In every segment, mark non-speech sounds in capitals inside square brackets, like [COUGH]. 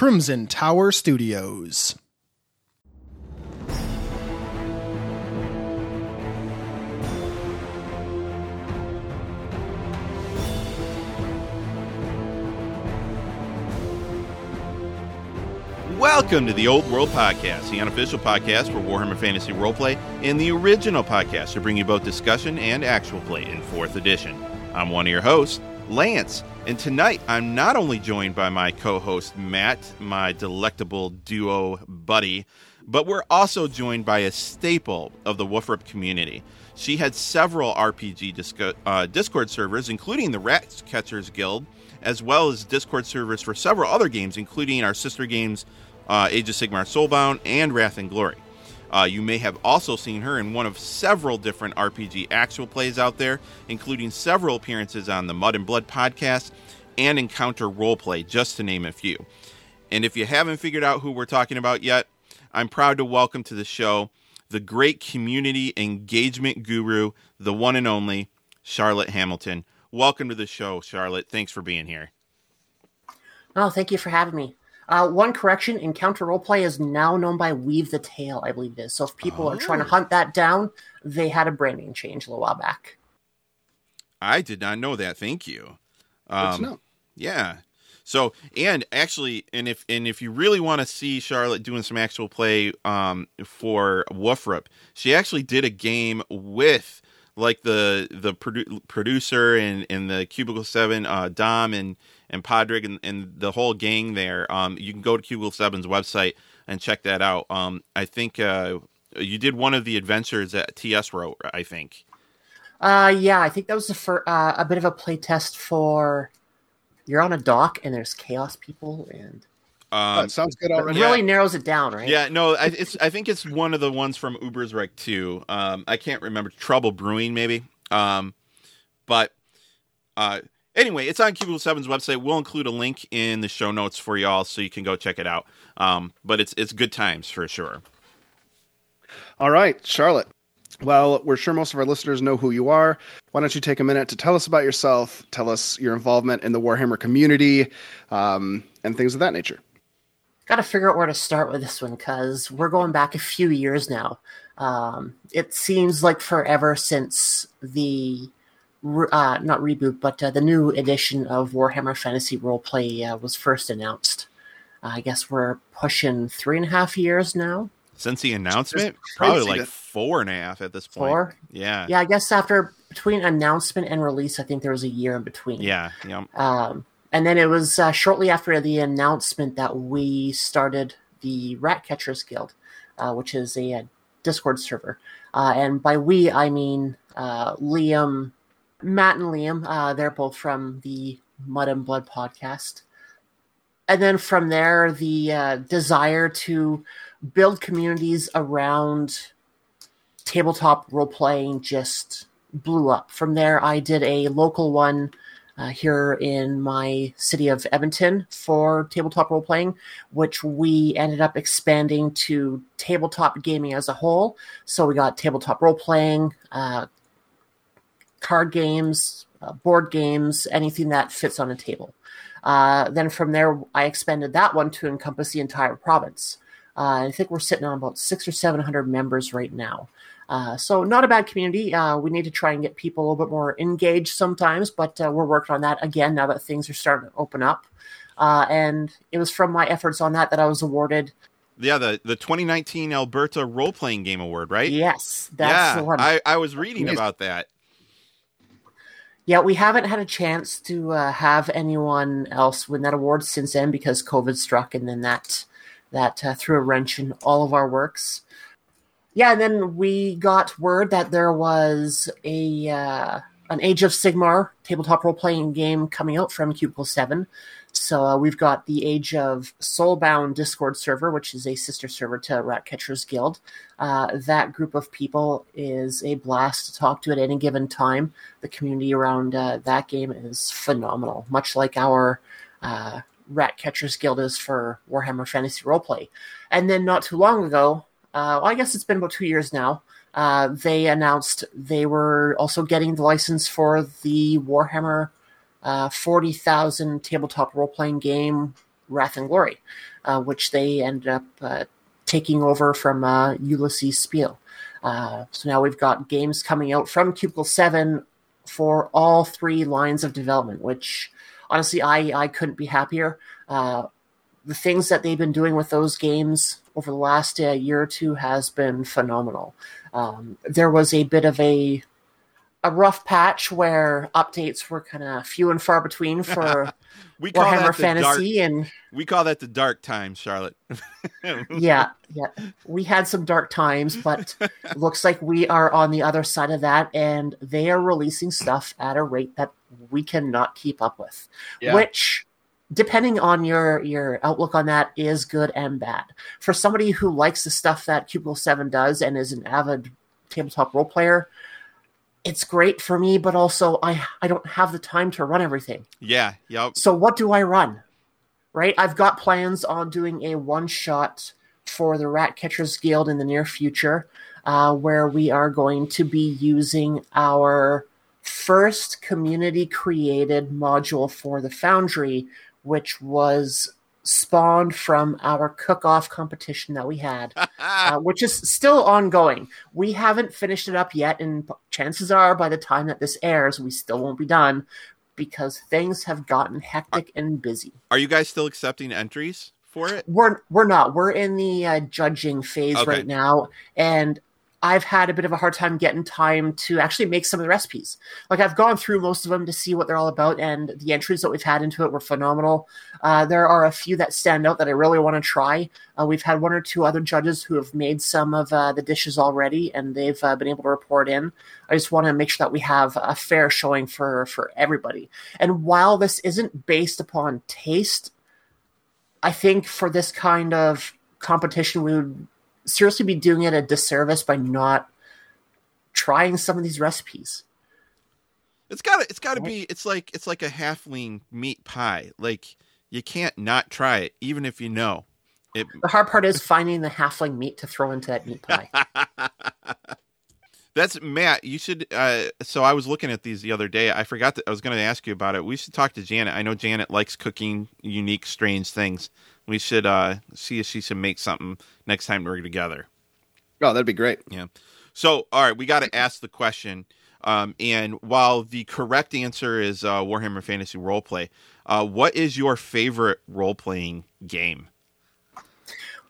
Crimson Tower Studios. Welcome to the Old World Podcast, the unofficial podcast for Warhammer Fantasy Roleplay and the original podcast to bring you both discussion and actual play in 4th edition. I'm one of your hosts, Lance, and tonight I'm not only joined by my co host Matt, my delectable duo buddy, but we're also joined by a staple of the Woofrup community. She had several RPG disco- uh, Discord servers, including the Rat Catchers Guild, as well as Discord servers for several other games, including our sister games uh, Age of Sigmar Soulbound, and Wrath and Glory. Uh, you may have also seen her in one of several different RPG actual plays out there, including several appearances on the Mud and Blood podcast and Encounter Roleplay, just to name a few. And if you haven't figured out who we're talking about yet, I'm proud to welcome to the show the great community engagement guru, the one and only Charlotte Hamilton. Welcome to the show, Charlotte. Thanks for being here. Oh, thank you for having me. Uh, one correction: Encounter Roleplay is now known by Weave the Tale, I believe it is. So if people oh. are trying to hunt that down, they had a branding change a little while back. I did not know that. Thank you. Um, yeah. So and actually, and if and if you really want to see Charlotte doing some actual play um, for Woofrup, she actually did a game with like the the produ- producer and and the Cubicle Seven, uh, Dom and and Podrick and, and the whole gang there. Um, you can go to Cubicle Seven's website and check that out. Um, I think uh, you did one of the adventures that TS wrote. I think. Uh, yeah, I think that was the fir- uh, a bit of a playtest for. You're on a dock and there's chaos people and. Um, sounds good already. It really yeah. narrows it down, right? Yeah, no, I, it's I think it's one of the ones from Ubersreik too. Um, I can't remember Trouble Brewing maybe. Um, but uh, anyway, it's on Cubicle 7's website. We'll include a link in the show notes for y'all so you can go check it out. Um, but it's it's good times for sure. All right, Charlotte. Well, we're sure most of our listeners know who you are. Why don't you take a minute to tell us about yourself, tell us your involvement in the Warhammer community, um, and things of that nature? Got to figure out where to start with this one because we're going back a few years now. Um, it seems like forever since the uh, not reboot, but uh, the new edition of Warhammer Fantasy Roleplay uh, was first announced. I guess we're pushing three and a half years now. Since the announcement, probably like four and a half at this point. Four, yeah, yeah. I guess after between announcement and release, I think there was a year in between. Yeah, yeah. Um, and then it was uh, shortly after the announcement that we started the Rat Catchers Guild, uh, which is a, a Discord server. Uh, and by we, I mean Liam, Matt and Liam. Uh, they're both from the Mud and Blood podcast. And then from there, the uh, desire to build communities around tabletop role playing just blew up. From there, I did a local one uh, here in my city of Edmonton for tabletop role playing, which we ended up expanding to tabletop gaming as a whole. So we got tabletop role playing, uh, card games, uh, board games, anything that fits on a table. Uh, then from there, I expanded that one to encompass the entire province. Uh, I think we're sitting on about six or seven hundred members right now. Uh, so not a bad community. Uh, we need to try and get people a little bit more engaged sometimes, but uh, we're working on that again now that things are starting to open up. and it was from my efforts on that that I was awarded yeah, the, the 2019 Alberta Role Playing Game Award, right? Yes, that's yeah, the one. I, I was reading about that. Yeah, we haven't had a chance to uh, have anyone else win that award since then because COVID struck, and then that that uh, threw a wrench in all of our works. Yeah, and then we got word that there was a uh, an Age of Sigmar tabletop role playing game coming out from Cubicle Seven. So uh, we've got the Age of Soulbound Discord server, which is a sister server to Ratcatchers Guild. Uh, that group of people is a blast to talk to at any given time. The community around uh, that game is phenomenal, much like our uh, Ratcatchers Guild is for Warhammer Fantasy Roleplay. And then not too long ago, uh, well, I guess it's been about two years now. Uh, they announced they were also getting the license for the Warhammer uh, 40,000 tabletop role playing game Wrath and Glory, uh, which they ended up uh, taking over from uh, Ulisses Spiel. Uh, so now we've got games coming out from Cubicle 7 for all three lines of development, which honestly, I, I couldn't be happier. Uh, the things that they've been doing with those games over the last year or two has been phenomenal. Um, there was a bit of a a rough patch where updates were kind of few and far between [LAUGHS] for we call Warhammer Fantasy, dark, and we call that the dark times, Charlotte. [LAUGHS] yeah, yeah, we had some dark times, but [LAUGHS] looks like we are on the other side of that, and they are releasing stuff at a rate that we cannot keep up with, Yeah. which. Depending on your your outlook on that is good and bad. For somebody who likes the stuff that Cubicle Seven does and is an avid tabletop role player, it's great for me. But also, I I don't have the time to run everything. yeah, yep. So what do I run? Right? I've got plans on doing a one shot for the Rat Catchers Guild in the near future, uh, where we are going to be using our first community created module for the Foundry, which was spawned from our cook off competition that we had [LAUGHS] uh, which is still ongoing. We haven't finished it up yet, and chances are by the time that this airs, we still won't be done because things have gotten hectic and busy. Are you guys still accepting entries for it? We're we're not. We're in the uh, judging phase Okay. right now, and I've had a bit of a hard time getting time to actually make some of the recipes. Like I've gone through most of them to see what they're all about, and the entries that we've had into it were phenomenal. Uh, there are a few that stand out that I really want to try. Uh, we've had one or two other judges who have made some of uh, the dishes already, and they've uh, been able to report in. I just want to make sure that we have a fair showing for for everybody. And while this isn't based upon taste, I think for this kind of competition, we would seriously be doing it a disservice by not trying some of these recipes. It's got to it's got to be it's like it's like a halfling meat pie. Like you can't not try it even if you know. It The hard part is finding the halfling meat to throw into that meat pie. [LAUGHS] That's Matt. You should. Uh, so I was looking at these the other day. I forgot that I was going to ask you about it. We should talk to Janet. I know Janet likes cooking unique, strange things. We should uh, see if she should make something next time we're together. Oh, that'd be great. Yeah. So, all right, we got to ask the question. Um, and while the correct answer is uh, Warhammer Fantasy Roleplay, uh, what is your favorite role playing game?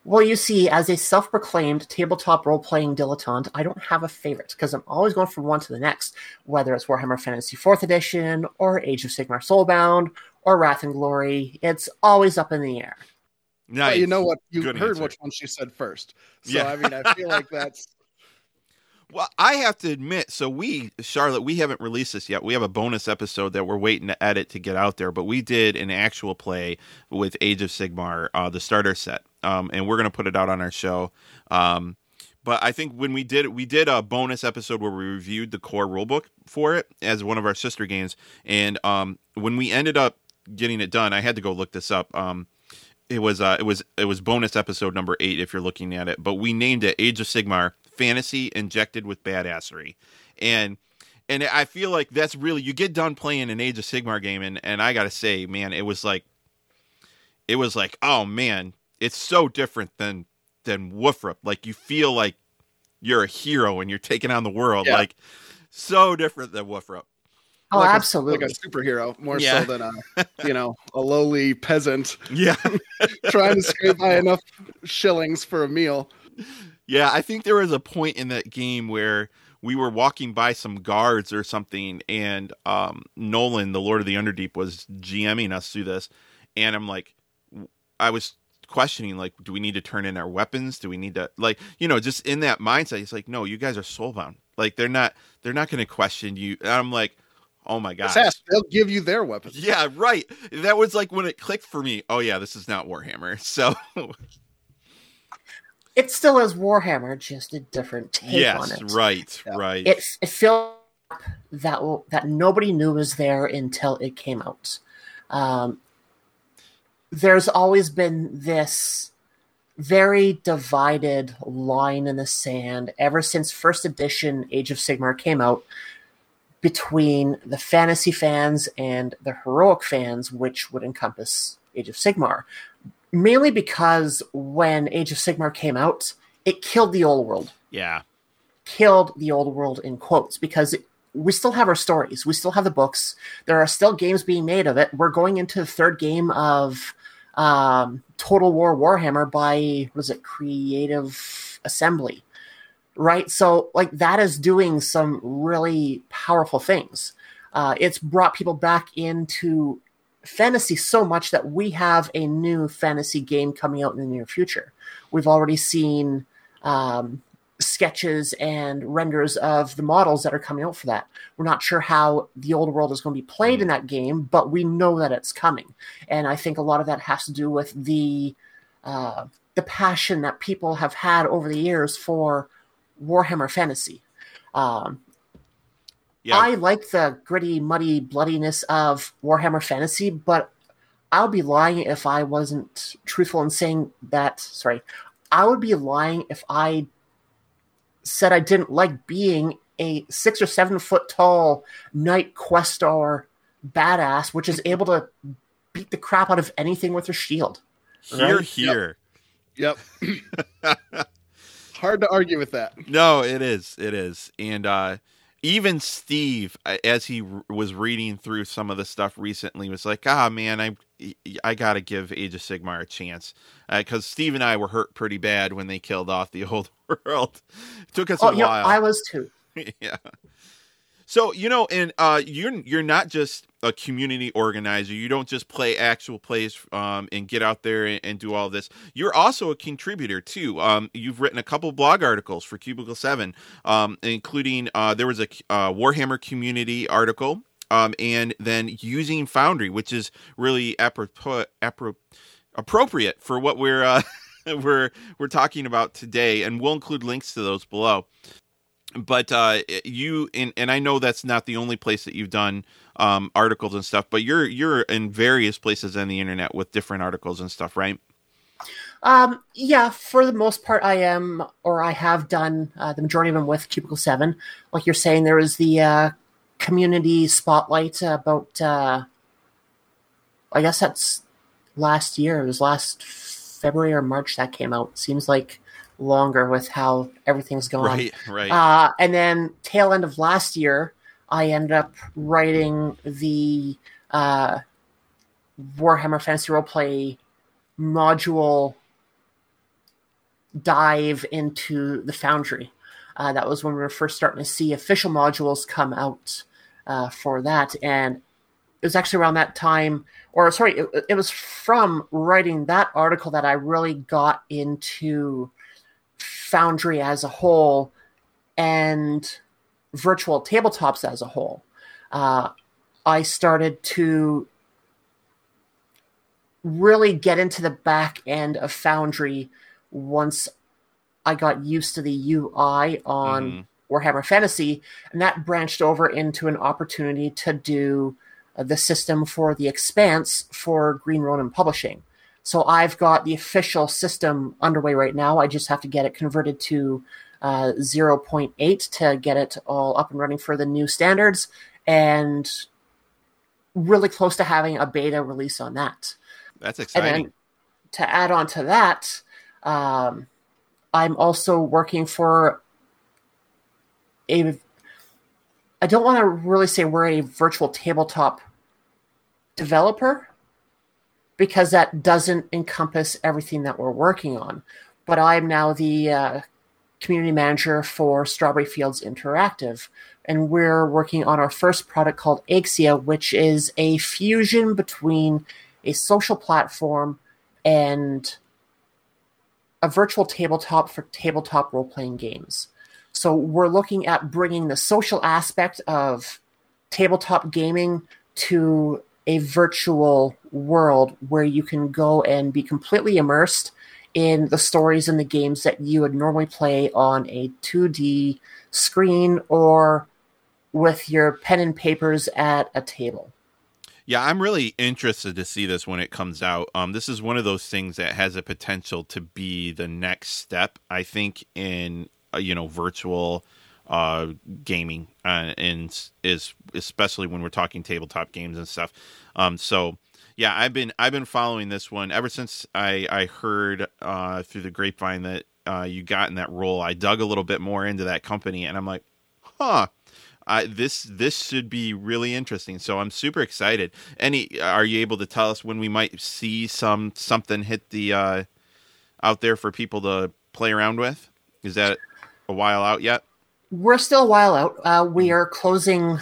Well, you see, as a self proclaimed tabletop role playing dilettante, I don't have a favorite because I'm always going from one to the next, whether it's Warhammer Fantasy 4th Edition, or Age of Sigmar Soulbound, or Wrath and Glory. It's always up in the air. Nice. Well, you know what? You Good heard answer. which one she said first. So Yeah. I mean, I feel like [LAUGHS] that's Well, I have to admit, so we, Charlotte, we haven't released this yet. We have a bonus episode that we're waiting to edit to get out there, but we did an actual play with Age of Sigmar, uh, the starter set, um, and we're going to put it out on our show. Um, but I think when we did we did a bonus episode where we reviewed the core rulebook for it as one of our sister games. And um, when we ended up getting it done, I had to go look this up. Um, it was uh, it was it was bonus episode number eight if you're looking at it, but we named it Age of Sigmar Fantasy Injected with Badassery, and and I feel like that's really you get done playing an Age of Sigmar game, and and I gotta say, man, it was like it was like oh man, it's so different than than Woofrup. Like you feel like you're a hero and you're taking on the world, Yeah. like so different than Woofrup. Oh, like a- absolutely. like a superhero more Yeah. so than a you know a lowly peasant [LAUGHS] Yeah. [LAUGHS] trying to scrape by enough shillings for a meal. Yeah, I think there was a point in that game where we were walking by some guards or something, and um, Nolan, the Lord of the Underdeep, was GMing us through this, and I'm like, I was questioning, like, do we need to turn in our weapons? Do we need to, like, you know, just in that mindset, he's like, no, you guys are soulbound. Like, they're not, they're not going to question you. And I'm like, oh my gosh. Just ask, they'll give you their weapons. Yeah, right. That was like when it clicked for me. Oh yeah, this is not Warhammer. [LAUGHS] So it still is Warhammer, just a different take on it. right, Yeah. right. It it feels that that nobody knew was there until it came out. Um, there's always been this very divided line in the sand ever since first edition Age of Sigmar came out between the fantasy fans and the heroic fans, which would encompass Age of Sigmar, mainly because when Age of Sigmar came out, it killed the old world. Yeah. Killed the old world in quotes because it, we still have our stories, we still have the books. There are still games being made of it. We're going into the third game of um, Total War Warhammer by was it Creative Assembly, right? So like that is doing some really powerful things. Uh, it's brought people back into fantasy so much that we have a new fantasy game coming out in the near future. We've already seen um, sketches and renders of the models that are coming out for that. We're not sure how the old world is going to be played in that game, but we know that it's coming. And I think a lot of that has to do with the uh, the passion that people have had over the years for Warhammer Fantasy. Um, Yeah. I like the gritty, muddy bloodiness of Warhammer Fantasy, but I'll be lying if I wasn't truthful in saying that. Sorry, I would be lying if I said I didn't like being a six or seven foot tall knight questor badass, which is able to beat the crap out of anything with her shield. Here, Right? here. Yep. [LAUGHS] Hard to argue with that. No, it is. It is. And uh, even Steve, uh, as he r- was reading through some of the stuff recently, was like, "Ah, man, I I got to give Age of Sigmar a chance," because Steve and I were hurt pretty bad when they killed off the [LAUGHS] old world. It took us Oh, a you know, while. I was too. [LAUGHS] yeah. So you know, and uh, you're you're not just a community organizer. You don't just play actual plays um, and get out there and, and do all this. You're also a contributor too. Um, you've written a couple blog articles for Cubicle Seven, um, including uh, there was a uh, Warhammer community article, um, and then using Foundry, which is really apropos, apro- appropriate for what we're uh, [LAUGHS] we're we're talking about today, and we'll include links to those below but uh you and and I know that's not the only place that you've done um articles and stuff but you're you're in various places on the internet with different articles and stuff right Um, yeah, for the most part, I am, or I have done uh, the majority of them with Cubicle Seven. Like you're saying, there was the uh, community spotlight about. Uh, I guess that's last year. It was last February or March that came out. Seems like longer with how everything's going. right right Uh, and then tail end of last year, I ended up writing the uh, Warhammer Fantasy Roleplay module dive into the Foundry. Uh, that was when we were first starting to see official modules come out uh, for that, and it was actually around that time, or sorry, it, it was from writing that article that I really got into Foundry as a whole and virtual tabletops as a whole. Uh, I started to really get into the back end of Foundry once I got used to the UI on Mhm. Warhammer Fantasy, and that branched over into an opportunity to do uh, the system for the Expanse for Green Ronin Publishing. So I've got the official system underway right now. I just have to get it converted to uh, 0.8 to get it all up and running for the new standards, and really close to having a beta release on that. that's And exciting then to add on to that, um, I'm also working for a. I don't want to really say we're a virtual tabletop developer because that doesn't encompass everything that we're working on. But I'm now the uh, community manager for Strawberry Fields Interactive, and we're working on our first product called Axia, which is a fusion between a social platform and a virtual tabletop for tabletop role playing games. So we're looking at bringing the social aspect of tabletop gaming to a virtual world where you can go and be completely immersed in the stories and the games that you would normally play on a 2D screen or with your pen and papers at a table. Yeah, I'm really interested to see this when it comes out. Um, this is one of those things that has a potential to be the next step, I think, in uh, you know virtual uh, gaming, uh, and is especially when we're talking tabletop games and stuff. Um, so Yeah, I've been I've been following this one ever since I I heard uh, through the grapevine that uh, you got in that role. I dug a little bit more into that company, and I'm like, huh. I, this this should be really interesting. So I'm super excited. Any are you able to tell us when we might see some something hit the uh, out there for people to play around with? Is that a while out yet? We're still a while out. Uh, we are closing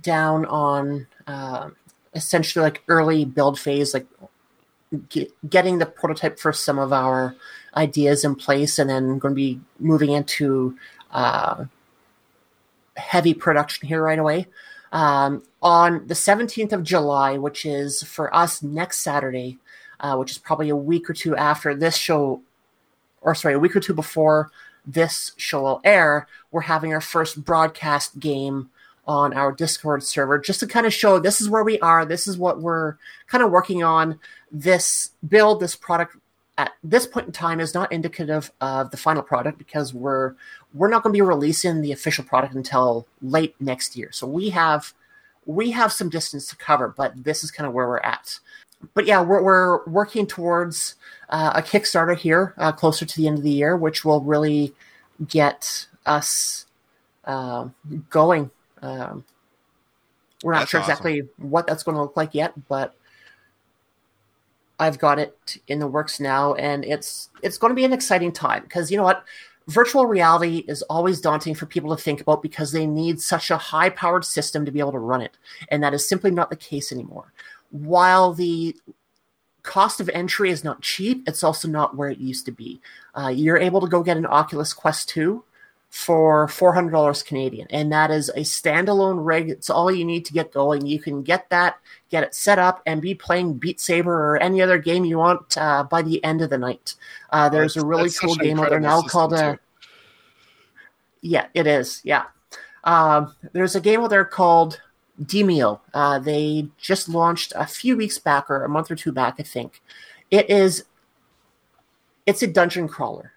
down on uh, essentially like early build phase, like get, getting the prototype for some of our ideas in place, and then going to be moving into uh, heavy production here right away. Um, on the 17th of July, which is for us next Saturday, uh, which is probably a week or two after this show, or sorry, a week or two before this show will air, we're having our first broadcast game on our Discord server just to kind of show this is where we are, this is what we're kind of working on. This build, this product at this point in time is not indicative of the final product because we're we're not going to be releasing the official product until late next year. So we have we have some distance to cover, but this is kind of where we're at. But yeah, we're, we're working towards uh, a Kickstarter here uh, closer to the end of the year, which will really get us uh, going. Um, we're not That's sure awesome. exactly what that's going to look like yet, but I've got it in the works now, and it's it's going to be an exciting time because you know what, virtual reality is always daunting for people to think about because they need such a high powered system to be able to run it, and that is simply not the case anymore. While the cost of entry is not cheap, it's also not where it used to be. Uh, you're able to go get an Oculus Quest 2 for $400 Canadian, and that is a standalone rig. It's all you need to get going. You can get that, get it set up, and be playing Beat Saber or any other game you want uh, by the end of the night. Uh, there's a really cool game out there now called system, uh, too. yeah, it is. Yeah. Um, there's a game out there called Demeo. Uh, they just launched a few weeks back or a month or two back, I think. It is it's a dungeon crawler.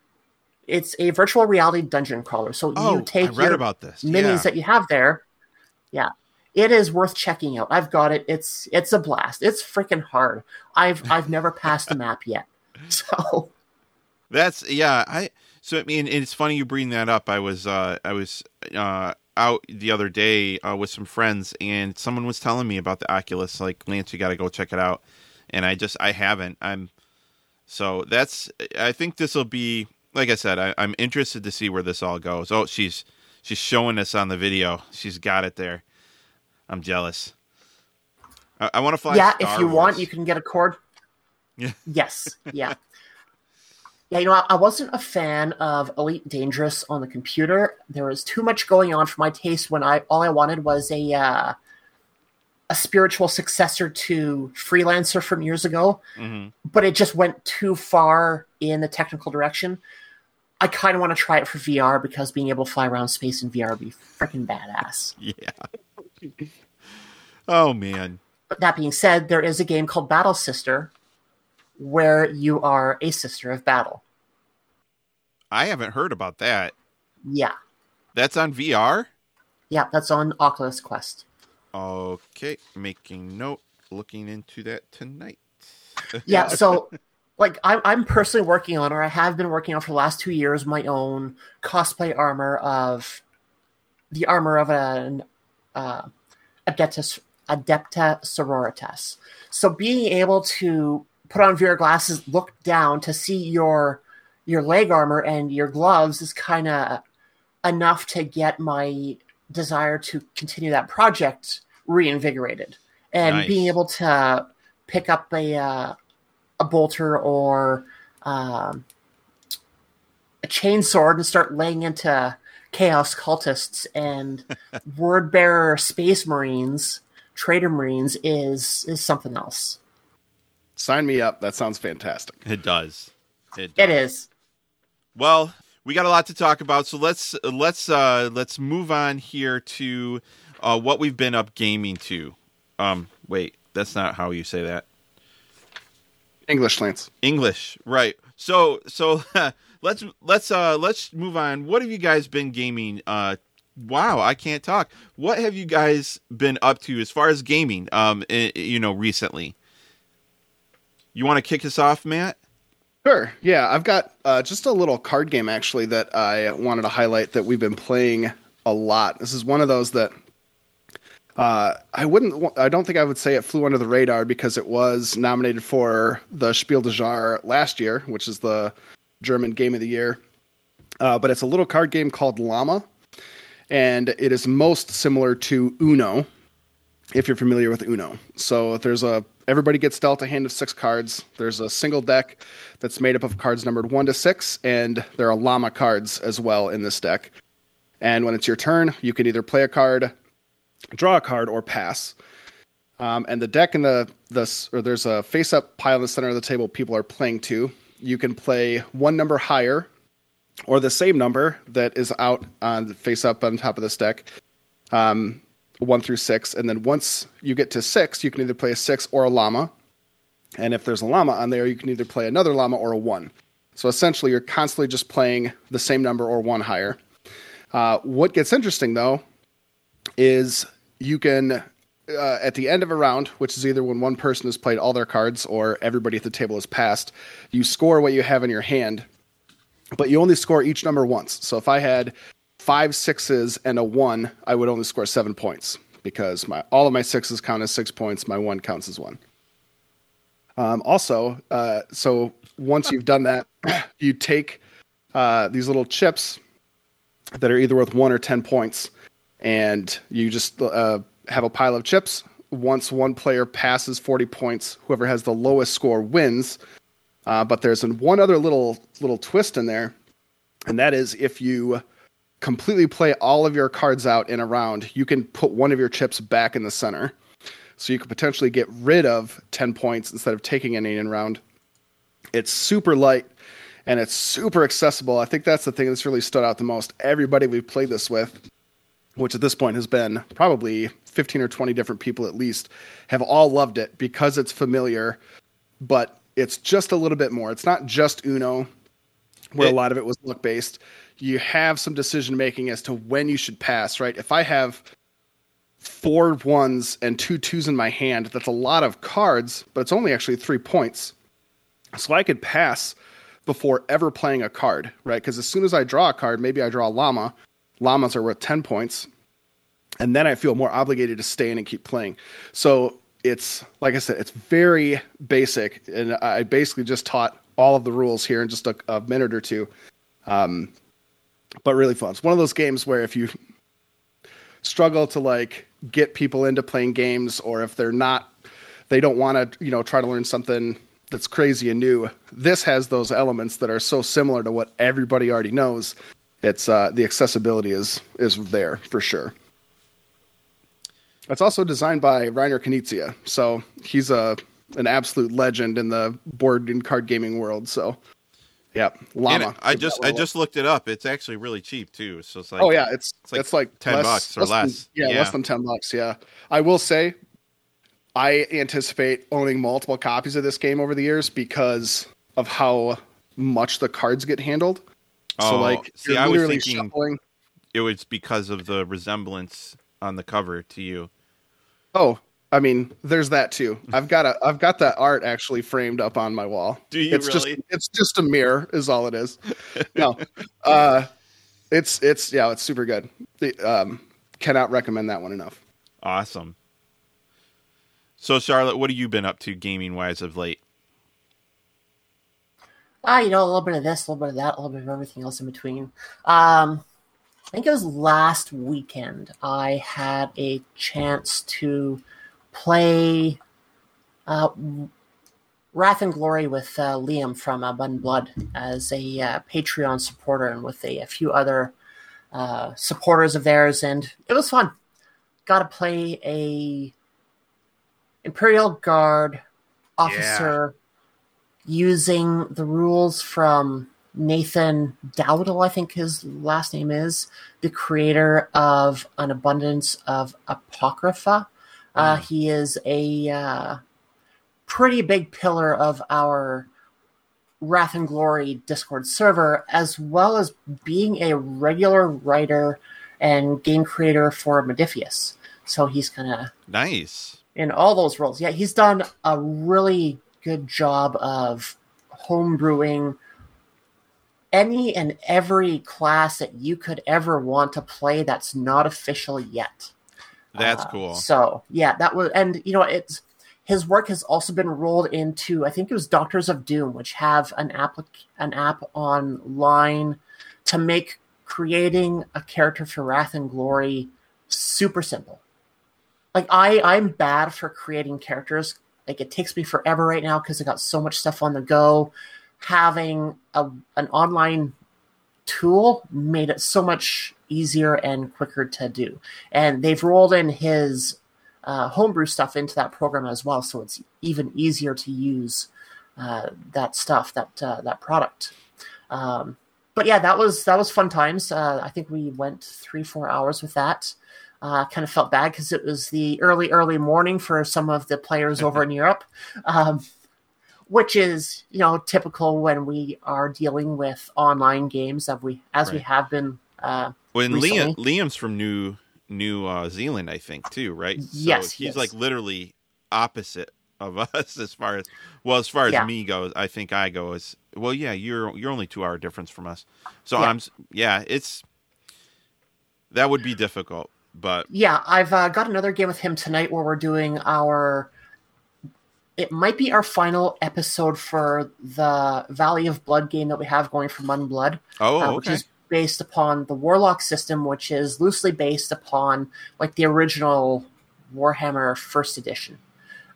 It's a virtual reality dungeon crawler. So Oh, you take I read your about this. minis Yeah. that you have there. Yeah. It is worth checking out. I've got it. It's it's a blast. It's freaking hard. I've I've never passed a map yet. [LAUGHS] So That's yeah. I so I mean it's funny you bring that up. I was uh I was uh out the other day uh, with some friends and someone was telling me about the Oculus. Like Lance, you got to go check it out. And I just I haven't. I'm so that's I think this will be like I said. I, I'm interested to see where this all goes. Oh, she's she's showing us on the video. She's got it there. I'm jealous. I, I want to fly. yeah, Star if you want, you can get a cord. Yeah. [LAUGHS] Yes. Yeah. Yeah, you know, I, I wasn't a fan of Elite Dangerous on the computer. There was too much going on for my taste when I all I wanted was a uh, a spiritual successor to Freelancer from years ago, Mhm. but it just went too far in the technical direction. I kind of want to try it for VR because being able to fly around space in VR would be freaking badass. Yeah. [LAUGHS] oh man. But that being said, there is a game called Battle Sister where you are a sister of battle. I haven't heard about that. Yeah. That's on VR? Yeah, that's on Oculus Quest. Okay, making note, looking into that tonight. [LAUGHS] Yeah, so [LAUGHS] like I'm I'm personally working on, or I have been working on for the last two years, my own cosplay armor of the armor of an uh, Adeptus Adepta Sororitas. So being able to put on VR glasses, look down to see your your leg armor and your gloves is kind of enough to get my desire to continue that project reinvigorated. And Nice. being able to pick up a uh, a bolter or um, a chainsword and start laying into chaos cultists and [LAUGHS] word bearer space marines, traitor marines is is something else. Sign me up. That sounds fantastic. It does. It, It does. is. Well, we got a lot to talk about, so let's let's uh let's move on here to uh what we've been up gaming to. Um wait, that's not how you say that. English, Lance. English, right. So so [LAUGHS] let's let's uh let's move on. What have you guys been gaming? Uh wow, I can't talk. What have you guys been up to as far as gaming um you know recently? You want to kick us off, Matt? Sure. Yeah, I've got uh, just a little card game actually that I wanted to highlight that we've been playing a lot. This is one of those that uh, I wouldn't. I don't think I would say it flew under the radar because it was nominated for the Spiel des Jahres last year, which is the German Game of the Year. Uh, but it's a little card game called Llama, and it is most similar to Uno, if you're familiar with Uno. So there's a everybody gets dealt a hand of six cards. There's a single deck that's made up of cards numbered one to six, and there are llama cards as well in this deck. And when it's your turn, you can either play a card, draw a card, or pass. Um, and the deck in the this or there's a face up pile in the center of the table. People are playing to. You can play one number higher, or the same number that is out on face up on top of this deck. Um, one through six, and then once you get to six, you can either play a six or a llama. And if there's a llama on there, you can either play another llama or a one. So essentially, you're constantly just playing the same number or one higher. Uh, what gets interesting though is you can uh, at the end of a round, which is either when one person has played all their cards or everybody at the table has passed, you score what you have in your hand, but you only score each number once. So if I had five sixes and a one, I would only score seven points because my all of my sixes count as six points. My one counts as one. Um, also, uh, so once you've done that, [CLEARS THROAT] you take uh, these little chips that are either worth one or ten points, and you just uh, have a pile of chips. Once one player passes forty points, whoever has the lowest score wins. Uh, but there's one other little little twist in there, and that is if you completely play all of your cards out in a round, you can put one of your chips back in the center. So you could potentially get rid of 10 points instead of taking any in round. It's super light and it's super accessible. I think that's the thing that's really stood out the most. Everybody we've played this with, which at this point has been probably 15 or 20 different people at least, have all loved it because it's familiar, but it's just a little bit more. It's not just Uno, where it, a lot of it was luck based. You have some decision making as to when you should pass, right? If I have four ones and two twos in my hand. That's a lot of cards, but it's only actually three points. So I could pass before ever playing a card, right? Because as soon as I draw a card, maybe I draw a llama. Llamas are worth 10 points. And then I feel more obligated to stay in and keep playing. So it's, like I said, it's very basic. And I basically just taught all of the rules here in just a, a minute or two. Um, but really fun. It's one of those games where if you struggle to like get people into playing games or if they're not they don't want to you know try to learn something that's crazy and new this has those elements that are so similar to what everybody already knows it's uh, the accessibility is is there for sure it's also designed by Reiner Knizia so he's a an absolute legend in the board and card gaming world so yeah, llama. I just I just looked it up. It's actually really cheap too. So it's like oh yeah, it's it's like, it's like ten less, bucks or less. less. Than, yeah, yeah, less than ten bucks. Yeah, I will say, I anticipate owning multiple copies of this game over the years because of how much the cards get handled. Oh, so like, see, I was thinking shuffling. it was because of the resemblance on the cover to you. Oh, I mean, there's that too. I've got a I've got that art actually framed up on my wall. Do you it's really? just it's just a mirror is all it is. [LAUGHS] No. uh it's it's yeah, it's super good. The, um cannot recommend that one enough. Awesome. So Charlotte, what have you been up to gaming wise of late? Ah, you know, a little bit of this, a little bit of that, a little bit of everything else in between. Um, I think it was last weekend. I had a chance to play uh, Wrath and Glory with uh, Liam from uh, Blood as a uh, Patreon supporter and with a, a few other uh, supporters of theirs, and it was fun. Got to play a Imperial Guard officer using the rules from Nathan Dowdle, I think his last name is, the creator of An Abundance of Apocrypha. Uh, he is a uh, pretty big pillar of our Wrath and Glory Discord server, as well as being a regular writer and game creator for Modiphius. So he's kind of Nice. in all those roles. Yeah, he's done a really good job of homebrewing any and every class that you could ever want to play that's not official yet. That's Uh, cool. So yeah, that was, and you know, it's his work has also been rolled into I think it was Doctors of Doom, which have an app an app online to make creating a character for Wrath and Glory super simple. Like I, I'm bad for creating characters. Like it takes me forever right now because I got so much stuff on the go. Having a an online tool made it so much easier and quicker to do. And they've rolled in his uh, homebrew stuff into that program as well, so it's even easier to use uh, that stuff, that uh, that product. Um, but yeah, that was that was fun times. Uh, I think we went three four hours with that. Uh, kind of felt bad because it was the early early morning for some of the players over in [LAUGHS] Europe. Um, which is you know typical when we are dealing with online games as we as we have been uh, When Liam recently. Liam's from New New uh, Zealand, I think too, right? Yes, So he's yes. like literally opposite of [LAUGHS] us as far as well as far as Yeah. me goes. I think I go as well. Yeah, you're you're only two hour difference from us, so Yeah. I'm yeah. It's that would be difficult, but Yeah, I've uh, got another game with him tonight where we're doing our. It might be our final episode for the Valley of Blood game that we have going for Mud and Blood, oh uh, which is based upon the Warlock system, which is loosely based upon like the original Warhammer First Edition.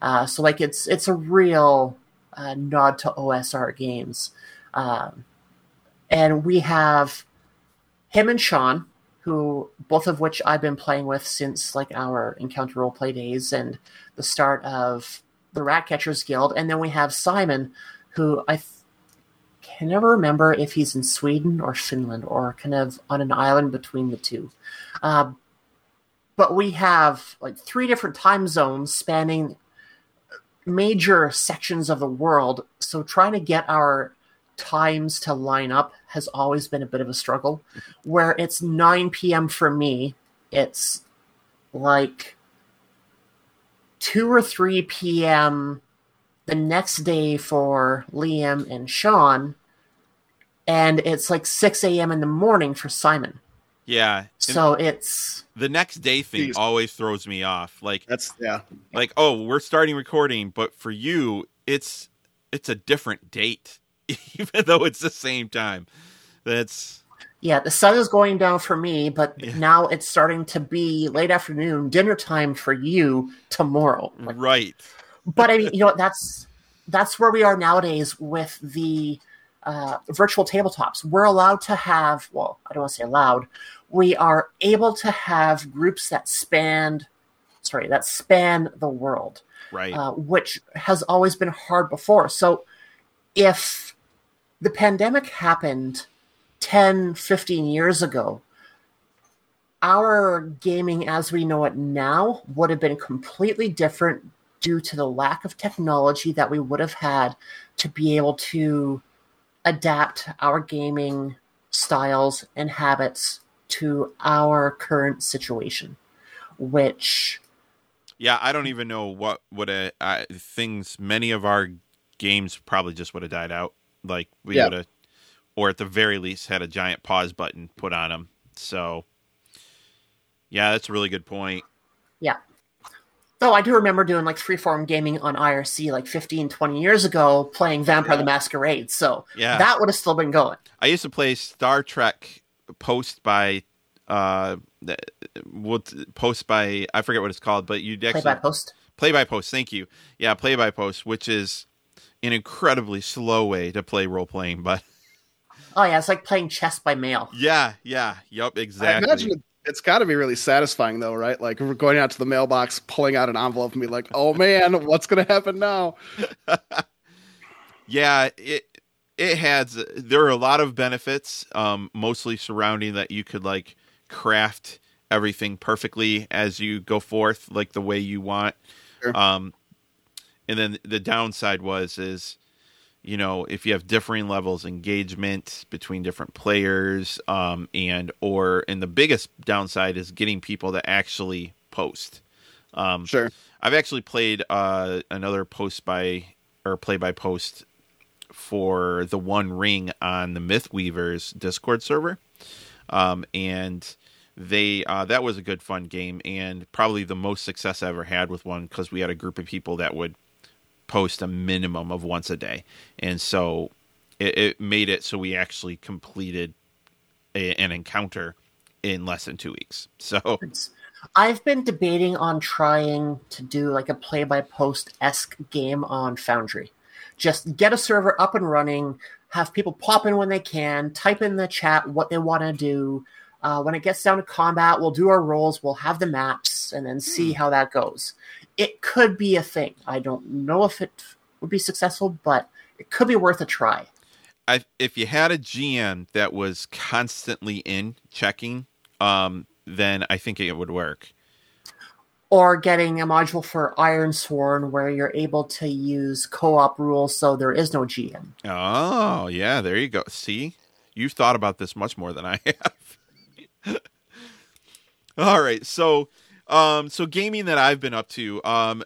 Uh, so like it's it's a real uh, nod to OSR games, um, and we have him and Sean, who both of which I've been playing with since like our Encounter Roleplay days and the start of the Ratcatchers Guild, and then we have Simon, who I can never remember if he's in Sweden or Finland or kind of on an island between the two. Um, but we have like three different time zones spanning major sections of the world. So trying to get our times to line up has always been a bit of a struggle. Where it's 9 p.m. for me, it's like 2 or 3 p.m. the next day for Liam and Sean, and it's like 6 a.m. in the morning for Simon. yeah. And So it's the next day thing Jeez. always throws me off. Like That's yeah. like oh, we're starting recording, but for you, it's it's a different date, [LAUGHS] even though it's the same time. That's yeah, the sun is going down for me, but Yeah. now it's starting to be late afternoon, dinner time for you tomorrow. Like, right. but I mean, you know, that's that's where we are nowadays with the uh, virtual tabletops. We're allowed to have, well, I don't want to say allowed. We are able to have groups that span, sorry, that span the world, Right. uh, which has always been hard before. So, if the pandemic happened 10, 15 years ago, our gaming as we know it now would have been completely different due to the lack of technology that we would have had to be able to adapt our gaming styles and habits to our current situation which Yeah, I don't even know what would a I, things. Many of our games probably just would have died out. Like we Yeah. would have, or at the very least, had a giant pause button put on them. So, yeah, that's a really good point. yeah though i do remember doing like freeform gaming on irc like 15 20 years ago playing vampire the masquerade so Yeah. that would have still been going I used to play Star Trek post by, uh, the- what post by I forget what it's called, but you'd play by post play by post. Thank you. Yeah, play by post, which is an incredibly slow way to play role playing, but oh yeah it's like playing chess by mail yeah, yeah, yup, I exactly. imagine it, it's got to be really satisfying though, right? Like we're going out to the mailbox, pulling out an envelope, and be like, "Oh man, [LAUGHS] what's gonna happen now?" [LAUGHS] yeah it it has there are a lot of benefits um mostly surrounding that you could like craft everything perfectly as you go forth like the way you want Sure. um and then the downside was is you know if you have differing levels of engagement between different players um and or and the biggest downside is getting people to actually post um Sure. I've actually played uh, another post by or play by post for the One Ring on the Mythweavers Discord server, um, and they uh, that was a good fun game and probably the most success I ever had with one because we had a group of people that would post a minimum of once a day, and so it, it made it so we actually completed a, an encounter in less than two weeks. [LAUGHS] So I've been debating on trying to do like a play by post esque game on Foundry. Just get a server up and running, have people pop in when they can, type in the chat what they want to do. Uh, when it gets down to combat, we'll do our rolls, we'll have the maps, and then see how that goes. It could be a thing. I don't know if it would be successful, but it could be worth a try. I, if you had a GM that was constantly in checking, um, then I think it would work. Or getting a module for Ironsworn where you're able to use co op rules so there is no GM. Oh, yeah, there you go. See, you've thought about this much more than I [LAUGHS] have. [LAUGHS] All right, so um, so gaming that I've been up to, um,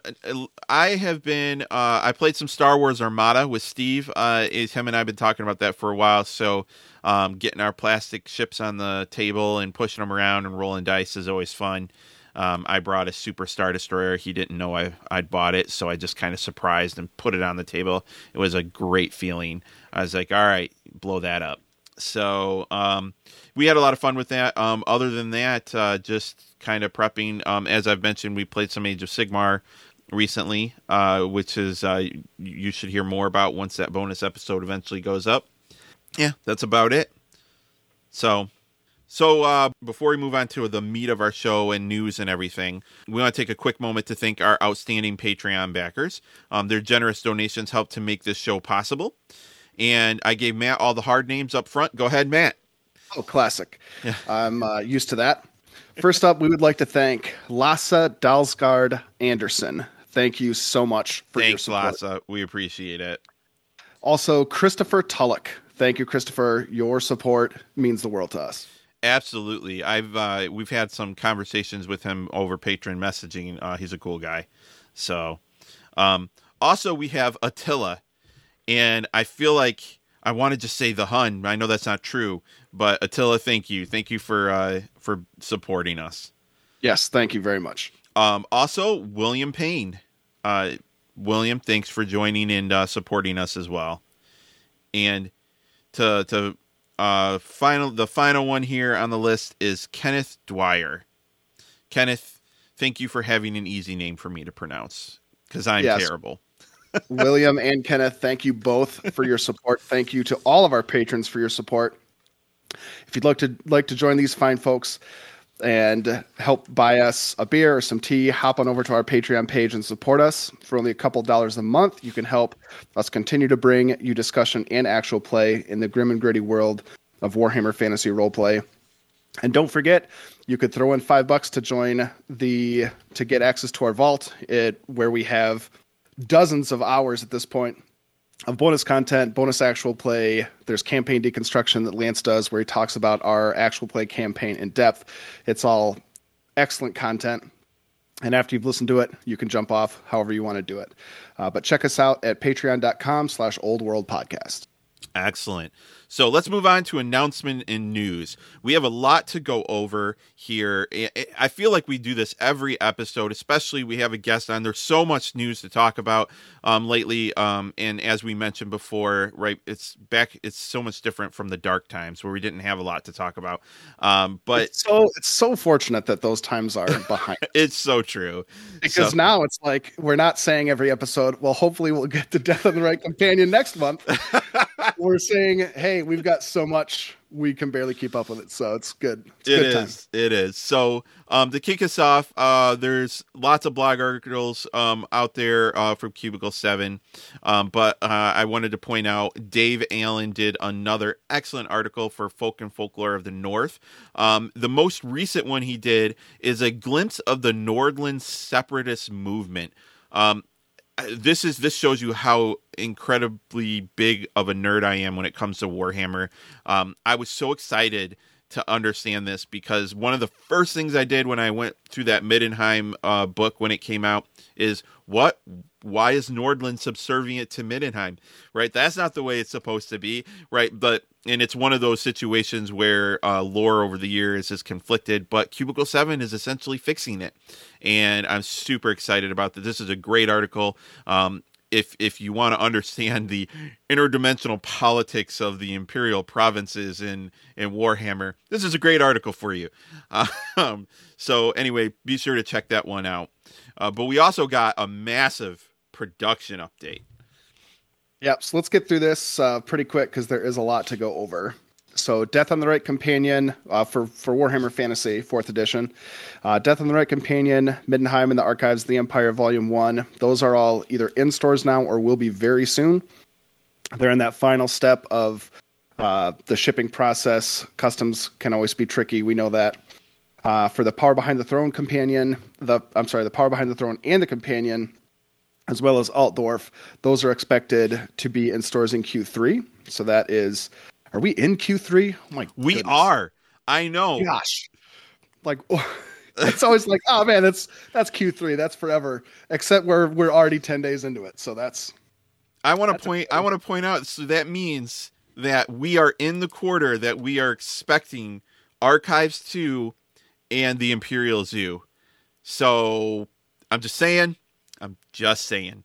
I have been uh, I played some Star Wars Armada with Steve. Uh, is him and I've been talking about that for a while. So um, getting our plastic ships on the table and pushing them around and rolling dice is always fun. Um, I brought a Super Star Destroyer. He didn't know I I'd bought it, so I just kind of surprised and put it on the table. It was a great feeling. I was like, all right, blow that up. So um, we had a lot of fun with that. Um, other than that, uh, just kind of prepping. Um, as I've mentioned, we played some Age of Sigmar recently, uh, which is uh, you should hear more about once that bonus episode eventually goes up. Yeah, that's about it. So, so uh, before we move on to the meat of our show and news and everything, we want to take a quick moment to thank our outstanding Patreon backers. Um, their generous donations help to make this show possible. And I gave Matt all the hard names up front. Go ahead, Matt. Oh, classic. Yeah. I'm uh, used to that. First up, we would like to thank Lassa Dalsgaard Anderson. Thank you so much for Thanks, your support. Lassa. We appreciate it. Also, Christopher Tullock. Thank you, Christopher. Your support means the world to us. Absolutely. I've uh, we've had some conversations with him over Patreon messaging. Uh, he's a cool guy. So, um, also we have Attila, and I feel like I want to just say the Hun. I know that's not true, but Attila, thank you, thank you for uh, for supporting us. Yes, thank you very much. Um, also, William Payne. Uh, William, thanks for joining and uh, supporting us as well. And to to uh, final the final one here on the list is Kenneth Dwyer. Kenneth, thank you for having an easy name for me to pronounce because I'm yes. terrible. William and Kenneth, thank you both for your support. Thank you to all of our patrons for your support. If you'd like to like to join these fine folks and help buy us a beer or some tea, hop on over to our Patreon page and support us for only a couple dollars a month. You can help us continue to bring you discussion and actual play in the grim and gritty world of Warhammer Fantasy Roleplay. And don't forget, you could throw in five bucks to join the to get access to our vault, it where we have dozens of hours at this point of bonus content, bonus actual play. There's campaign deconstruction that Lance does where he talks about our actual play campaign in depth. It's all excellent content. And after you've listened to it, you can jump off however you want to do it. Uh, but check us out at patreon.com slash old world podcast. Excellent. So let's move on to announcement and news. We have a lot to go over here. I feel like we do this every episode, especially we have a guest on. There's so much news to talk about um, lately, um, and as we mentioned before, right? It's back. It's so much different from the dark times where we didn't have a lot to talk about. Um, but it's so it's so fortunate that those times are [LAUGHS] behind. it's so true because so, now it's like we're not saying every episode. Well, hopefully we'll get the death of the Reik companion next month. [LAUGHS] we're saying, hey, we've got so much we can barely keep up with it. So it's good. It's it good is, It is. So um, to kick us off, uh, there's lots of blog articles um, out there uh, from Cubicle Seven, um, but uh, I wanted to point out Dave Allen did another excellent article for Folk and Folklore of the North. Um, the most recent one he did is a glimpse of the Nordland separatist movement. Um, this is this shows you how incredibly big of a nerd I am when it comes to Warhammer. Um, I was so excited to understand this because one of the first things I did when I went through that Middenheim uh, book when it came out is what why is Nordland subservient to Middenheim? Right? That's not the way it's supposed to be, right? But and it's one of those situations where uh, lore over the years is conflicted, but Cubicle Seven is essentially fixing it, and I'm super excited about that. This is a great article. Um, if if you want to understand the interdimensional politics of the imperial provinces in in Warhammer, this is a great article for you. [LAUGHS] Um, so anyway, be sure to check that one out. Uh, but we also got a massive production update. Yep. So let's get through this uh, pretty quick because there is a lot to go over. So, Death on the Reik Companion uh, for for Warhammer Fantasy Fourth Edition, uh, Death on the Reik Companion, Middenheim, and the Archives of the Empire Volume One. Those are all either in stores now or will be very soon. They're in that final step of uh, the shipping process. Customs can always be tricky. We know that. Uh, for the Power Behind the Throne Companion, the I'm sorry, the Power Behind the Throne and the Companion, as well as Altdorf, those are expected to be in stores in Q3. So that is are we in Q3? Oh my We goodness. are. I know. Gosh. Like [LAUGHS] it's always like, oh man, that's that's Q3. That's forever. Except we're we're already 10 days into it. So that's I want to point. I want to point out. So that means that we are in the quarter that we are expecting Archives two and the Imperial Zoo. So I'm just saying. I'm just saying.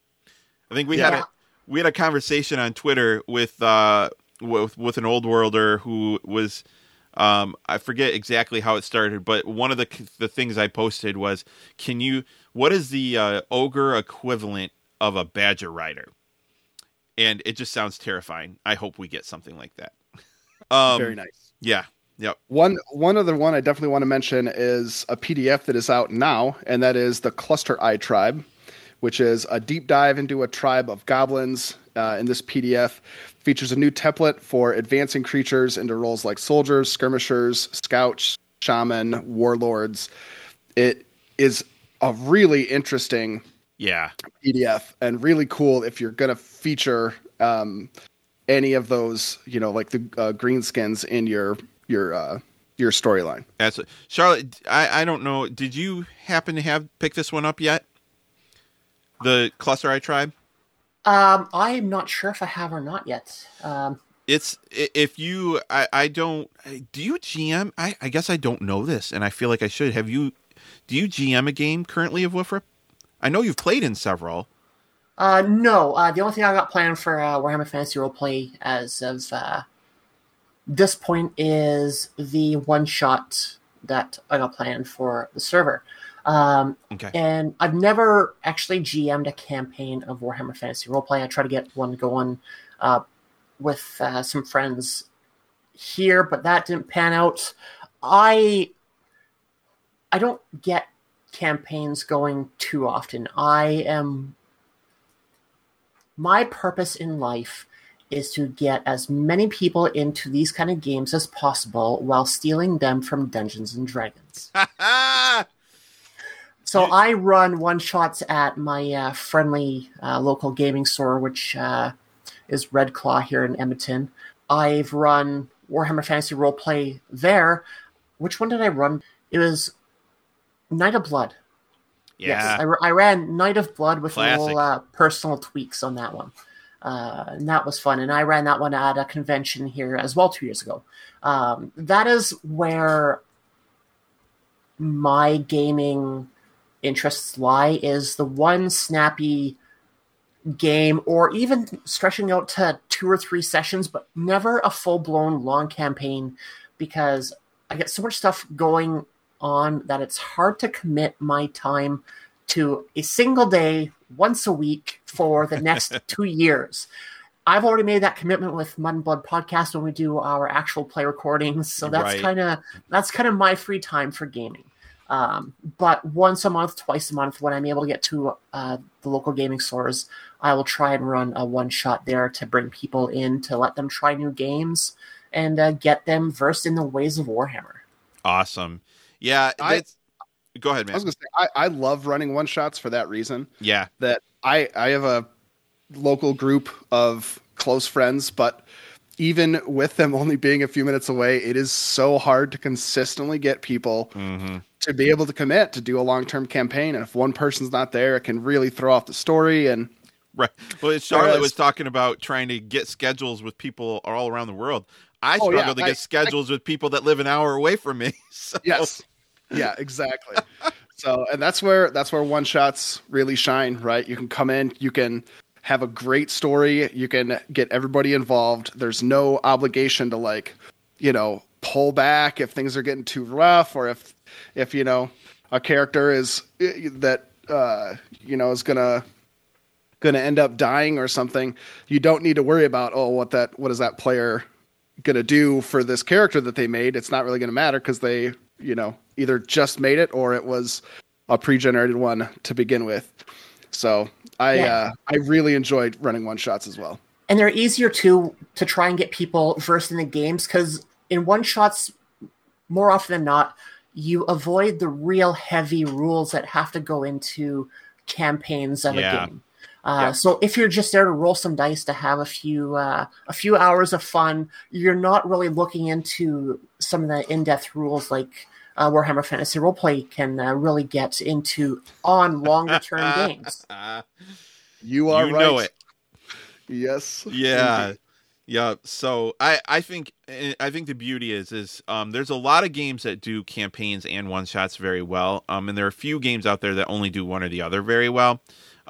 I think we had a we had a conversation on Twitter with uh with with an old worlder who was um I forget exactly how it started, but one of the the things I posted was, can you what is the uh, ogre equivalent of a badger rider? And it just sounds terrifying. I hope we get something like that. [LAUGHS] Um, very nice. Yeah. Yep. One one other one I definitely want to mention is a PDF that is out now, and that is the Cluster Eye Tribe, which is a deep dive into a tribe of goblins. Uh, in this PDF, features a new template for advancing creatures into roles like soldiers, skirmishers, scouts, shaman, warlords. It is a really interesting Yeah. PDF and really cool if you're going to feature um, any of those, you know, like the uh, greenskins in your your uh, your storyline. That's Charlotte. I I don't know. Did you happen to have pick this one up yet? The Cluster i Tribe. Um, I'm not sure if I have or not yet. Um, It's if you. I I don't. Do you GM? I I guess I don't know this, and I feel like I should. Have you? Do you GM a game currently of Wolfrip? I know you've played in several. uh, no, uh, the only thing I got planned for uh, Warhammer Fantasy Roleplay as of uh, this point is the one shot that I got planned for the server. Um, Okay. and I've never actually GM'd a campaign of Warhammer Fantasy Roleplay. I try to get one going uh, with uh, some friends here, but that didn't pan out. I I don't get campaigns going too often. I am my purpose in life is to get as many people into these kind of games as possible while stealing them from Dungeons and Dragons. [LAUGHS] So You- I run one shots at my uh, friendly uh, local gaming store, which uh, is Red Claw here in Edmonton. I've run Warhammer Fantasy Roleplay there. Which one did I run? It was Night of Blood. Yes, yeah. I, r- I ran Night of Blood with Classic. little uh, personal tweaks on that one. Uh, and that was fun. And I ran that one at a convention here as well two years ago. Um, that is where my gaming interests lie is the one snappy game or even stretching out to two or three sessions but never a full-blown long campaign because i get so much stuff going on that it's hard to commit my time to a single day once a week for the next [LAUGHS] two years. I've already made that commitment with mud and blood podcast when we do our actual play recordings. So that's Right. kind of that's kind of my free time for gaming um, but once a month, twice a month, when I'm able to get to uh, the local gaming stores, I will try and run a one shot there to bring people in to let them try new games and uh, get them versed in the ways of Warhammer. Awesome. Yeah. I- go ahead, man. I was gonna say I, I love running one shots for that reason. Yeah. That I I have a local group of close friends, but even with them only being a few minutes away, it is so hard to consistently get people Mm-hmm. To be able to commit to do a long term campaign. And if one person's not there, it can really throw off the story. And Right. Well, Charlotte was talking about trying to get schedules with people all around the world. I Oh, struggle yeah, to I- get schedules with people that live an hour away from me. [LAUGHS] So, yes, yeah, exactly. so, and that's where that's where one shots really shine, right? You can come in, you can have a great story, you can get everybody involved. There's no obligation to like, you know, pull back if things are getting too rough or if if you know a character is that uh you know is gonna gonna end up dying or something you don't need to worry about oh what that what is that player gonna do for this character that they made? It's not really gonna matter because they you know either just made it or it was a pre-generated one to begin with. So i Yeah. uh i really enjoyed running one shots as well. And they're easier to to try and get people versed in the games because in one shots more often than not you avoid the real heavy rules that have to go into campaigns of Yeah. a game uh, Yeah. so if you're just there to roll some dice to have a few uh, a few hours of fun you're not really looking into some of the in-depth rules like uh, warhammer fantasy roleplay can uh, really get into on longer term [LAUGHS] games you are you right know it. yes Yeah. Indeed. Yeah, so I I think eh, I think the beauty is is um there's a lot of games that do campaigns and one shots very well. Um and there are a few games out there that only do one or the other very well.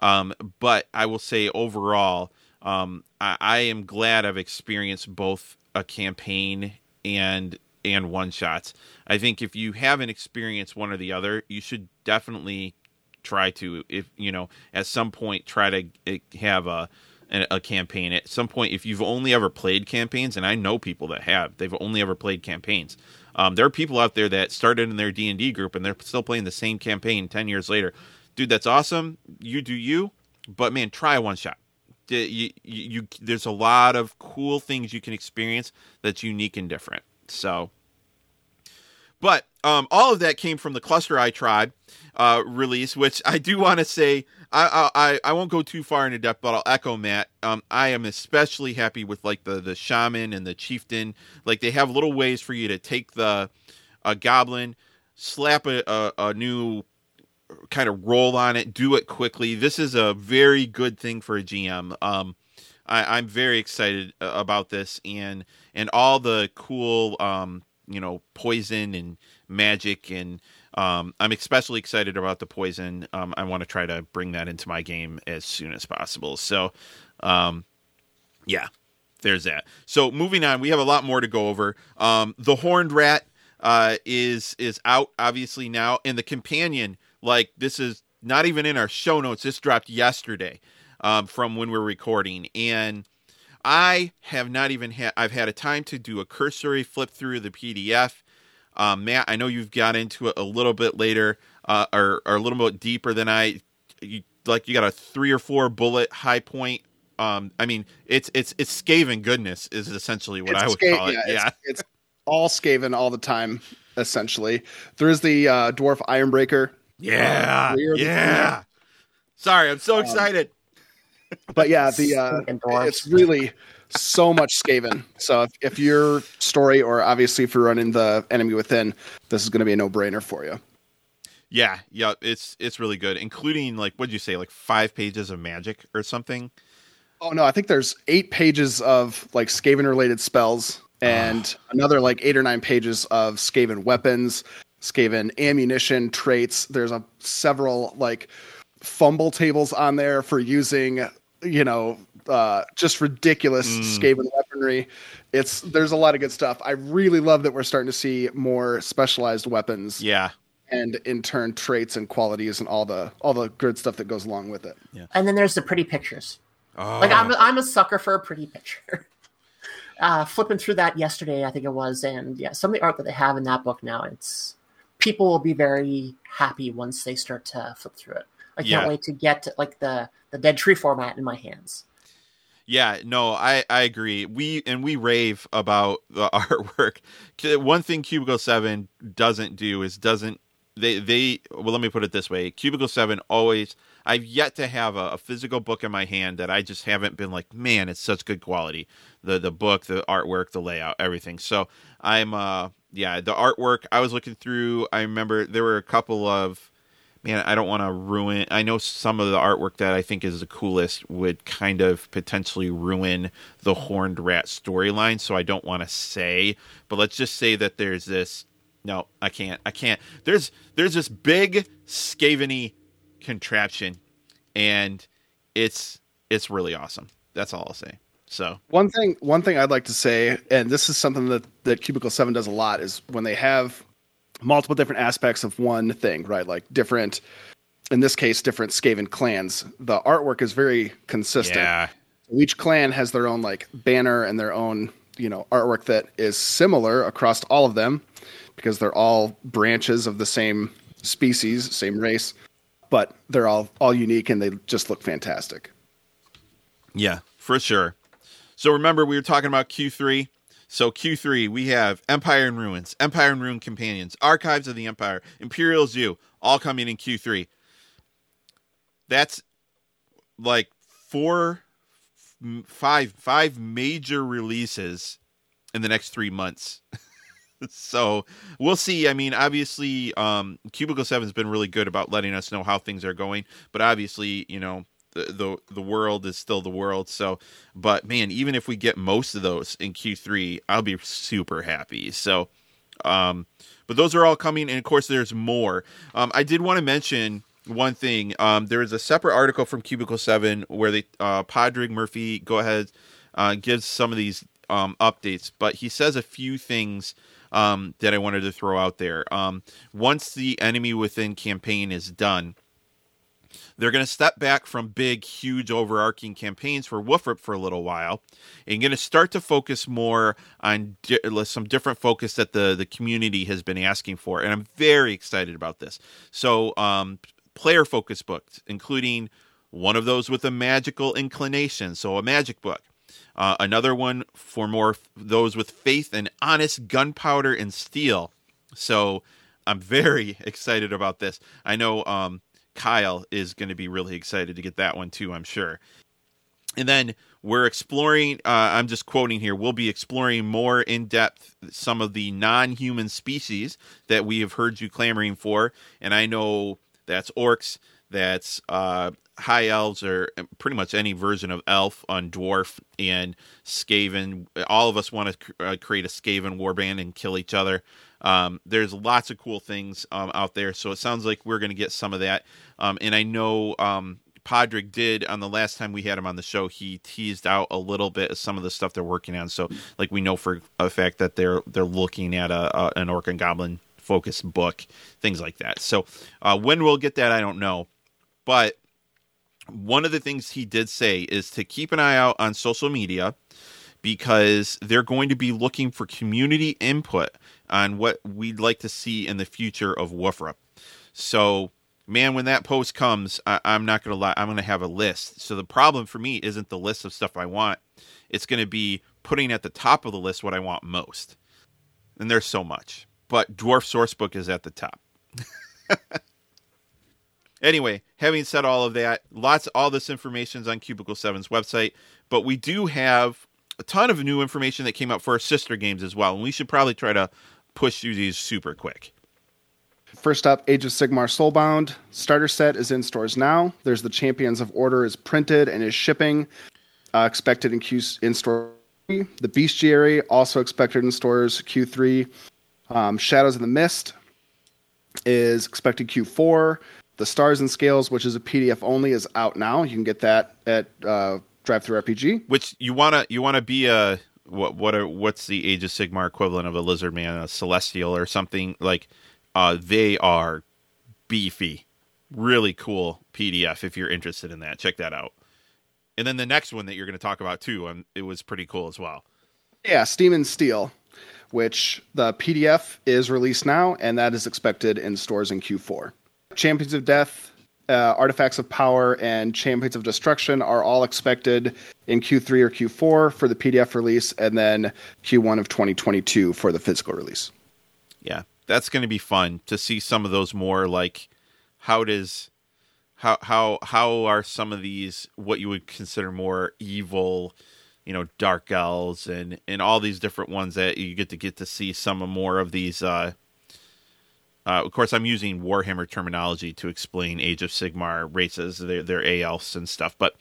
Um but I will say overall um I, I am glad I've experienced both a campaign and and one shots. I think if you haven't experienced one or the other, you should definitely try to if you know at some point try to eh, have a a campaign. At some point if you've only ever played campaigns and i know people that have they've only ever played campaigns um, there are people out there that started in their d&d group and they're still playing the same campaign 10 years later. Dude that's awesome. You do you but man try one shot. You, you, you there's a lot of cool things you can experience that's unique and different. So but um, all of that came from the Cluster Eye Tribe uh, release, which I do want to say I, I I won't go too far into depth, but I'll echo Matt. Um, I am especially happy with like the the shaman and the chieftain. Like they have little ways for you to take the a goblin, slap a, a, a new kind of roll on it, do it quickly. This is a very good thing for a GM. Um, I, I'm very excited about this and and all the cool um, you know poison and magic and um, I'm especially excited about the poison. Um, I want to try to bring that into my game as soon as possible. So, um, yeah, there's that. So moving on, we have a lot more to go over. Um, the horned rat uh, is is out obviously now, and the companion like this is not even in our show notes. This dropped yesterday um, from when we're recording, and I have not even had I've had a time to do a cursory flip through the PDF. Um, Matt, I know you've got into it a little bit later, uh, or, or a little bit deeper than I. You, like you got a three or four bullet high point. Um, I mean, it's it's it's Skaven goodness is essentially what It's I would Ska- call it. yeah, Yeah, It's, it's all Skaven all the time, essentially. There is the uh, dwarf Ironbreaker, yeah, Clear the yeah. Sorry, I'm so excited. but yeah, the uh, it's really so much Skaven. So if, if your story, or obviously if you're running the enemy within, this is going to be a no brainer for you. Yeah, yeah, it's it's really good, including like what'd you say, like five pages of magic or something. Oh no, I think there's eight pages of like Skaven related spells ah. and another like eight or nine pages of Skaven weapons, Skaven ammunition traits. There's a several like fumble tables on there for using, you know, uh, just ridiculous Skaven weaponry. It's there's a lot of good stuff. I really love that we're starting to see more specialized weapons Yeah, and in turn traits and qualities and all the all the good stuff that goes along with it. Yeah. And then there's the pretty pictures oh, Like I'm, I'm a sucker for a pretty picture. [LAUGHS] Uh, flipping through that yesterday, I think it was, and yeah, some of the art that they have in that book now, it's people will be very happy once they start to flip through it. I can't Yeah. wait to get like the the dead tree format in my hands. Yeah, no, I I agree. We and we rave about the [LAUGHS] artwork. One thing Cubicle Seven doesn't do is doesn't they they well let me put it this way. Cubicle Seven always I've yet to have a, a, physical book in my hand that I just haven't been like, man, it's such good quality. The the book, the artwork, the layout, everything. So I'm uh yeah, the artwork I was looking through, I remember there were a couple of man, I don't want to ruin. I know some of the artwork that I think is the coolest would kind of potentially ruin the Horned Rat storyline, so I don't want to say. But let's just say that there's this. No, I can't. I can't. There's there's this big Skaveny contraption, and it's it's really awesome. That's all I'll say. So one thing one thing I'd like to say, and this is something that that Cubicle Seven does a lot, is when they have multiple different aspects of one thing, right? Like different, in this case, different Skaven clans. The artwork is very consistent. Yeah. Each clan has their own like banner and their own, you know, artwork that is similar across all of them because they're all branches of the same species, same race, but they're all all unique and they just look fantastic. Yeah, for sure. So remember we were talking about Q3 so Q3, we have Empire in Ruins, Empire in Ruin Companions, Archives of the Empire, Imperial Zoo, all coming in Q3. That's like four, five, five major releases in the next three months. [LAUGHS] so we'll see. I mean, obviously, um, Cubicle Seven has been really good about letting us know how things are going, but obviously, you know, the, the the world is still the world. So, but man, even if we get most of those in Q3, I'll be super happy. So, um, but those are all coming, and of course, there's more. Um, I did want to mention one thing. Um, there is a separate article from Cubicle Seven where they uh, Padraig Murphy go ahead uh, gives some of these um, updates, but he says a few things. Um, that I wanted to throw out there. Um, once the enemy within campaign is done, they're going to step back from big, huge, overarching campaigns for WFRP for a little while, and going to start to focus more on di- some different focus that the the community has been asking for, and I'm very excited about this. So, um, player focus books, including one of those with a magical inclination, so a magic book. Uh, another one for more those with faith and honest gunpowder and steel. So I'm [LAUGHS] very excited about this. I know um, Kyle is going to be really excited to get that one too, I'm sure. And then we're exploring, uh, I'm just quoting here, we'll be exploring more in depth some of the non human species that we have heard you clamoring for. And I know that's orcs, that's uh, high elves, or pretty much any version of elf on dwarf and Skaven. All of us want to uh, create a Skaven warband and kill each other. Um, there's lots of cool things um, out there, so it sounds like we're going to get some of that. Um, and I know um, Padraig did on the last time we had him on the show. He teased out a little bit of some of the stuff they're working on. So, like we know for a fact that they're they're looking at a, a an Orc and Goblin focused book, things like that. So, uh, when we'll get that, I don't know, but one of the things he did say is to keep an eye out on social media because they're going to be looking for community input on what we'd like to see in the future of WFRP. So, man, when that post comes, I, am not going to lie, I'm going to have a list. So, the problem for me isn't the list of stuff I want, it's going to be putting at the top of the list what I want most. And there's so much. But Dwarf Sourcebook is at the top. [LAUGHS] anyway, having said all of that, lots all this information is on Cubicle 7's website, but we do have a ton of new information that came out for our sister games as well, and we should probably try to push through these super quick. First up, Age of Sigmar Soulbound starter set is in stores now. There's the Champions of Order is printed and is shipping, uh, expected in Q in store. The Bestiary also expected in stores Q3. Um, Shadows of the Mist is expected Q4. The Stars and Scales, which is a PDF only, is out now. You can get that at uh, DriveThruRPG. Which you wanna you wanna be a what what are what's the Age of Sigmar equivalent of a lizard man, a celestial or something like? Uh, they are beefy, really cool PDF. If you're interested in that, check that out. And then the next one that you're going to talk about too, um, it was pretty cool as well. Yeah, Steam and Steel, which the PDF is released now, and that is expected in stores in Q4. Champions of Death uh, Artifacts of Power and Champions of Destruction are all expected in Q3 or Q4 for the PDF release, and then Q1 of 2022 for the physical release. Yeah, that's going to be fun to see some of those more like how does how how how are some of these what you would consider more evil you know dark elves and and all these different ones that you get to get to see some more of these uh uh, of course, I'm using Warhammer terminology to explain Age of Sigmar races, their their A elves and stuff, but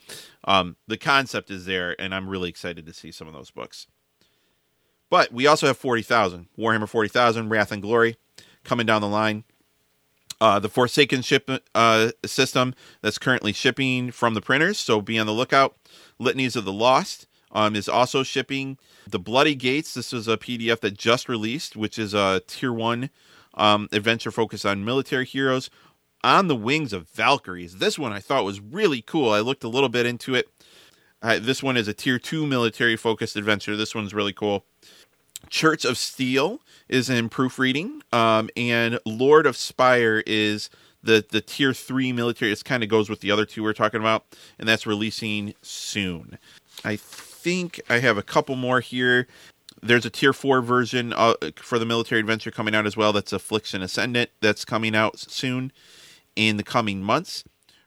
um, the concept is there, and I'm really excited to see some of those books. But we also have 40,000 Warhammer 40,000 Wrath and Glory coming down the line. Uh, the Forsaken ship uh, system that's currently shipping from the printers, so be on the lookout. Litanies of the Lost um, is also shipping. The Bloody Gates, this is a PDF that just released, which is a tier one um, adventure focused on military heroes. On the Wings of Valkyries. This one I thought was really cool. I looked a little bit into it. Uh, this one is a tier two military focused adventure. This one's really cool. Church of Steel is in proofreading, um, and Lord of Spire is the the tier three military. It kind of goes with the other two we're talking about, and that's releasing soon. I think I have a couple more here. There's a tier four version uh, for the military adventure coming out as well. That's Affliction Ascendant. That's coming out soon in the coming months.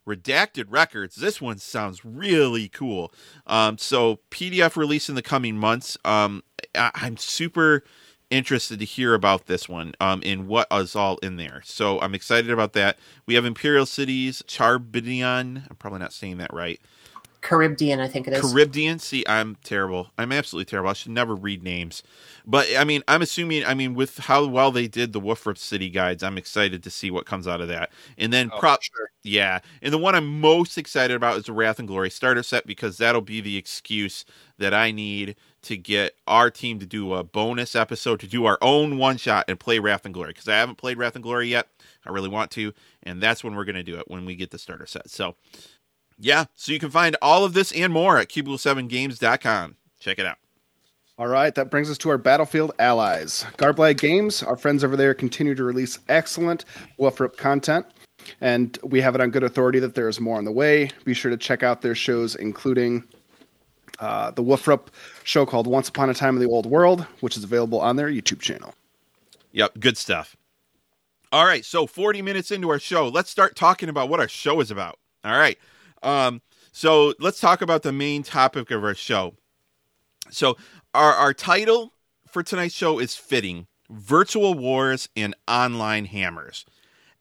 Redacted Records. This one sounds really cool. Um, so PDF release in the coming months. Um, I- am super interested to hear about this one um, and what is all in there. So I'm excited about that. We have Imperial Cities, Charbidion. I'm probably not saying that right. Charybdian, I think it is. Charybdian. See, I'm terrible. I'm absolutely terrible. I should never read names. But I mean, I'm assuming. I mean, with how well they did the Woofrup City guides, I'm excited to see what comes out of that. And then, Oh, prop, sure. yeah. And the one I'm most excited about is the Wrath and Glory starter set because that'll be the excuse that I need to get our team to do a bonus episode to do our own one shot and play Wrath and Glory because I haven't played Wrath and Glory yet. I really want to, and that's when we're going to do it when we get the starter set. So, yeah. So you can find all of this and more at cubicle7games.com. Check it out. All right, that brings us to our battlefield allies. Garblag Games, our friends over there, continue to release excellent Wolfrip content, and we have it on good authority that there is more on the way. Be sure to check out their shows, including uh, the Wolfrup show called Once Upon a Time in the Old World, which is available on their YouTube channel. Yep, good stuff. All right, so 40 minutes into our show, let's start talking about what our show is about. All right. Um, so let's talk about the main topic of our show. So our our title for tonight's show is fitting: virtual wars and online hammers.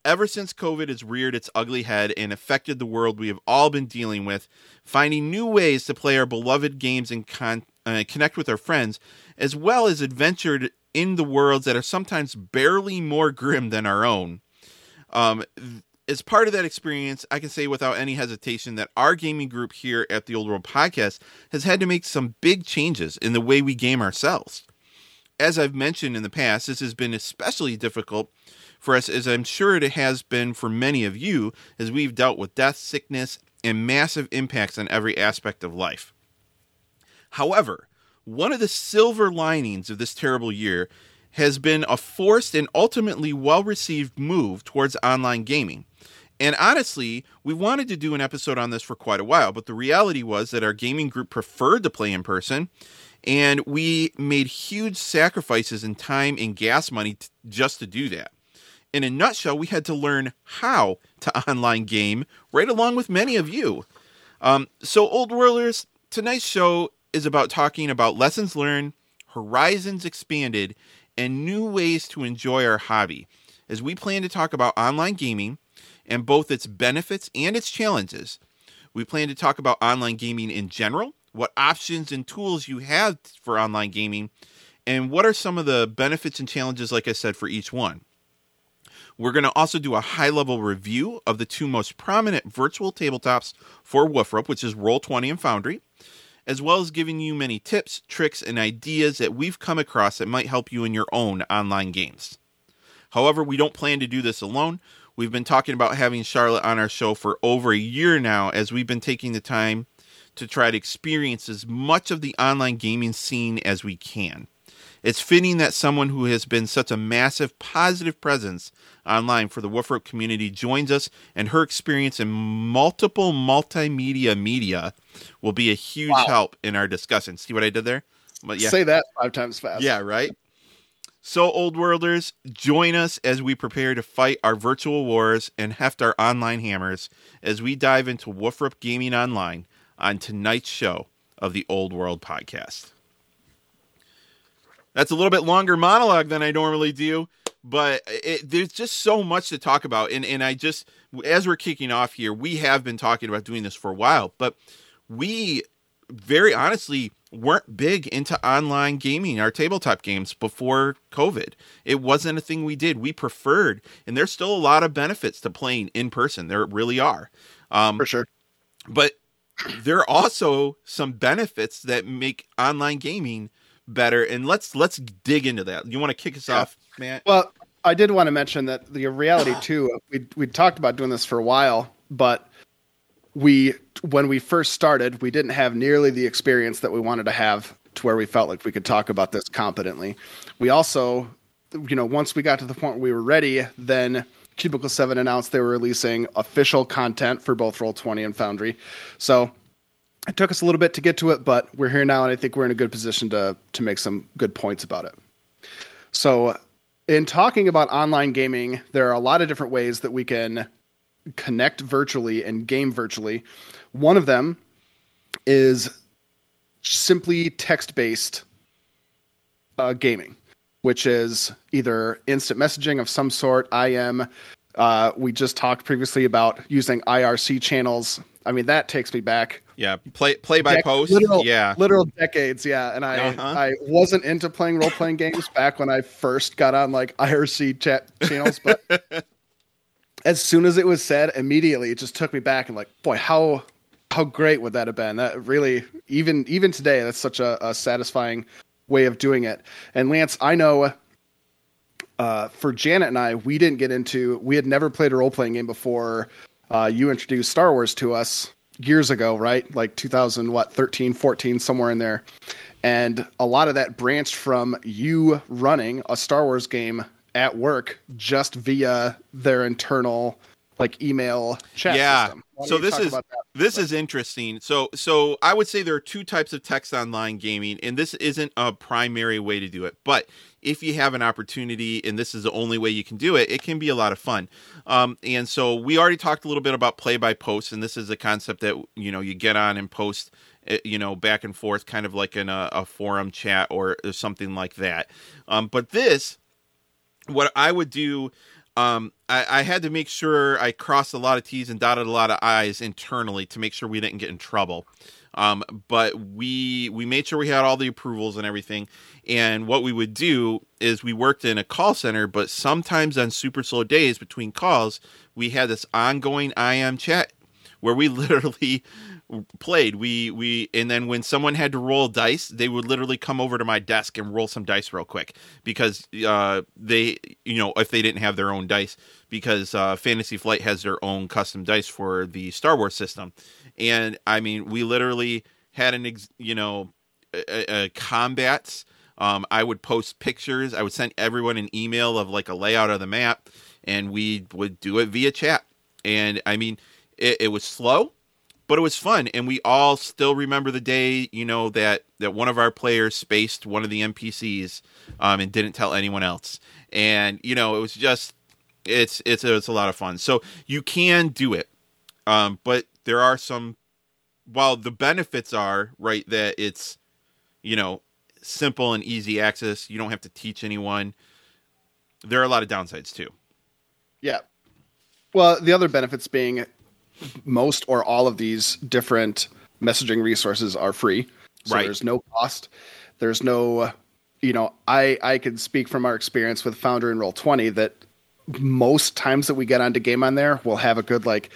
Ever since COVID has reared its ugly head and affected the world we have all been dealing with, finding new ways to play our beloved games and con- uh, connect with our friends, as well as adventured in the worlds that are sometimes barely more grim than our own. Um, as part of that experience, I can say without any hesitation that our gaming group here at the Old World Podcast has had to make some big changes in the way we game ourselves. As I've mentioned in the past, this has been especially difficult for us, as I'm sure it has been for many of you, as we've dealt with death, sickness, and massive impacts on every aspect of life. However, one of the silver linings of this terrible year has been a forced and ultimately well received move towards online gaming. And honestly, we wanted to do an episode on this for quite a while, but the reality was that our gaming group preferred to play in person, and we made huge sacrifices in time and gas money t- just to do that. In a nutshell, we had to learn how to [LAUGHS] online game right along with many of you. Um, so, Old Worlders, tonight's show is about talking about lessons learned, horizons expanded, and new ways to enjoy our hobby. As we plan to talk about online gaming and both its benefits and its challenges, we plan to talk about online gaming in general, what options and tools you have for online gaming, and what are some of the benefits and challenges, like I said, for each one. We're going to also do a high level review of the two most prominent virtual tabletops for Woofrup, which is Roll20 and Foundry, as well as giving you many tips, tricks, and ideas that we've come across that might help you in your own online games. However, we don't plan to do this alone. We've been talking about having Charlotte on our show for over a year now, as we've been taking the time to try to experience as much of the online gaming scene as we can. It's fitting that someone who has been such a massive positive presence online for the Woofrup community joins us, and her experience in multiple multimedia media will be a huge Wow. help in our discussion. See what I did there? But yeah, Say that five times fast. yeah, right. So, Old Worlders, join us as we prepare to fight our virtual wars and heft our online hammers as we dive into Woofrup Gaming Online on tonight's show of the Old World Podcast. That's a little bit longer monologue than I normally do, but it, there's just so much to talk about. And, and I just, as we're kicking off here, we have been talking about doing this for a while, but we very honestly weren't big into online gaming, our tabletop games before COVID. It wasn't a thing we did. We preferred, and there's still a lot of benefits to playing in person. There really are. Um, For sure. But there are also some benefits that make online gaming better. And let's let's dig into that. You want to kick us yeah. off, Matt? Well, I did want to mention that the reality too. We we talked about doing this for a while, but we when we first started, we didn't have nearly the experience that we wanted to have to where we felt like we could talk about this competently. We also, you know, once we got to the point where we were ready, then Cubicle 7 announced they were releasing official content for both Roll20 and Foundry. So it took us a little bit to get to it, but we're here now, and I think we're in a good position to to make some good points about it. So, in talking about online gaming, there are a lot of different ways that we can connect virtually and game virtually. One of them is simply text based uh, gaming, which is either instant messaging of some sort, IM. Uh, we just talked previously about using IRC channels. I mean, that takes me back. Yeah, play play by Dec- post. Literal, yeah, literal decades. Yeah, and I uh-huh. I wasn't into playing role playing games back when I first got on like IRC chat channels, but [LAUGHS] as soon as it was said, immediately it just took me back and like, boy, how how great would that have been? That really even even today, that's such a, a satisfying way of doing it. And Lance, I know uh, for Janet and I, we didn't get into we had never played a role playing game before uh, you introduced Star Wars to us years ago, right? Like 2000, what, 13, 14, somewhere in there. And a lot of that branched from you running a Star Wars game at work just via their internal like email chat yeah. system. So this is this is interesting. So so I would say there are two types of text online gaming, and this isn't a primary way to do it. But if you have an opportunity, and this is the only way you can do it, it can be a lot of fun. Um, and so we already talked a little bit about play by post, and this is a concept that you know you get on and post eh, you know back and forth kind of like in a, a forum chat or something like that um, but this what I would do, um, I, I, had to make sure I crossed a lot of T's and dotted a lot of I's internally to make sure we didn't get in trouble. Um, but we we made sure we had all the approvals and everything. And what we would do is we worked in a call center, but sometimes on super slow days between calls, we had this ongoing IM chat where we [LAUGHS] literally played we we and then when someone had to roll dice they would literally come over to my desk and roll some dice real quick because uh they you know if they didn't have their own dice because uh fantasy flight has their own custom dice for the star wars system. And i mean we literally had an ex, you know a, a combats um i would post pictures i would send everyone an email of like a layout of the map and we would do it via chat. And i mean it, it was slow but it was fun and we all still remember the day you know that that one of our players spaced one of the npcs um, and didn't tell anyone else. And you know it was just it's it's it's a lot of fun. So you can do it um, but there are some while the benefits are right that it's you know simple and easy access you don't have to teach anyone there are a lot of downsides too. Yeah. Well the other benefits being most or all of these different messaging resources are free. So right. there's no cost. There's no, you know, I I can speak from our experience with Foundry and Roll Twenty that most times that we get onto game on there, we'll have a good like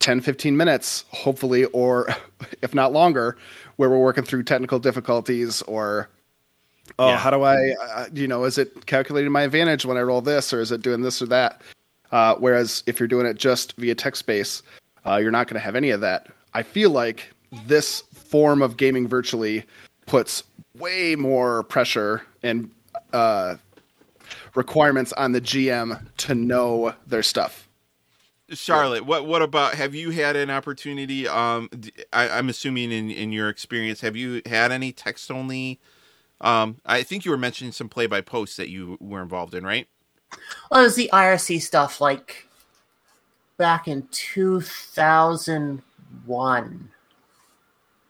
10, 15 minutes, hopefully, or [LAUGHS] if not longer, where we're working through technical difficulties or oh, yeah. how do I, uh, you know, is it calculating my advantage when I roll this, or is it doing this or that? Uh, whereas if you're doing it just via text space, uh, you're not going to have any of that. I feel like this form of gaming virtually puts way more pressure and uh, requirements on the GM to know their stuff. Charlotte, what what about? Have you had an opportunity? Um, I, am assuming in in your experience, have you had any text only Um, I think you were mentioning some play by post that you were involved in, right? Well, it was the IRC stuff like back in 2001.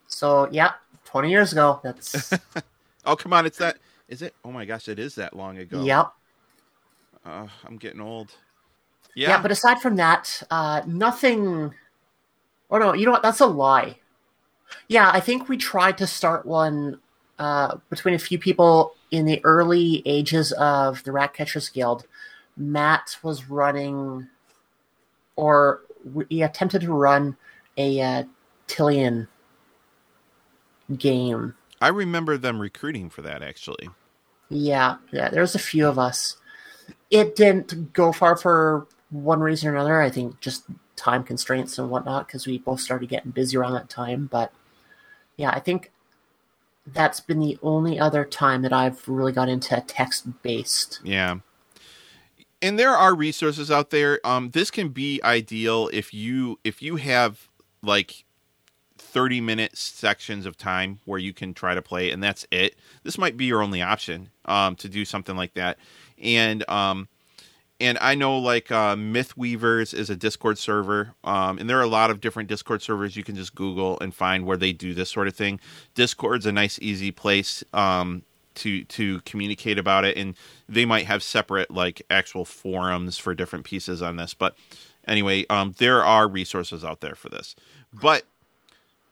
So, yeah, 20 years ago. That's. [LAUGHS] oh, come on. It's that. Is it? Oh my gosh, it is that long ago. Yep. Uh, I'm getting old. Yeah. yeah, but aside from that, uh, nothing. Oh, no, you know what? That's a lie. Yeah, I think we tried to start one uh, between a few people in the early ages of the Ratcatchers Guild. Matt was running, or we attempted to run a uh, Tillian game. I remember them recruiting for that actually. Yeah, yeah, there's a few of us. It didn't go far for one reason or another. I think just time constraints and whatnot because we both started getting busy around that time. But yeah, I think that's been the only other time that I've really got into text based. Yeah. And there are resources out there. Um, this can be ideal if you if you have like 30 minute sections of time where you can try to play and that's it. This might be your only option um, to do something like that. And um, and I know like uh, Mythweavers is a Discord server, um, and there are a lot of different Discord servers you can just Google and find where they do this sort of thing. Discord's a nice, easy place um, to to communicate about it, and they might have separate like actual forums for different pieces on this. But anyway, um, there are resources out there for this, but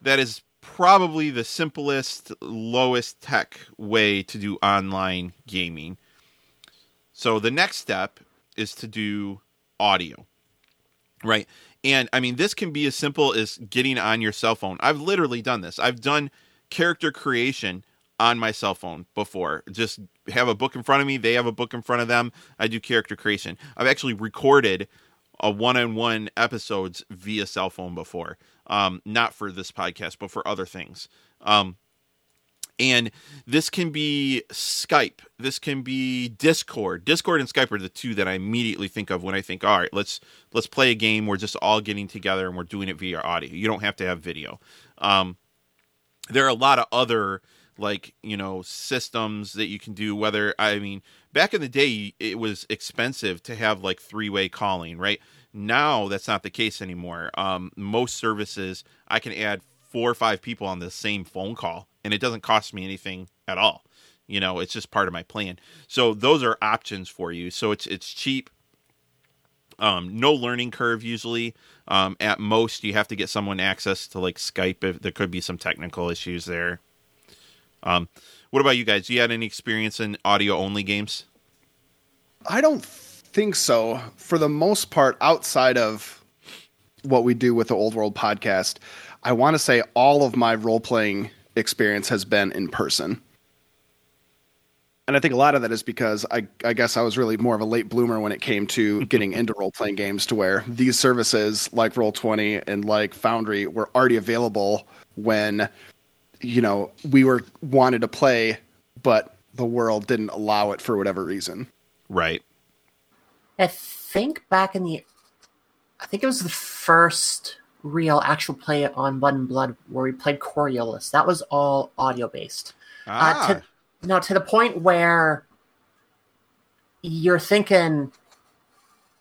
that is probably the simplest, lowest tech way to do online gaming. So the next step is to do audio, right? And I mean, this can be as simple as getting on your cell phone. I've literally done this. I've done character creation on my cell phone before. Just have a book in front of me, they have a book in front of them. I do character creation. I've actually recorded a one-on-one episodes via cell phone before. Um, not for this podcast, but for other things. Um, and this can be Skype. This can be Discord. Discord and Skype are the two that I immediately think of when I think, all right, let's let's play a game. We're just all getting together and we're doing it via audio. You don't have to have video. Um, there are a lot of other like you know systems that you can do. Whether I mean, back in the day, it was expensive to have like three way calling, right? Now that's not the case anymore. Um, most services I can add four or five people on the same phone call and it doesn't cost me anything at all. You know, it's just part of my plan. So those are options for you. So it's it's cheap. Um, no learning curve usually. Um, at most, you have to get someone access to like Skype if there could be some technical issues there. Um, what about you guys? Do you had any experience in audio only games? I don't think so. For the most part, outside of what we do with the Old World podcast, I want to say all of my role playing experience has been in person. And I think a lot of that is because I, I guess I was really more of a late bloomer when it came to [LAUGHS] getting into role playing games to where these services like Roll20 and like Foundry were already available when, you know, we were wanted to play, but the world didn't allow it for whatever reason. Right. I think back in the, I think it was the first real actual play on Mud and Blood where we played Coriolis. That was all audio based. Ah. Uh, to, now to the point where you're thinking,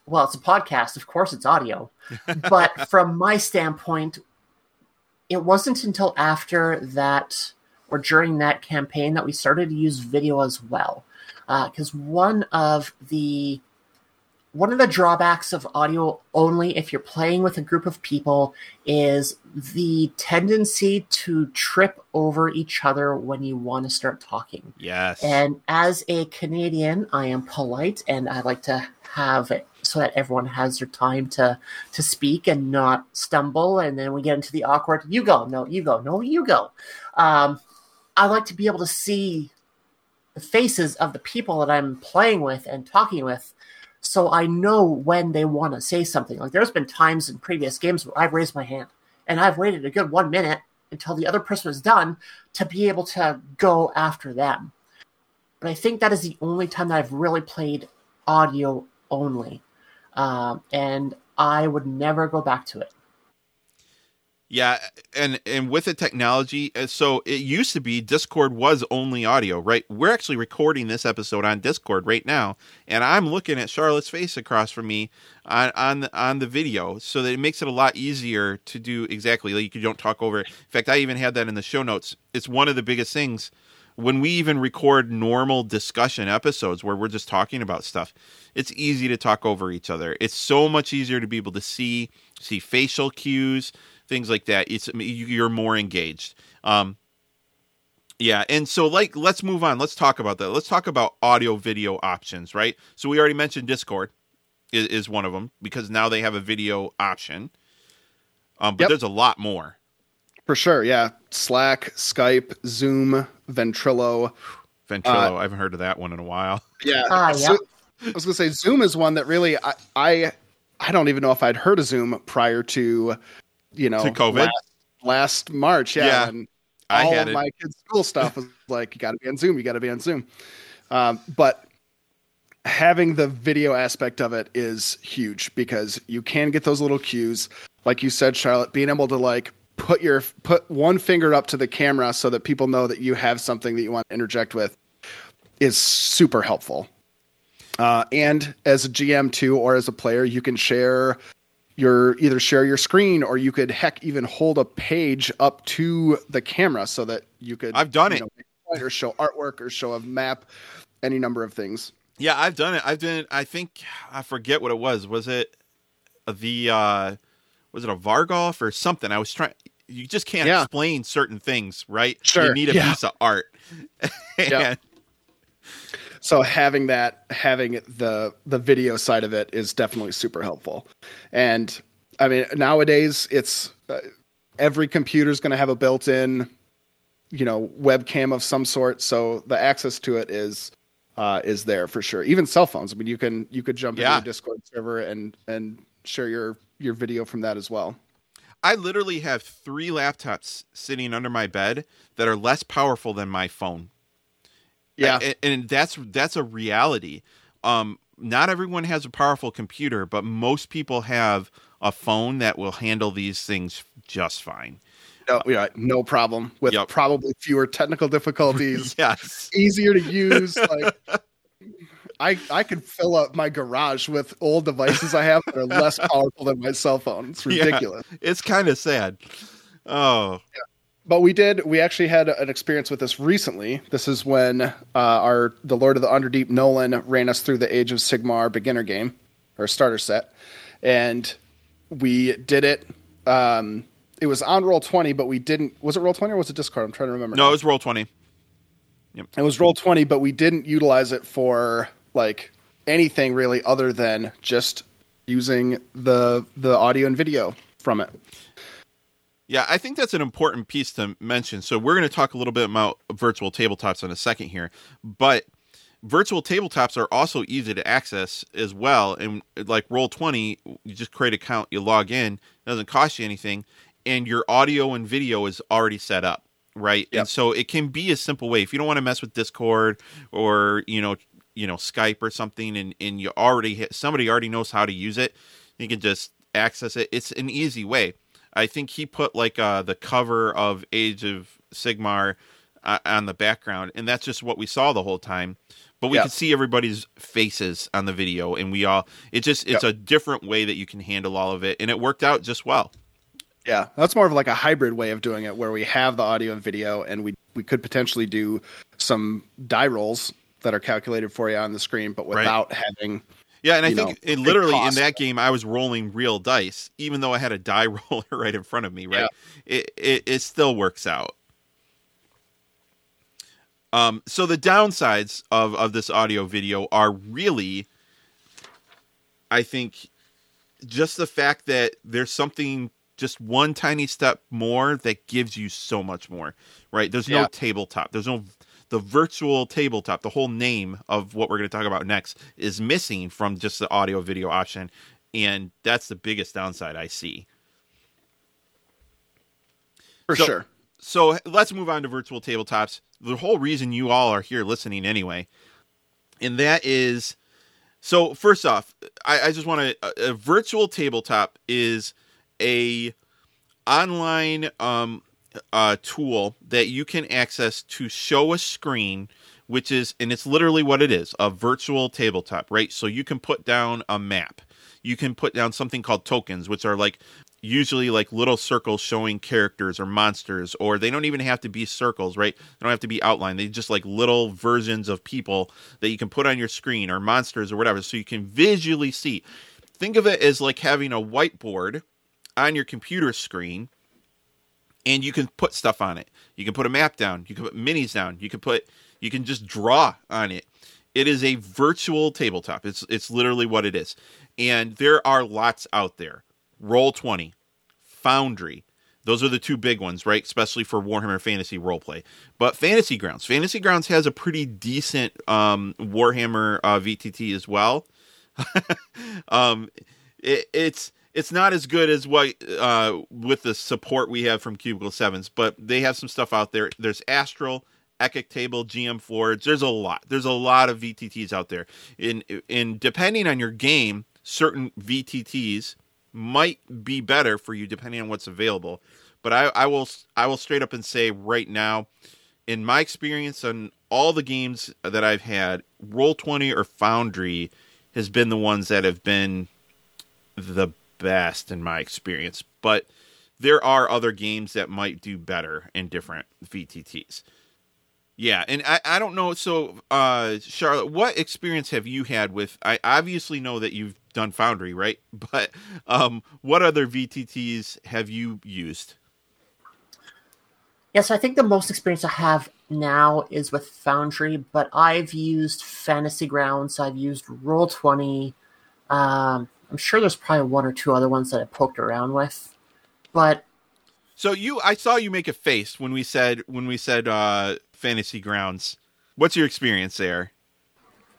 well, it's a podcast. Of course, it's audio. [LAUGHS] but from my standpoint, it wasn't until after that or during that campaign that we started to use video as well. Because uh, one of the one of the drawbacks of audio only if you're playing with a group of people is the tendency to trip over each other when you want to start talking. Yes. And as a Canadian, I am polite and I like to have it so that everyone has their time to to speak and not stumble and then we get into the awkward you go no you go no you go um, i like to be able to see the faces of the people that i'm playing with and talking with so I know when they want to say something. Like there's been times in previous games where I've raised my hand and I've waited a good one minute until the other person is done to be able to go after them. But I think that is the only time that I've really played audio only. Um, and I would never go back to it. Yeah, and and with the technology, uh, so it used to be Discord was only audio, right? We're actually recording this episode on Discord right now, and I'm looking at Charlotte's face across from me on on the, on the video, so that it makes it a lot easier to do exactly like you don't talk over. In fact, I even had that in the show notes. It's one of the biggest things when we even record normal discussion episodes where we're just talking about stuff. It's easy to talk over each other. It's so much easier to be able to see see facial cues things like that. It's you're more engaged. Um, yeah, and so like let's move on. Let's talk about that. Let's talk about audio video options, right? So we already mentioned Discord is, is one of them because now they have a video option. Um, but Yep. there's a lot more. For sure, yeah. Slack, Skype, Zoom, Ventrilo. Ventrilo, I haven't heard of that one in a while. Yeah. Ah, so- yep. I was gonna say Zoom is one that really I, I I don't even know if I'd heard of Zoom prior to you know To COVID? last, last March. Yeah. Yeah. And I all had of it. my kids' school stuff was [LAUGHS] like, you got to be on Zoom. You got to be on Zoom. Um, but having the video aspect of it is huge because you can get those little cues, like you said, Charlotte. Being able to like put your put one finger up to the camera so that people know that you have something that you want to interject with is super helpful. Uh, and as a GM too, or as a player, you can share your either share your screen or you could heck even hold a page up to the camera so that you could I've done it. know, or show artwork or show a map, any number of things. Yeah, I've done it. I've done. it. I think I forget what it was. Was it the uh was it a Vargulf or something? I was trying. You just can't Yeah. explain certain things, right? Sure, You need a yeah. piece of art. [LAUGHS] Yeah. So having that, having the the video side of it is definitely super helpful. And I mean, nowadays it's uh, every computer is going to have a built-in, you know, webcam of some sort. So the access to it is uh, is there for sure. Even cell phones. I mean, you can you could jump Yeah. into a Discord server and and share your your video from that as well. I literally have three laptops sitting under my bed that are less powerful than my phone. Yeah, and, and that's that's a reality. Um, not everyone has a powerful computer, but most people have a phone that will handle these things just fine. no, yeah, no problem with Yep. probably fewer technical difficulties. [LAUGHS] Yes. easier to use. Like [LAUGHS] I I could fill up my garage with old devices I have that are less [LAUGHS] powerful than my cell phone. It's Yeah. ridiculous. It's kind of sad. Oh, But we did we actually had an experience with this recently. This is when uh, our the Lord of the Underdeep Nolan ran us through the Age of Sigmar beginner game or starter set, and we did it. Um, it was on roll twenty, but we didn't. Was it roll twenty or was it Discord? I'm trying to remember. no, now. it was roll 20. It was roll 20, but we didn't utilize it for like anything really other than just using the the audio and video from it. Yeah, I think that's an important piece to mention. So we're going to talk a little bit about virtual tabletops in a second here, but virtual tabletops are also easy to access as well. And like Roll Twenty, you just create an account, you log in, it doesn't cost you anything, and your audio and video is already set up, right? Yep. And so it can be a simple way if you don't want to mess with Discord or you know you know Skype or something, and and you already hit, somebody already knows how to use it, you can just access it. It's an easy way. I think he put like uh, the cover of Age of Sigmar uh, on the background, and that's just what we saw the whole time. But we Yeah. could see everybody's faces on the video, and we all it just it's a different way that you can handle all of it, and it worked out just well. Yeah, that's more of like a hybrid way of doing it, where we have the audio and video, and we we could potentially do some die rolls that are calculated for you on the screen, but Right. without having. Yeah, and I think know, it literally in that game I was rolling real dice, even though I had a die [LAUGHS] roller right in front of me. Right, it, it it still works out. Um, so the downsides of of this audio video are really, I think, just the fact that there's something just one tiny step more that gives you so much more. Right, there's no Yeah. tabletop. There's no the virtual tabletop, the whole name of what we're going to talk about next is missing from just the audio video option. And that's the biggest downside I see. For So- sure. So let's move on to virtual tabletops. The whole reason you all are here listening anyway, and that is so. First off, I, I just want to. A, a virtual tabletop is a online um, uh, tool that you can access to show a screen, which is, and it's literally what it is a virtual tabletop, right? So you can put down a map. You can put down something called tokens, which are like usually like little circles showing characters or monsters, or they don't even have to be circles, right? They don't have to be outlined. They just like little versions of people that you can put on your screen or monsters or whatever, so you can visually see. Think of it as like having a whiteboard on your computer screen and you can put stuff on it. You can put a map down, you can put minis down, you can put you can just draw on it. It is a virtual tabletop. It's it's literally what it is. And there are lots out there. Roll 20, Foundry. Those are the two big ones, right? Especially for Warhammer Fantasy roleplay. But Fantasy Grounds, Fantasy Grounds has a pretty decent um, Warhammer uh, VTT as well. [LAUGHS] um, it, it's it's not as good as what uh, with the support we have from Cubicle Sevens, but they have some stuff out there. There's Astral, Epic Table, GM Forge. There's a lot. There's a lot of VTTs out there. In in depending on your game, certain VTTs might be better for you depending on what's available. But I, I will I will straight up and say right now, in my experience on all the games that I've had, Roll Twenty or Foundry has been the ones that have been the best in my experience. But there are other games that might do better in different VTTs. Yeah, and I, I don't know. So, uh, Charlotte, what experience have you had with? I obviously know that you've done Foundry, right? [LAUGHS] But um, what other VTTs have you used? Yes, I think the most experience I have now is with Foundry, but I've used Fantasy Grounds, I've used Roll Twenty. Um, I'm sure there's probably one or two other ones that I poked around with, but so you, I saw you make a face when we said when we said uh, Fantasy Grounds. What's your experience there?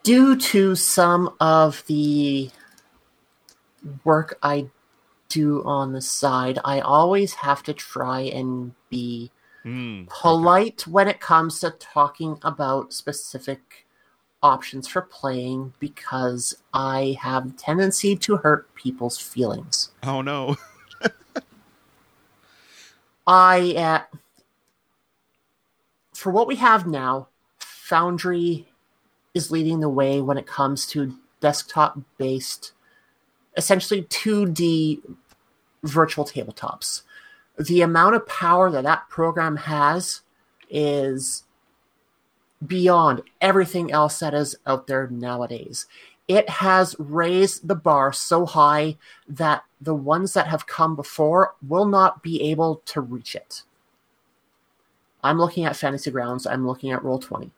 Due to some of the work I do on the side, I always have to try and be mm, polite okay. when it comes to talking about specific options for playing because I have a tendency to hurt people's feelings. Oh no. I uh, for what we have now, Foundry is leading the way when it comes to desktop based essentially 2D virtual tabletops. The amount of power that that program has is beyond everything else that is out there nowadays. It has raised the bar so high that the ones that have come before will not be able to reach it. I'm looking at Fantasy Grounds, I'm looking at Roll20.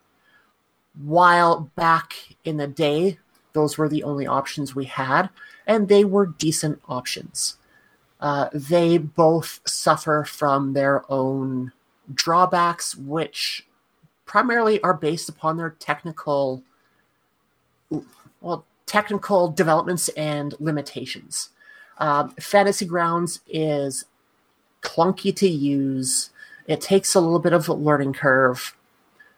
While back in the day, those were the only options we had, and they were decent options. Uh, they both suffer from their own drawbacks, which primarily are based upon their technical well technical developments and limitations. Um, Fantasy Grounds is clunky to use. It takes a little bit of a learning curve.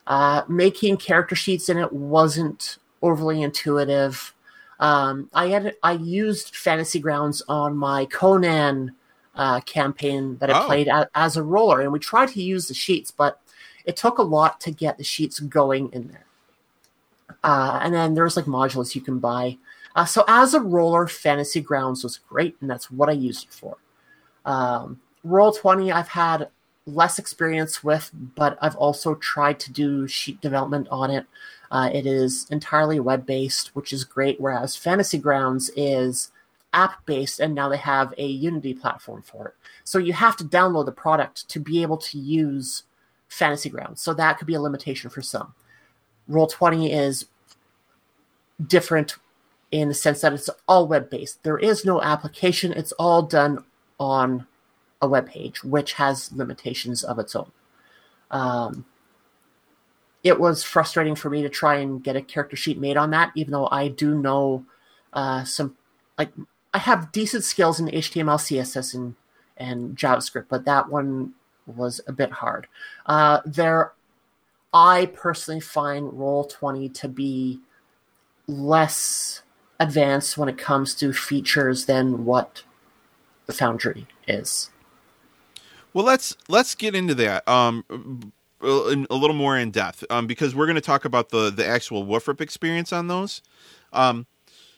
Uh, making character sheets in it wasn't overly intuitive. Um, I had I used Fantasy Grounds on my Conan uh, campaign that I oh. played a, as a roller, and we tried to use the sheets, but it took a lot to get the sheets going in there. Uh, and then there's like modules you can buy. Uh, so as a roller, Fantasy Grounds was great, and that's what I used it for. Um, Roll Twenty, I've had less experience with, but I've also tried to do sheet development on it. Uh, it is entirely web based, which is great, whereas Fantasy Grounds is app based, and now they have a Unity platform for it. So you have to download the product to be able to use fantasy grounds. So that could be a limitation for some. Roll 20 is different in the sense that it's all web based. There is no application, it's all done on a web page, which has limitations of its own. Um, it was frustrating for me to try and get a character sheet made on that, even though I do know uh, some, like, I have decent skills in HTML, CSS, and, and JavaScript, but that one was a bit hard. Uh, there, I personally find Roll Twenty to be less advanced when it comes to features than what the Foundry is. Well, let's let's get into that um a a little more in depth um because we're going to talk about the the actual Woofrup experience on those. Um,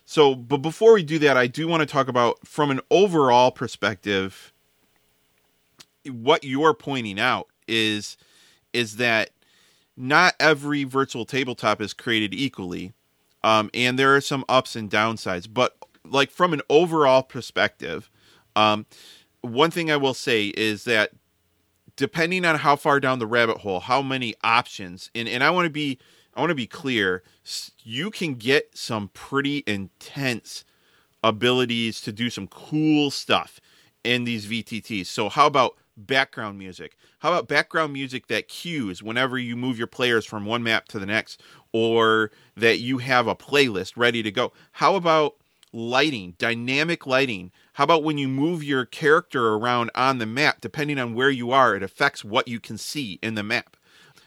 so, but before we do that, I do want to talk about from an overall perspective. What you're pointing out is is that not every virtual tabletop is created equally, um, and there are some ups and downsides. But like from an overall perspective, um, one thing I will say is that depending on how far down the rabbit hole, how many options, and, and I want to be I want to be clear, you can get some pretty intense abilities to do some cool stuff in these VTTs. So how about background music? How about background music that cues whenever you move your players from one map to the next or that you have a playlist ready to go? How about lighting, dynamic lighting? How about when you move your character around on the map, depending on where you are, it affects what you can see in the map?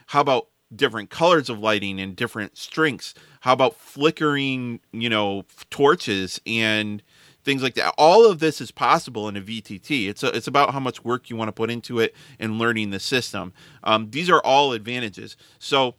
How about different colors of lighting and different strengths? How about flickering, you know, torches and things like that? All of this is possible in a VTT. It's a, it's about how much work you want to put into it and learning the system. Um, these are all advantages. So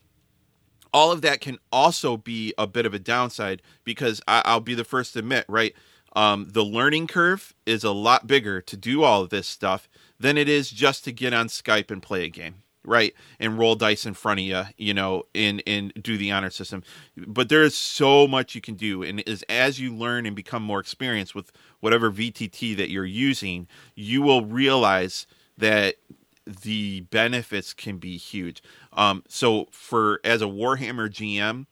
all of that can also be a bit of a downside because I, I'll be the first to admit, right? Um, the learning curve is a lot bigger to do all of this stuff than it is just to get on Skype and play a game, right? And roll dice in front of you, you know, and and do the honor system. But there is so much you can do, and as as you learn and become more experienced with whatever VTT that you're using, you will realize that the benefits can be huge. Um, so for as a Warhammer GM,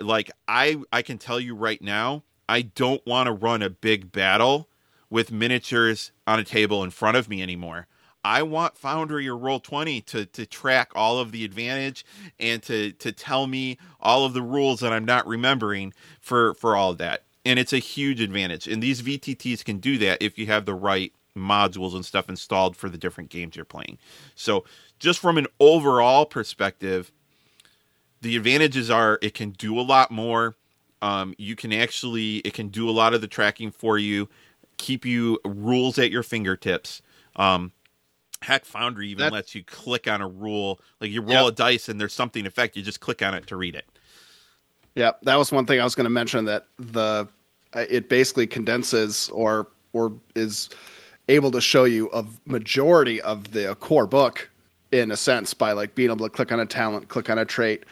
like I I can tell you right now, I don't want to run a big battle with miniatures on a table in front of me anymore. I want Foundry or Roll Twenty to to track all of the advantage and to to tell me all of the rules that I'm not remembering for for all of that. And it's a huge advantage. And these VTTs can do that if you have the right modules and stuff installed for the different games you're playing. So, just from an overall perspective, the advantages are it can do a lot more. Um, you can actually it can do a lot of the tracking for you, keep you rules at your fingertips. Um, heck, Foundry even lets you click on a rule, like you roll Yep. a dice and there's something effect, you just click on it to read it. Yeah, that was one thing I was going to mention that the uh, it basically condenses or or is able to show you a majority of the core book in a sense by like being able to click on a talent, click on a trait,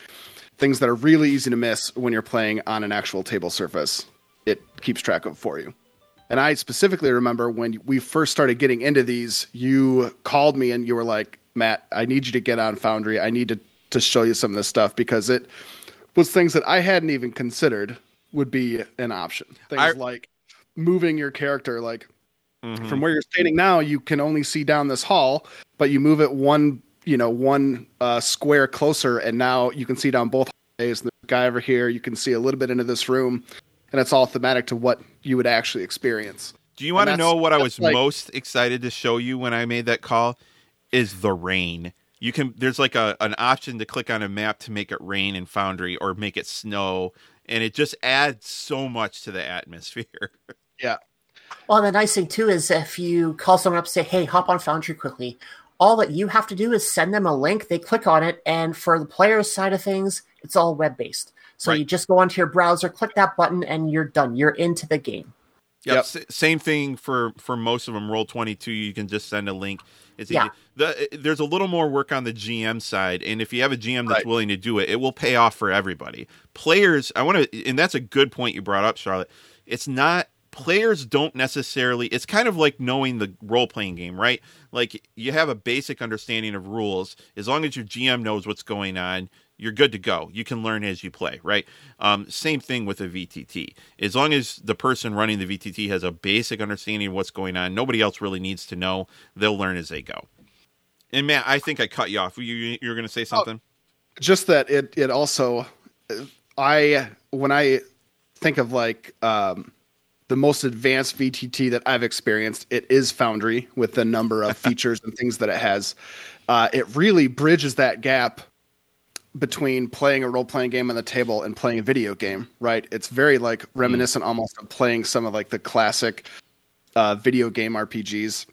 things that are really easy to miss when you're playing on an actual table surface. It keeps track of for you. And I specifically remember when we first started getting into these, you called me and you were like, Matt, I need you to get on Foundry. I need to, to show you some of this stuff because it was things that I hadn't even considered would be an option. Things I- like moving your character, like Mhm. from where you're standing now, you can only see down this hall, but you move it one, you know, one uh, square closer, and now you can see down both ways. And the guy over here, you can see a little bit into this room, and it's all thematic to what you would actually experience. Do you want to know what I was like- most excited to show you when I made that call? Is the rain. You can there's like a an option to click on a map to make it rain in Foundry or make it snow, and it just adds so much to the atmosphere. [LAUGHS] Yeah. Well, the nice thing too is if you call someone up say, "Hey, hop on Foundry quickly," all that you have to do is send them a link. They click on it, and for the player's side of things, it's all web based. So Right. you just go onto your browser, click that button, and you're done. You're into the game. Yep. Yep. s- same thing for for most of them. Roll twenty two. You can just send a link. It's Yeah. easy. The, eh, there's a little more work on the GM side, and if you have a GM that's Right. willing to do it, it will pay off for everybody. Players, I want to, and that's a good point you brought up, Charlotte. It's not players don't necessarily. It's kind of like knowing the role playing game, right? Like you have a basic understanding of rules. As long as your GM knows what's going on, you're good to go. You can learn as you play, right? Um, same thing with a VTT. As long as the person running the VTT has a basic understanding of what's going on, nobody else really needs to know. They'll learn as they go. And Matt, I think I cut you off. You you, you were going to say something? just that it it also i when i think of like um the most advanced vtt that i've experienced it is foundry with the number of [LAUGHS] features and things that it has uh, it really bridges that gap between playing a role-playing game on the table and playing a video game right it's very like reminiscent almost of playing some of like the classic uh, video game rpgs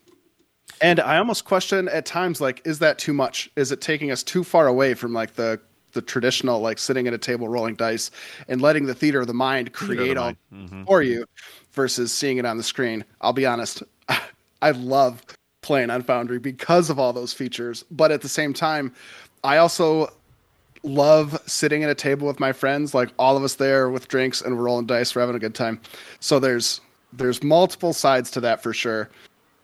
And I almost question at times like, is that too much? Is it taking us too far away from like the the traditional like sitting at a table rolling dice and letting the theater of the mind create the all mind. Mm-hmm. for you versus seeing it on the screen? I'll be honest, [LAUGHS] I love playing on Foundry because of all those features, but at the same time, I also love sitting at a table with my friends, like all of us there with drinks and we're rolling dice, we're having a good time. So there's there's multiple sides to that for sure.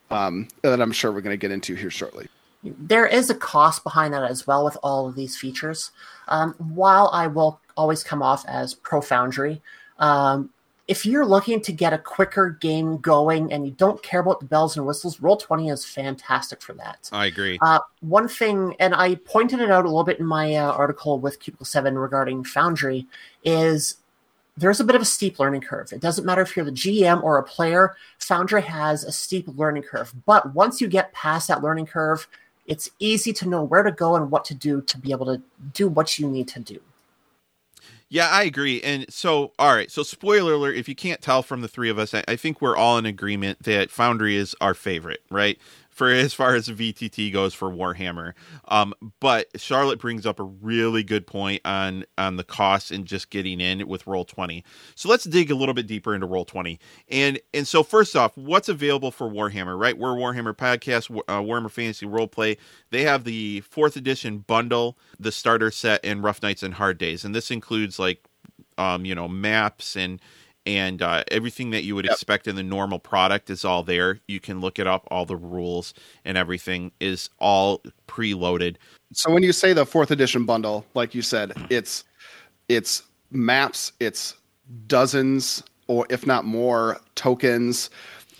Um, that I'm sure we're going to get into here shortly. There is a cost behind that as well with all of these features. Um, while I will always come off as pro Foundry, um, if you're looking to get a quicker game going and you don't care about the bells and whistles, Roll20 is fantastic for that. I agree. Uh, one thing, and I pointed it out a little bit in my uh, article with Cubicle 7 regarding Foundry, is there's a bit of a steep learning curve. It doesn't matter if you're the GM or a player, Foundry has a steep learning curve. But once you get past that learning curve, it's easy to know where to go and what to do to be able to do what you need to do. Yeah, I agree. And so, all right. So, spoiler alert: if you can't tell from the three of us, I, I think we're all in agreement that Foundry is our favorite, right? For as far as VTT goes for Warhammer, um, but Charlotte brings up a really good point on on the cost and just getting in with Roll Twenty. So let's dig a little bit deeper into Roll Twenty. And and so first off, what's available for Warhammer? Right, we're Warhammer podcast, uh, Warhammer Fantasy Roleplay. They have the fourth edition bundle, the starter set, and Rough Nights and Hard Days, and this includes like, um, you know, maps and and uh, everything that you would Yep. expect in the normal product is all there. You can look it up. All the rules and everything is all preloaded. So when you say the fourth edition bundle, like you said, it's it's maps, it's dozens or if not more tokens,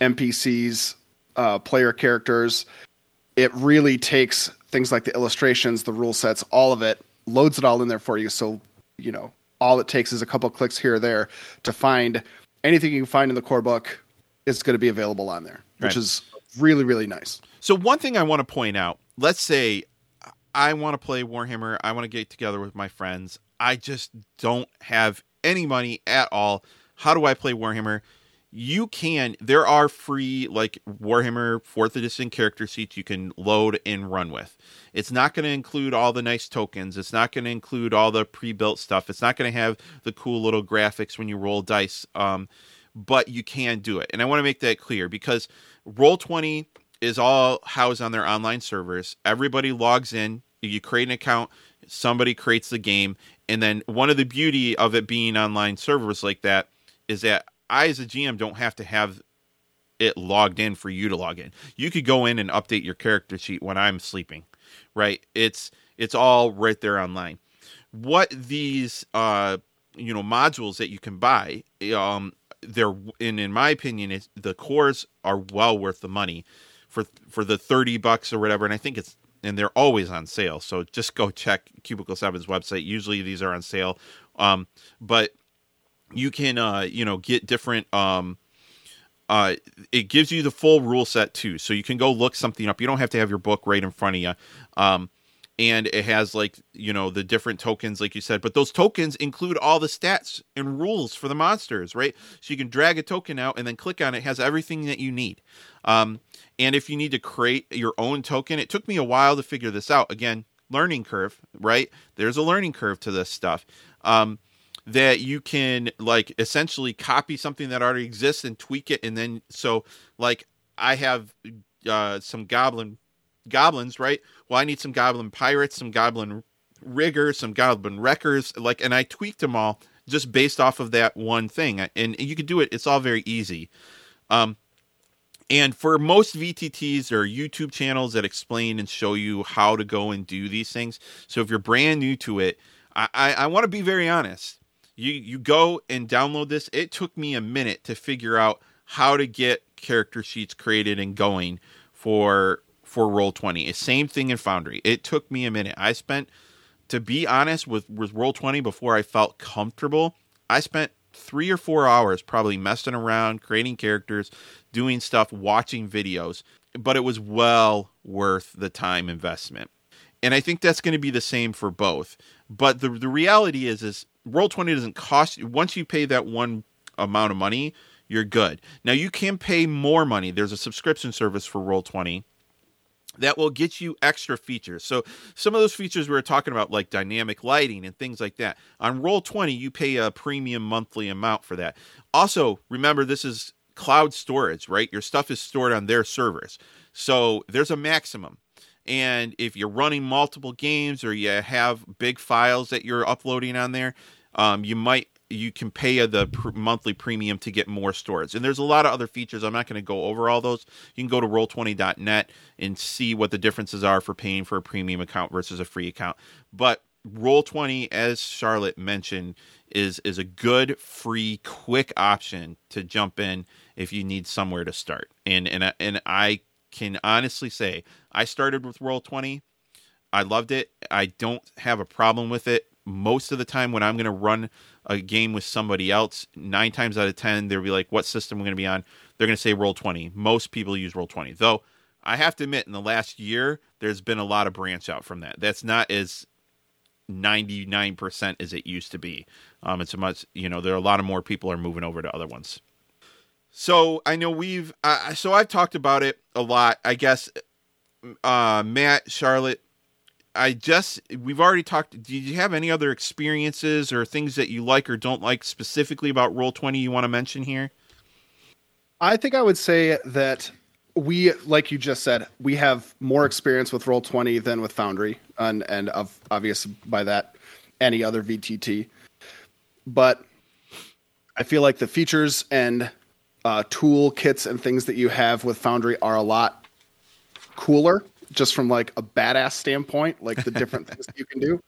NPCs, uh, player characters. It really takes things like the illustrations, the rule sets, all of it, loads it all in there for you. So you know, all it takes is a couple clicks here or there to find anything you can find in the core book is going to be available on there, which Right. is really really nice. So one thing I want to point out, let's say I want to play Warhammer, I want to get together with my friends. I just don't have any money at all. How do I play Warhammer? You can there are free like Warhammer 4th edition character sheets you can load and run with. It's not going to include all the nice tokens. It's not going to include all the pre-built stuff. It's not going to have the cool little graphics when you roll dice. Um, but you can do it. And I want to make that clear because Roll20 is all housed on their online servers. Everybody logs in, you create an account, somebody creates the game, and then one of the beauty of it being online servers like that is that I as a GM don't have to have it logged in for you to log in. You could go in and update your character sheet when I'm sleeping. Right? It's it's all right there online. What these uh you know modules that you can buy um they're and in my opinion the cores are well worth the money for for the 30 bucks or whatever and i think it's and they're always on sale so just go check cubicle 7's website usually these are on sale um but you can uh you know get different um uh it gives you the full rule set too. So you can go look something up. You don't have to have your book right in front of you um and it has like you know the different tokens like you said. But those tokens include all the stats and rules for the monsters right? So you can drag a token out and then click on it, it has everything that you need. Um, and if you need to create your own token it took me a while to figure this out. Again learning curve right? There's a learning curve to this stuff. Um, that you can like essentially copy something that already exists and tweak it and then so like i have uh, some goblin goblins, right? Well, I need some goblin pirates, some goblin riggers, some goblin wreckers, like, and I tweaked them all just based off of that one thing. And you can do it; it's all very easy. Um, and for most VTTs, or YouTube channels that explain and show you how to go and do these things. So if you're brand new to it, I, I, I want to be very honest. You you go and download this. It took me a minute to figure out how to get character sheets created and going for for roll 20 it's same thing in foundry. It took me a minute. I spent to be honest with with roll 20 before i felt comfortable i spent three or four hours probably messing around creating characters doing stuff watching videos. But it was well worth the time investment and i think that's going to be the same for both but the the reality is is roll 20 doesn't cost you once you pay that one amount of money you're good now you can pay more money there's a subscription service for roll 20 that will get you extra features. So some of those features we were talking about, like dynamic lighting and things like that. On Roll Twenty, you pay a premium monthly amount for that. Also, remember this is cloud storage, right? Your stuff is stored on their servers, so there's a maximum. And if you're running multiple games or you have big files that you're uploading on there, um, you might you can pay the pr- monthly premium to get more storage. And there's a lot of other features. I'm not going to go over all those. You can go to roll20.net and see what the differences are for paying for a premium account versus a free account. But Roll20, as Charlotte mentioned, is is a good, free, quick option to jump in if you need somewhere to start. And and and I can honestly say I started with Roll20. I loved it. I don't have a problem with it. Most of the time when I'm going to run a game with somebody else, nine times out of ten, they'll be like, "What system we're going to be on?" They're going to say Roll Twenty. Most people use Roll Twenty, though. I have to admit, in the last year, there's been a lot of branch out from that. That's not as 99% as it used to be. Um, it's a much, you know, there are a lot of more people are moving over to other ones. So I know we've, uh, so I've talked about it a lot. I guess, uh, Matt, Charlotte, I just we've already talked. Did you have any other experiences or things that you like or don't like specifically about Roll Twenty you want to mention here? I think I would say that we, like you just said, we have more experience with Roll Twenty than with Foundry, and and of obvious by that any other VTT. But I feel like the features and uh, tool kits and things that you have with Foundry are a lot cooler just from like a badass standpoint, like the different [LAUGHS] things you can do.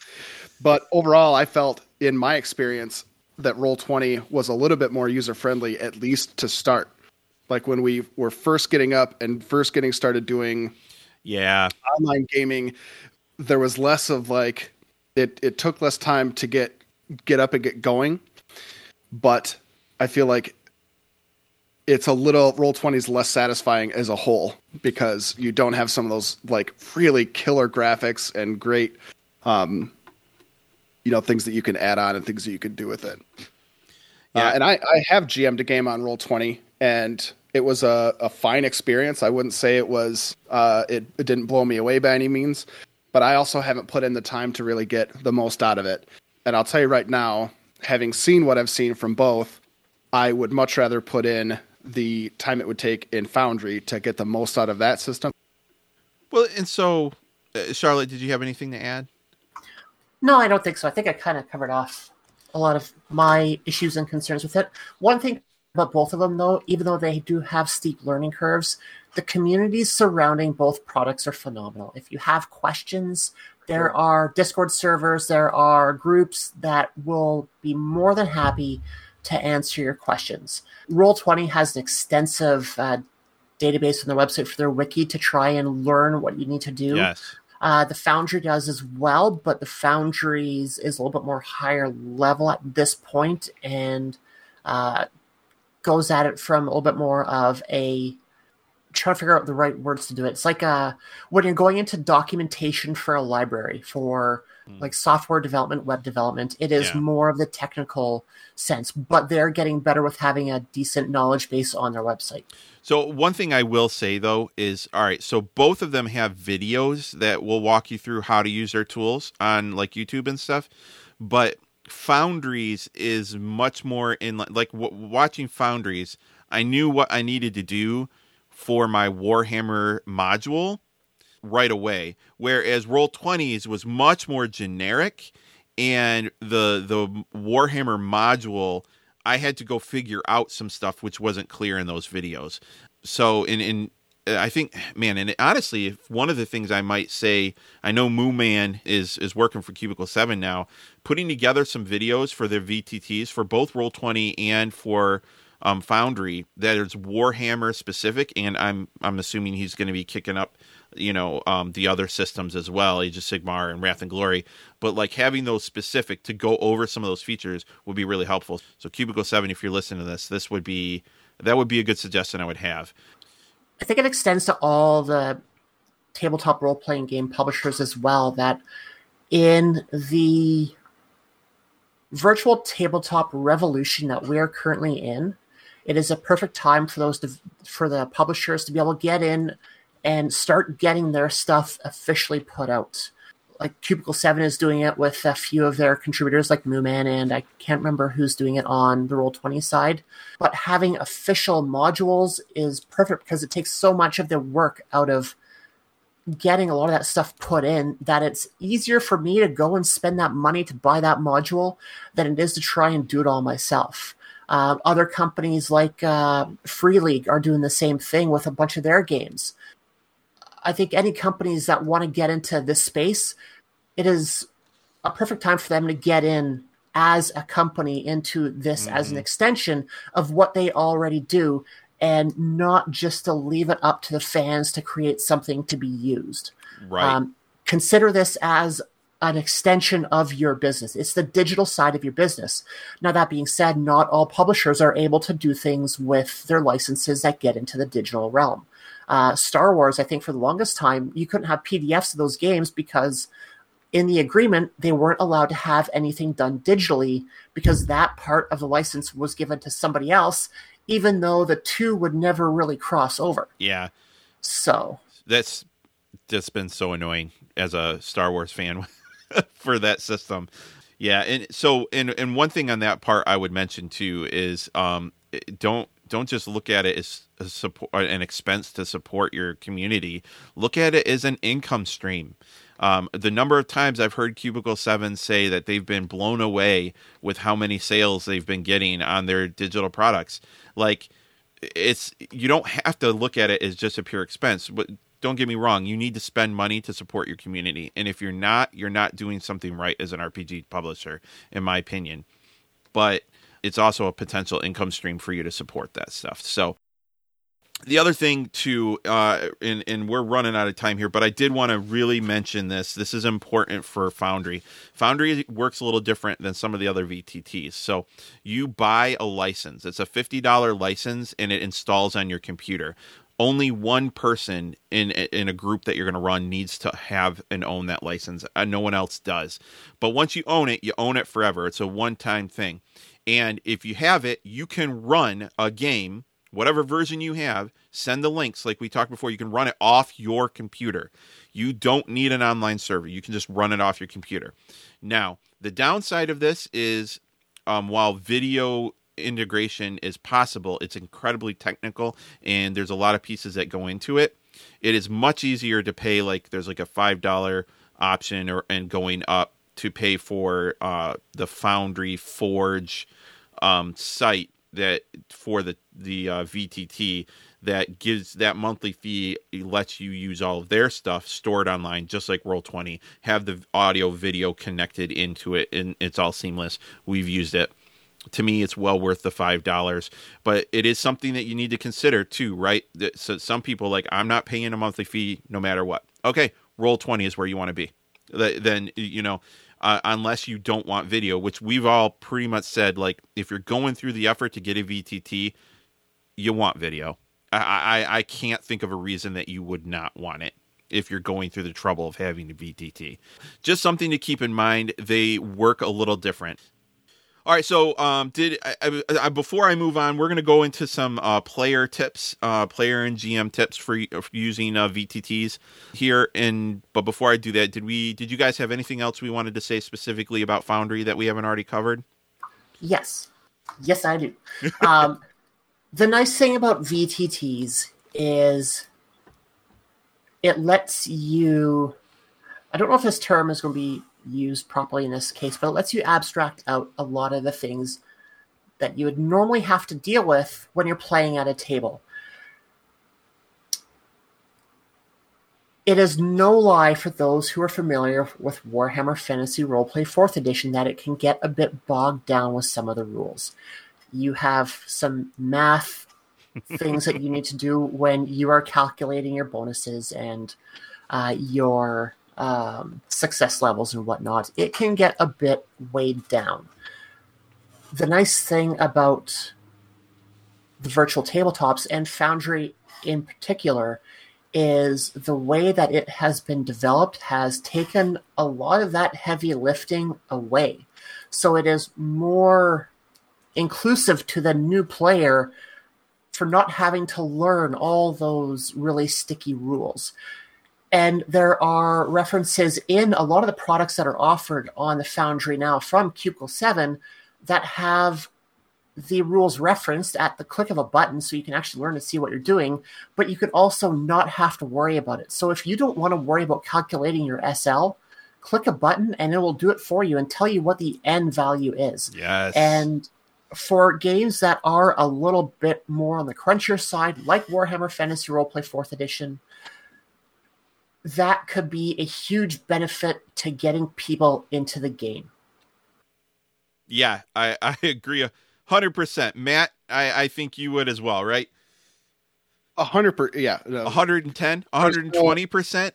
But overall, I felt in my experience that Roll Twenty was a little bit more user friendly, at least to start. Like when we were first getting up and first getting started doing, yeah, online gaming, there was less of like it. It took less time to get get up and get going, but I feel like it's a little roll 20 is less satisfying as a whole because you don't have some of those like really killer graphics and great um you know things that you can add on and things that you can do with it. Uh, yeah. uh, and i i have gm'd a game on roll 20 and it was a, a fine experience. I wouldn't say it was uh it, it didn't blow me away by any means but i also haven't put in the time to really get the most out of it. And i'll tell you right now having seen what i've seen from both i would much rather put in the time it would take in Foundry to get the most out of that system. Well, and so, uh, Charlotte, did you have anything to add? No, I don't think so. I think I kind of covered off a lot of my issues and concerns with it. One thing about both of them, though, even though they do have steep learning curves, the communities surrounding both products are phenomenal. If you have questions, there are Discord servers, there are groups that will be more than happy to answer your questions. Roll20 has an extensive uh, database on their website for their wiki to try and learn what you need to do. Yes. Uh, the Foundry does as well, but the Foundry's is a little bit more higher level at this point and uh, goes at it from a little bit more of a trying to figure out the right words to do it. It's like uh, when you're going into documentation for a library for mm. like software development, web development. It is yeah. more of the technical sense, but they're getting better with having a decent knowledge base on their website. So one thing I will say though is all right, so both of them have videos that will walk you through how to use their tools on like YouTube and stuff, but Foundries is much more in like w- watching Foundries. I knew what I needed to do for my Warhammer module right away. Whereas Roll Twenties was much more generic, and the the Warhammer module, I had to go figure out some stuff which wasn't clear in those videos. So in in I think, man, and honestly, if one of the things I might say, I know Moo Man is is working for Cubicle Seven now, putting together some videos for their VTTs for both Roll Twenty and for um, Foundry that is Warhammer specific, and I'm I'm assuming he's going to be kicking up you know um, the other systems as well, Age of Sigmar and Wrath and Glory. But like having those specific to go over some of those features would be really helpful. So Cubicle Seven, if you're listening to this, this would be that would be a good suggestion I would have. I think it extends to all the tabletop role playing game publishers as well. That in the virtual tabletop revolution that we're currently in, it is a perfect time for those to, for the publishers to be able to get in and start getting their stuff officially put out. Like Cubicle 7 is doing it with a few of their contributors, like Mooman, and I can't remember who's doing it on the Roll20 side. But having official modules is perfect because it takes so much of the work out of getting a lot of that stuff put in that it's easier for me to go and spend that money to buy that module than it is to try and do it all myself. Uh, other companies like uh, Free League are doing the same thing with a bunch of their games. I think any companies that want to get into this space, it is a perfect time for them to get in as a company into this mm-hmm. as an extension of what they already do and not just to leave it up to the fans to create something to be used. Right. Um, consider this as an extension of your business. It's the digital side of your business. Now, that being said, not all publishers are able to do things with their licenses that get into the digital realm. Uh, Star Wars, I think for the longest time, you couldn't have PDFs of those games because in the agreement, they weren't allowed to have anything done digitally because that part of the license was given to somebody else even though the two would never really cross over. Yeah. So that's just been so annoying as a Star Wars fan [LAUGHS] [LAUGHS] for that system. Yeah, and so and and one thing on that part I would mention too is um don't don't just look at it as a support an expense to support your community. Look at it as an income stream. Um, the number of times I've heard Cubicle 7 say that they've been blown away with how many sales they've been getting on their digital products. Like, it's you don't have to look at it as just a pure expense. But don't get me wrong, you need to spend money to support your community. And if you're not, you're not doing something right as an RPG publisher, in my opinion. But it's also a potential income stream for you to support that stuff. So the other thing to uh, and, and we're running out of time here, but I did want to really mention this. This is important for Foundry. Foundry works a little different than some of the other VTTs. So you buy a license. It's a fifty dollar license, and it installs on your computer. Only one person in in a group that you're going to run needs to have and own that license. no one else does. But once you own it, you own it forever. It's a one time thing. And if you have it, you can run a game whatever version you have, send the links like we talked before. You can run it off your computer. You don't need an online server. You can just run it off your computer. Now, the downside of this is um, while video integration is possible, it's incredibly technical and there's a lot of pieces that go into it. It is much easier to pay like there's like a five dollar option or and going up to pay for uh, the Foundry Forge um, site that for the the uh, VTT that gives that monthly fee lets you use all of their stuff stored online just like roll20 have the audio video connected into it and it's all seamless. We've used it to me it's well worth the five dollars but it is something that you need to consider too right so some people like i'm not paying a monthly fee no matter what okay roll20 is where you want to be then you know uh, unless you don't want video, which we've all pretty much said. Like, if you're going through the effort to get a VTT, you want video. I, I, I can't think of a reason that you would not want it if you're going through the trouble of having a VTT. Just something to keep in mind. They work a little different. All right, so um, did I, I, before I move on, we're going to go into some uh, player tips, uh, player and GM tips for, for using uh, VTTs here. And but before I do that, did we did you guys have anything else we wanted to say specifically about Foundry that we haven't already covered? Yes, yes, I do. [LAUGHS] um, the nice thing about VTTs is it lets you. I don't know if this term is going to be used properly in this case, but it lets you abstract out a lot of the things that you would normally have to deal with when you're playing at a table. It is no lie for those who are familiar with Warhammer Fantasy Roleplay 4th Edition that it can get a bit bogged down with some of the rules. You have some math [LAUGHS] things that you need to do when you are calculating your bonuses and uh, your um, success levels and whatnot, it can get a bit weighed down. The nice thing about the virtual tabletops and Foundry in particular is the way that it has been developed has taken a lot of that heavy lifting away. So it is more inclusive to the new player for not having to learn all those really sticky rules. And there are references in a lot of the products that are offered on the Foundry now from Cubicle 7 that have the rules referenced at the click of a button so you can actually learn to see what you're doing, but you could also not have to worry about it. So if you don't want to worry about calculating your SL, click a button and it will do it for you and tell you what the end value is. Yes. And for games that are a little bit more on the crunchier side, like Warhammer Fantasy Roleplay 4th Edition, that could be a huge benefit to getting people into the game. Yeah, I, [LAUGHS] I agree hundred percent. Matt, I, I think you would as well, right? A hundred per yeah, no. 110, 120 percent.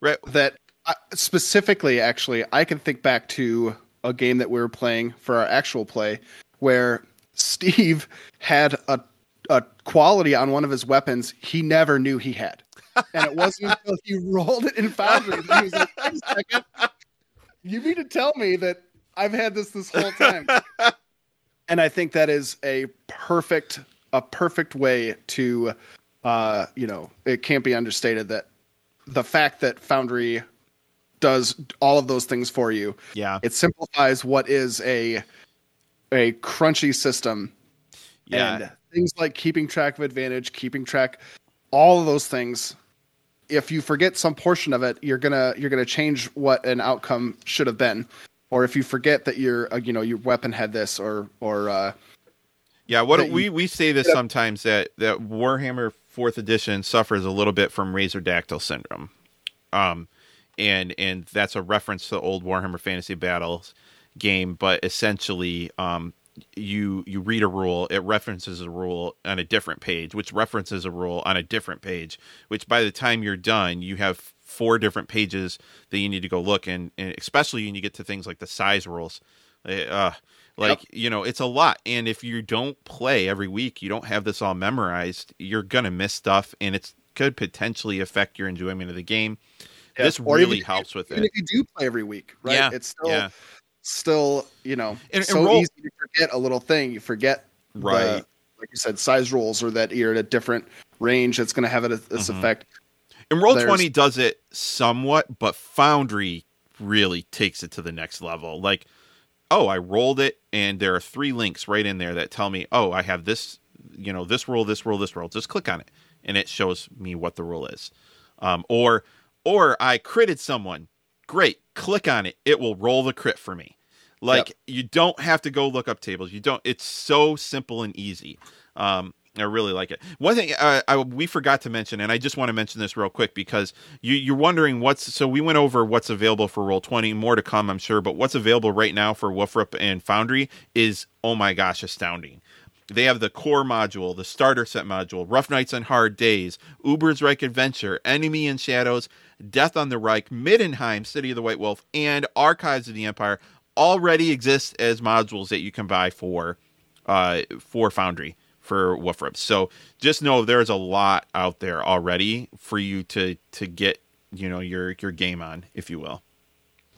Right. That uh, specifically, actually, I can think back to a game that we were playing for our actual play where Steve had a a quality on one of his weapons he never knew he had. And it wasn't until he rolled it in Foundry that he was like, wait a second. You mean to tell me that I've had this this whole time? and I think that is a perfect a perfect way to uh, you know, it can't be understated that the fact that Foundry does all of those things for you. Yeah. It simplifies what is a a crunchy system. Yeah. And things like keeping track of advantage, keeping track all of those things. If you forget some portion of it, you're gonna you're gonna change what an outcome should have been. Or if you forget that your uh, you know your weapon had this or or uh, yeah what we we say this sometimes that that warhammer fourth edition suffers a little bit from razor dactyl syndrome. Um and and that's a reference to old warhammer fantasy battles game but essentially um you you read a rule it references a rule on a different page which references a rule on a different page which by the time you're done you have four different pages that you need to go look and, and especially when you get to things like the size rules eh, uh, like yep. you know it's a lot and if you don't play every week you don't have this all memorized you're gonna miss stuff and it could potentially affect your enjoyment of the game yeah. this or really helps with even it if you do play every week right yeah. it's still yeah. Still you know and, so and roll- easy to forget a little thing you forget right the, like you said size rules or that you're at a different range that's going to have a, this mm-hmm. effect and Roll Twenty does it somewhat, but Foundry really takes it to the next level. Like, oh, I rolled it, and there are three links right in there that tell me, oh, I have this, you know, this rule, this rule, this rule. Just click on it, and it shows me what the rule is. Um, or, or I critted someone. Great, click on it. It will roll the crit for me. Like yep. you don't have to go look up tables. You don't. It's so simple and easy. Um, I really like it. One thing uh, I, we forgot to mention, and I just want to mention this real quick because you, you're wondering what's. So we went over what's available for Roll Twenty. More to come, I'm sure. But what's available right now for Woofrup and Foundry is oh my gosh, astounding. They have the core module, the starter set module, Rough Nights and Hard Days, Ubersreik Adventure, Enemy in Shadows, Death on the Reik, Middenheim, City of the White Wolf, and Archives of the Empire already exist as modules that you can buy for uh, for Foundry for Woofrup. So just know there's a lot out there already for you to to get you know your your game on, if you will.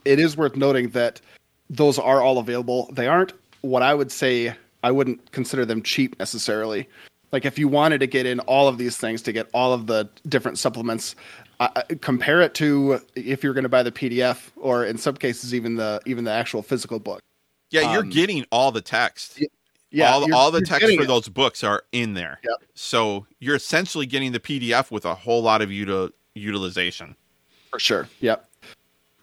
It is worth noting that those are all available. They aren't what I would say. I wouldn't consider them cheap necessarily. Like if you wanted to get in all of these things to get all of the different supplements, uh, compare it to if you're going to buy the PDF or in some cases even the even the actual physical book. Yeah, you're um, getting all the text. Yeah, all, all the text for it. those books are in there. Yep. So you're essentially getting the PDF with a whole lot of util- utilization. For sure. Yep.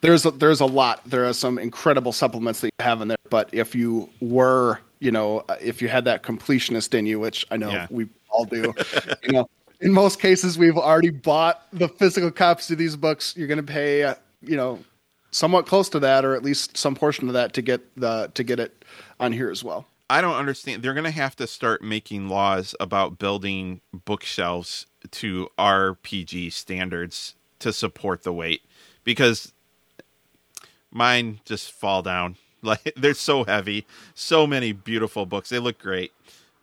There's a, there's a lot. There are some incredible supplements that you have in there. But if you were, you know, if you had that completionist in you, which I know Yeah. we all do, [LAUGHS] you know, in most cases we've already bought the physical copies of these books. You're going to pay, uh, you know, somewhat close to that, or at least some portion of that to get the to get it on here as well. I don't understand. They're going to have to start making laws about building bookshelves to RPG standards to support the weight because mine just fall down. [LAUGHS] Like they're so heavy. So many beautiful books. They look great.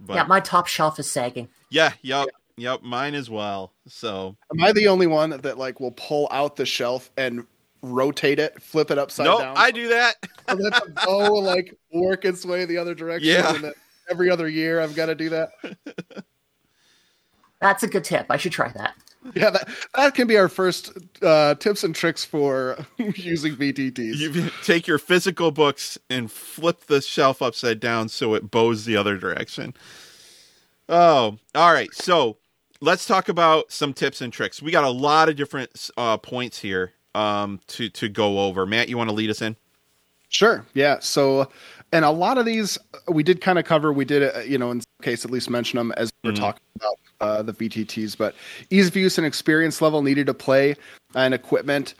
But yeah, my top shelf is sagging. yeah, yep, yep, mine as well. So Am I the only one that like will pull out the shelf and rotate it, flip it upside no, down? I do that. [LAUGHS] so that the bow like work its way the other direction. Yeah. And then every other year I've got to do that. [LAUGHS] That's a good tip. I should try that. Yeah, that, that can be our first uh, tips and tricks for [LAUGHS] using VTTs. You take your physical books and flip the shelf upside down so it bows the other direction. Oh, all right. So let's talk about some tips and tricks. We got a lot of different uh, points here um, to to go over. Matt, you want to lead us in? Sure. Yeah. So, and a lot of these we did kind of cover. We did, uh, you know, in some case at least mention them as we are Mhm. talking about uh, the VTTs. But ease of use and experience level needed to play and equipment.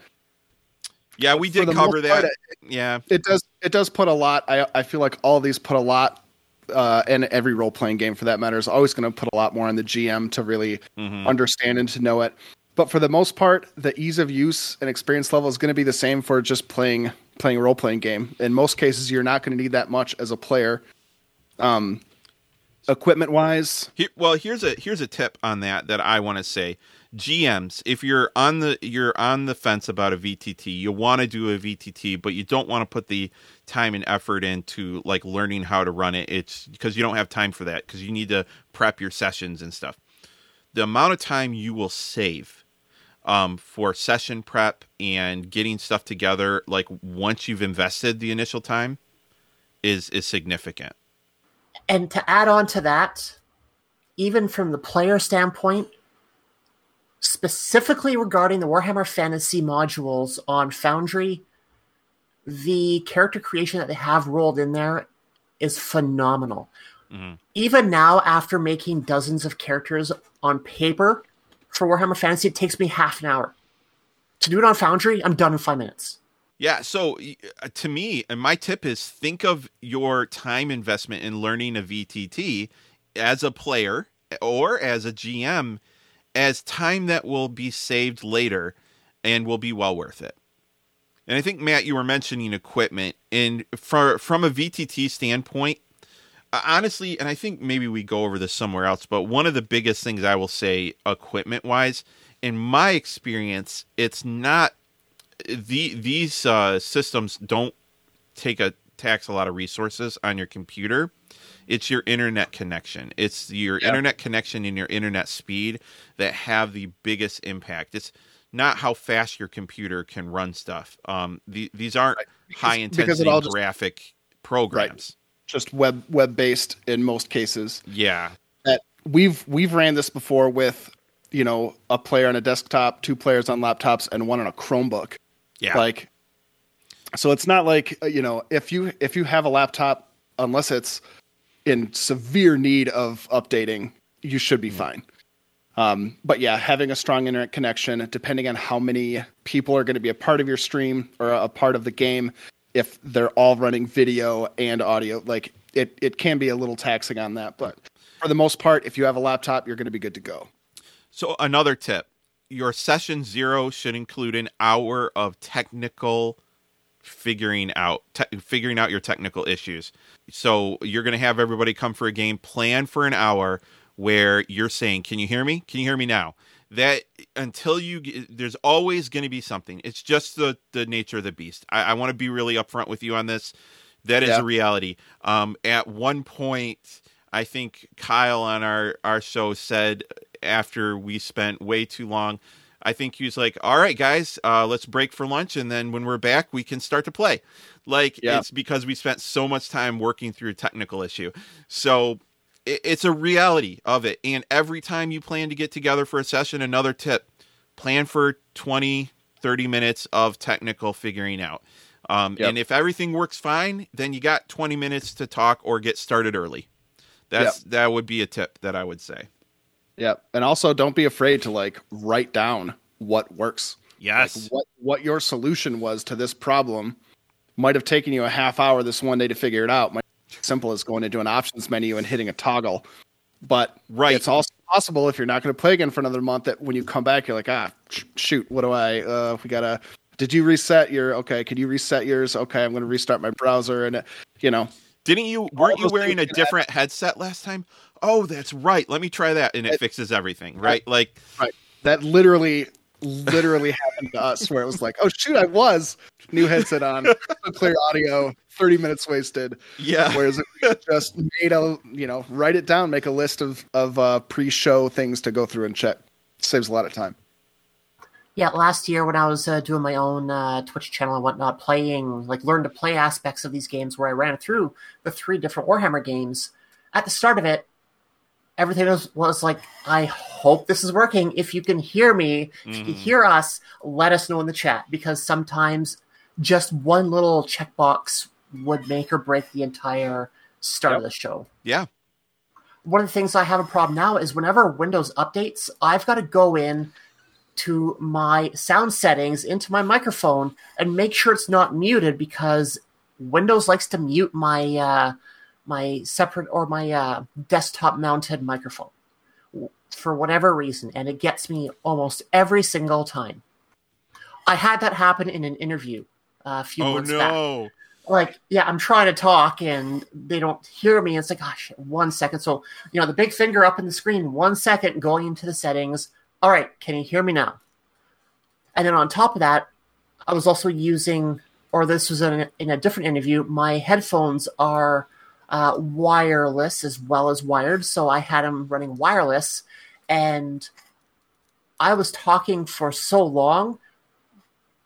Yeah, we did cover most part, that. Yeah. It does. It does put a lot. I I feel like all these put a lot. Uh, and every role playing game for that matter is always going to put a lot more on the GM to really Mhm. understand and to know it. But for the most part, the ease of use and experience level is going to be the same for just playing playing a role playing game. In most cases, you're not going to need that much as a player. Um, equipment wise, Here, well, here's a here's a tip on that that I want to say. GMs, if you're on the you're on the fence about a VTT, you want to do a VTT, but you don't want to put the time and effort into like learning how to run it. It's because you don't have time for that because you need to prep your sessions and stuff. The amount of time you will save um, for session prep and getting stuff together, like once you've invested the initial time, is is significant. And to add on to that, even from the player standpoint, specifically regarding the Warhammer Fantasy modules on Foundry, the character creation that they have rolled in there is phenomenal. Mhm. Even now, after making dozens of characters on paper for Warhammer Fantasy, it takes me half an hour. To do it on Foundry, I'm done in five minutes. Yeah, so uh, to me, and my tip is think of your time investment in learning a VTT as a player or as a GM as time that will be saved later and will be well worth it. And I think Matt, you were mentioning equipment, and for, from a VTT standpoint, uh, honestly, and I think maybe we go over this somewhere else, but one of the biggest things I will say, equipment wise, in my experience, it's not the these uh, systems don't take a tax a lot of resources on your computer. It's your internet connection. It's your Yeah. internet connection and your internet speed that have the biggest impact. It's not how fast your computer can run stuff. Um, the, these aren't high because intensity it all just- graphic programs. just web web based in most cases. Yeah, that we've we've ran this before with you know a player on a desktop, two players on laptops, and one on a Chromebook. Yeah, Like, so it's not like uh, you know if you if you have a laptop, unless it's in severe need of updating, you should be fine. Um, but yeah, having a strong internet connection, depending on how many people are going to be a part of your stream or a part of the game, if they're all running video and audio, like it, it can be a little taxing on that. But for the most part, if you have a laptop, you're going to be good to go. So another tip: your session zero should include an hour of technical figuring out te- figuring out your technical issues. So you're going to have everybody come for a game. Plan for an hour where you're saying, "Can you hear me? Can you hear me now?" That until you, get, there's always going to be something. It's just the the nature of the beast. I, I want to be really upfront with you on this. That is Yeah. a reality. Um, at one point, I think Kyle on our our show said after we spent way too long. I think he was like, "All right, guys, uh, let's break for lunch, and then when we're back, we can start to play." Like Yeah. it's because we spent so much time working through a technical issue. So it, it's a reality of it. And every time you plan to get together for a session, another tip: plan for 20, 30 minutes of technical figuring out. Um, Yep. And if everything works fine, then you got 20 minutes to talk or get started early. That's that would be a tip that I would say. Yeah, and also don't be afraid to like write down what works. Yes. Like what what your solution was to this problem might have taken you a half hour this one day to figure it out. Might simple as going into an options menu and hitting a toggle. But Right. it's also possible if you're not going to play again for another month that when you come back you're like ah sh- shoot what do I uh we gotta did you reset your okay could you reset yours okay I'm going to restart my browser and you know Didn't you weren't you wearing a different headset last time? Oh, that's right. Let me try that and it It- fixes everything, right? Like right. that literally literally happened to us where it was like, oh shoot, I was new headset on, [LAUGHS] clear audio, 30 minutes wasted. Yeah. Whereas if we [LAUGHS] just made a, you know, write it down, make a list of, of uh, pre show things to go through and check. Saves a lot of time. Yeah, last year when I was uh, doing my own uh, Twitch channel and whatnot, playing, like, learn to play aspects of these games where I ran through the three different Warhammer games. At the start of it, everything was, was like, I hope this is working. If you can hear me, if you can Mhm. hear us, let us know in the chat because sometimes just one little checkbox would make or break the entire start of the show. Yeah. One of the things I have a problem now is whenever Windows updates, I've got to go in to my sound settings into my microphone and make sure it's not muted because Windows likes to mute my uh, my separate or my uh, desktop mounted microphone for whatever reason, and it gets me almost every single time. I had that happen in an interview uh, a few Oh months back. like yeah i'm trying to talk and they don't hear me. It's like gosh one second. So you know the big finger up in the screen one second going into the settings. All right can you hear me now? And then on top of that i was also using or this was in a, in a different interview my headphones are uh, wireless as well as wired so i had them running wireless and i was talking for so long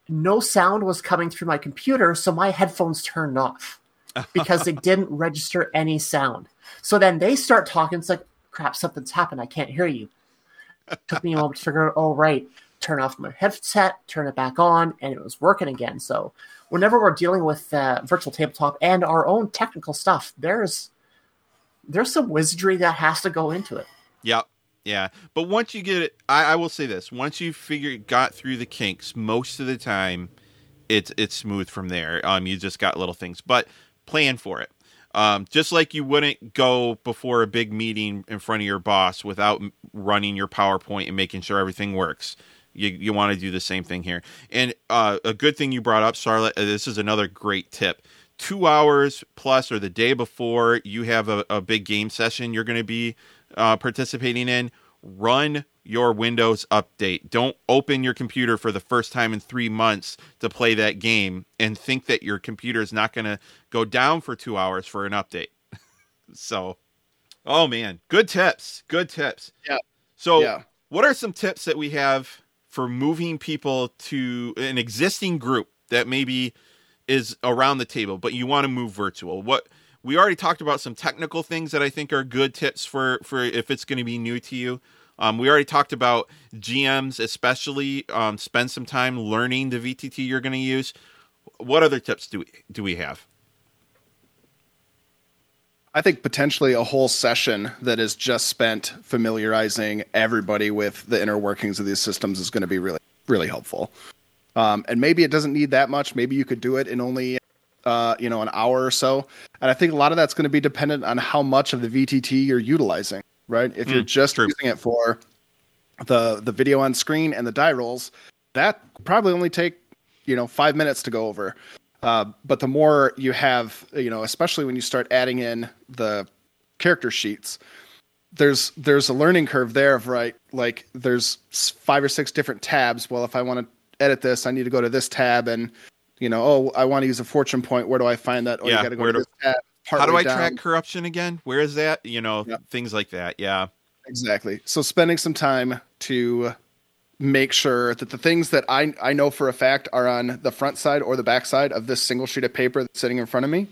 no sound was coming through my computer, so my headphones turned off [LAUGHS] because they didn't register any sound. So then they start talking. It's like, crap, something's happened. I can't hear you. It took me a moment to figure out, oh, right, turn off my headset, turn it back on, and it was working again. So whenever we're dealing with uh, virtual tabletop and our own technical stuff, there's there's some wizardry that has to go into it. Yep. Yeah. But once you get it, I, I will say this: once you figure got through the kinks, most of the time, it's it's smooth from there. Um, you just got little things, but plan for it. Um, just like you wouldn't go before a big meeting in front of your boss without running your PowerPoint and making sure everything works. You, you want to do the same thing here. And uh, a good thing you brought up, Charlotte, uh, this is another great tip. Two hours plus or the day before you have a, a big game session you're going to be uh, participating in, run your Windows update. Don't open your computer for the first time in three months to play that game and think that your computer is not going to go down for two hours for an update. [LAUGHS] so, oh man, good tips. Good tips. Yeah. So, Yeah. what are some tips that we have for moving people to an existing group that maybe is around the table, but you want to move virtual? What we already talked about some technical things that I think are good tips for for if it's going to be new to you. Um, we already talked about GMs, especially um, spend some time learning the VTT you're going to use. What other tips do we do we have? I think potentially a whole session that is just spent familiarizing everybody with the inner workings of these systems is going to be really, really helpful. Um, and maybe it doesn't need that much. Maybe you could do it in only, uh, you know, an hour or so. And I think a lot of that's going to be dependent on how much of the VTT you're utilizing, right? If you're Mm, just true. using it for the the video on screen and the die rolls, that probably only take you know five minutes to go over. Uh, but the more you have, you know, especially when you start adding in the character sheets, there's there's a learning curve there of right, like there's five or six different tabs. Well, if I want to edit this, I need to go to this tab, and you know, oh, I want to use a fortune point. Where do I find that? Oh, Yeah, you got to go to this tab. How do I down. track corruption again? Where is that? You know, Yep. things like that. Yeah. Exactly. So spending some time to make sure that the things that I I know for a fact are on the front side or the back side of this single sheet of paper that's sitting in front of me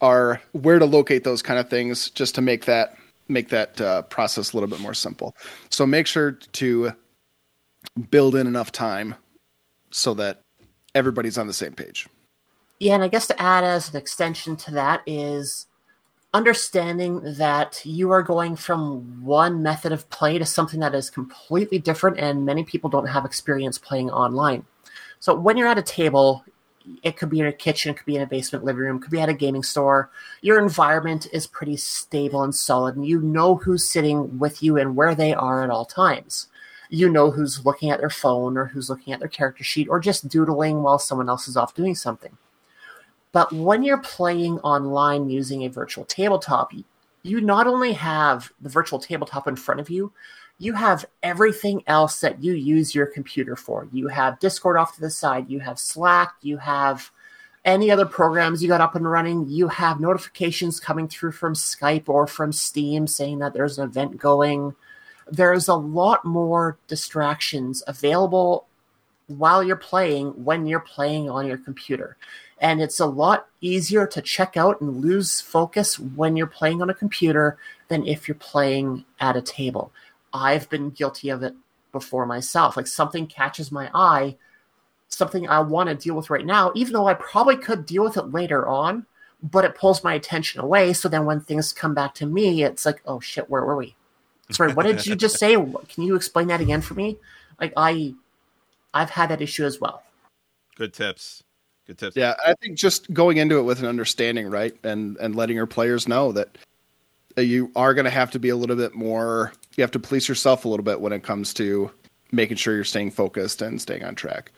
are where to locate those kind of things just to make that make that uh, process a little bit more simple. So make sure to build in enough time so that everybody's on the same page. Yeah, and I guess to add as an extension to that is understanding that you are going from one method of play to something that is completely different, and many people don't have experience playing online. So when you're at a table, it could be in a kitchen, it could be in a basement living room, it could be at a gaming store. Your environment is pretty stable and solid, and you know who's sitting with you and where they are at all times. You know who's looking at their phone or who's looking at their character sheet or just doodling while someone else is off doing something. But when you're playing online using a virtual tabletop, you not only have the virtual tabletop in front of you, you have everything else that you use your computer for. You have Discord off to the side, you have Slack, you have any other programs you got up and running, you have notifications coming through from Skype or from Steam saying that there's an event going. There's a lot more distractions available while you're playing when you're playing on your computer. And it's a lot easier to check out and lose focus when you're playing on a computer than if you're playing at a table. I've been guilty of it before myself. Like something catches my eye something I want to deal with right now, even though I probably could deal with it later on, but it pulls my attention away. So then when things come back to me, it's like, oh shit, where were we? Sorry, what did you just say? [LAUGHS] Can you explain that again for me? Like I, I've had that issue as well. Good tips. Good tips. Yeah, I think just going into it with an understanding, right, and and letting your players know that you are going to have to be a little bit more. You have to police yourself a little bit when it comes to making sure you're staying focused and staying on track.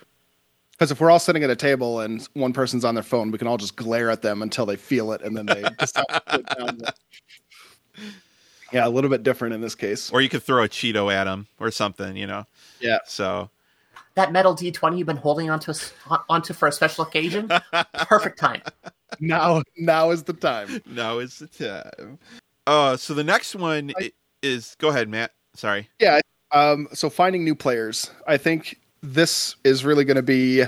Because if we're all sitting at a table and one person's on their phone, we can all just glare at them until they feel it, and then they [LAUGHS] decide to put down. The... Yeah, a little bit different in this case. Or you could throw a Cheeto at them or something, you know. Yeah. So that metal D20 you've been holding onto onto for a special occasion, perfect time. [LAUGHS] Now, now is the time. Now is the time. Uh, so the next one I, is. Go ahead, Matt. Sorry. Yeah. Um. So finding new players, I think this is really going to be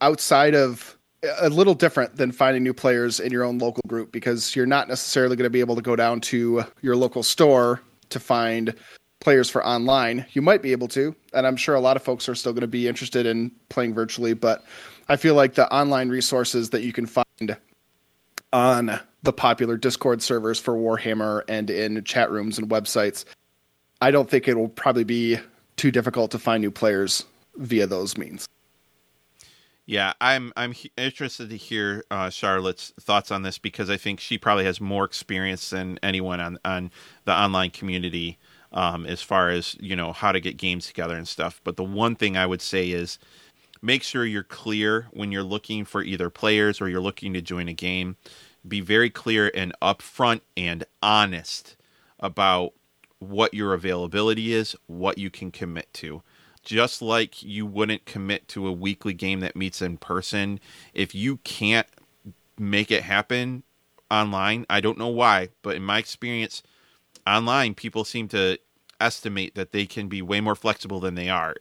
outside of a little different than finding new players in your own local group because you're not necessarily going to be able to go down to your local store to find players for online. You might be able to, and I'm sure a lot of folks are still going to be interested in playing virtually, but I feel like the online resources that you can find on the popular Discord servers for Warhammer and in chat rooms and websites, I don't think it will probably be too difficult to find new players via those means. Yeah, I'm I'm interested to hear uh, Charlotte's thoughts on this because I think she probably has more experience than anyone on on the online community um, as far as you know how to get games together and stuff. But the one thing I would say is make sure you're clear when you're looking for either players or you're looking to join a game. Be very clear and upfront and honest about what your availability is, what you can commit to just like you wouldn't commit to a weekly game that meets in person, if you can't make it happen online, I don't know why, but in my experience, online people seem to estimate that they can be way more flexible than they are.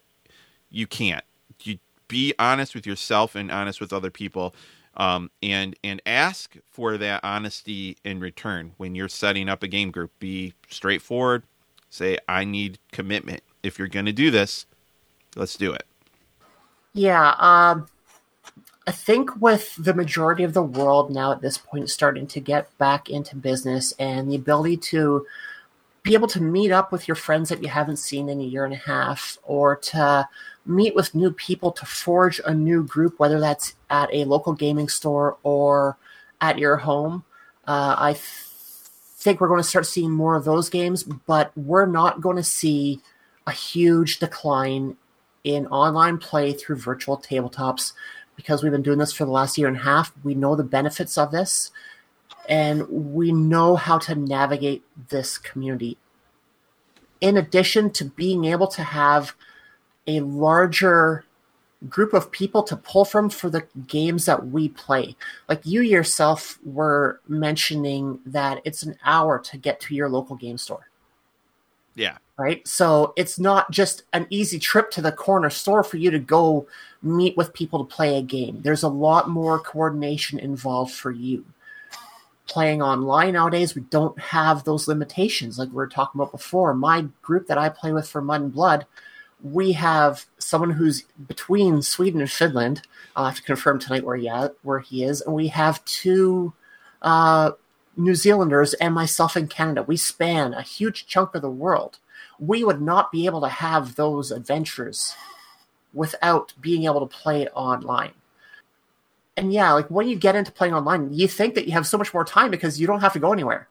You can't. You be honest with yourself and honest with other people. Um, and and ask for that honesty in return when you're setting up a game group. Be straightforward. Say, I need commitment. If you're going to do this, Let's do it. Yeah, um, I think with the majority of the world now at this point starting to get back into business and the ability to be able to meet up with your friends that you haven't seen in a year and a half or to meet with new people to forge a new group, whether that's at a local gaming store or at your home. Uh, I th- think we're going to start seeing more of those games, but we're not going to see a huge decline in online play through virtual tabletops because we've been doing this for the last year and a half. We know the benefits of this and we know how to navigate this community. In addition to being able to have a larger group of people to pull from for the games that we play. Like you yourself were mentioning that it's an hour to get to your local game store. Yeah right? So it's not just an easy trip to the corner store for you to go meet with people to play a game. There's a lot more coordination involved for you. Playing online nowadays, we don't have those limitations like we were talking about before. My group that I play with for Mud and Blood, we have someone who's between Sweden and Finland. I'll have to confirm tonight where he, at, where he is. And we have two uh, New Zealanders and myself in Canada. We span a huge chunk of the world we would not be able to have those adventures without being able to play online. And yeah, like when you get into playing online, you think that you have so much more time because you don't have to go anywhere.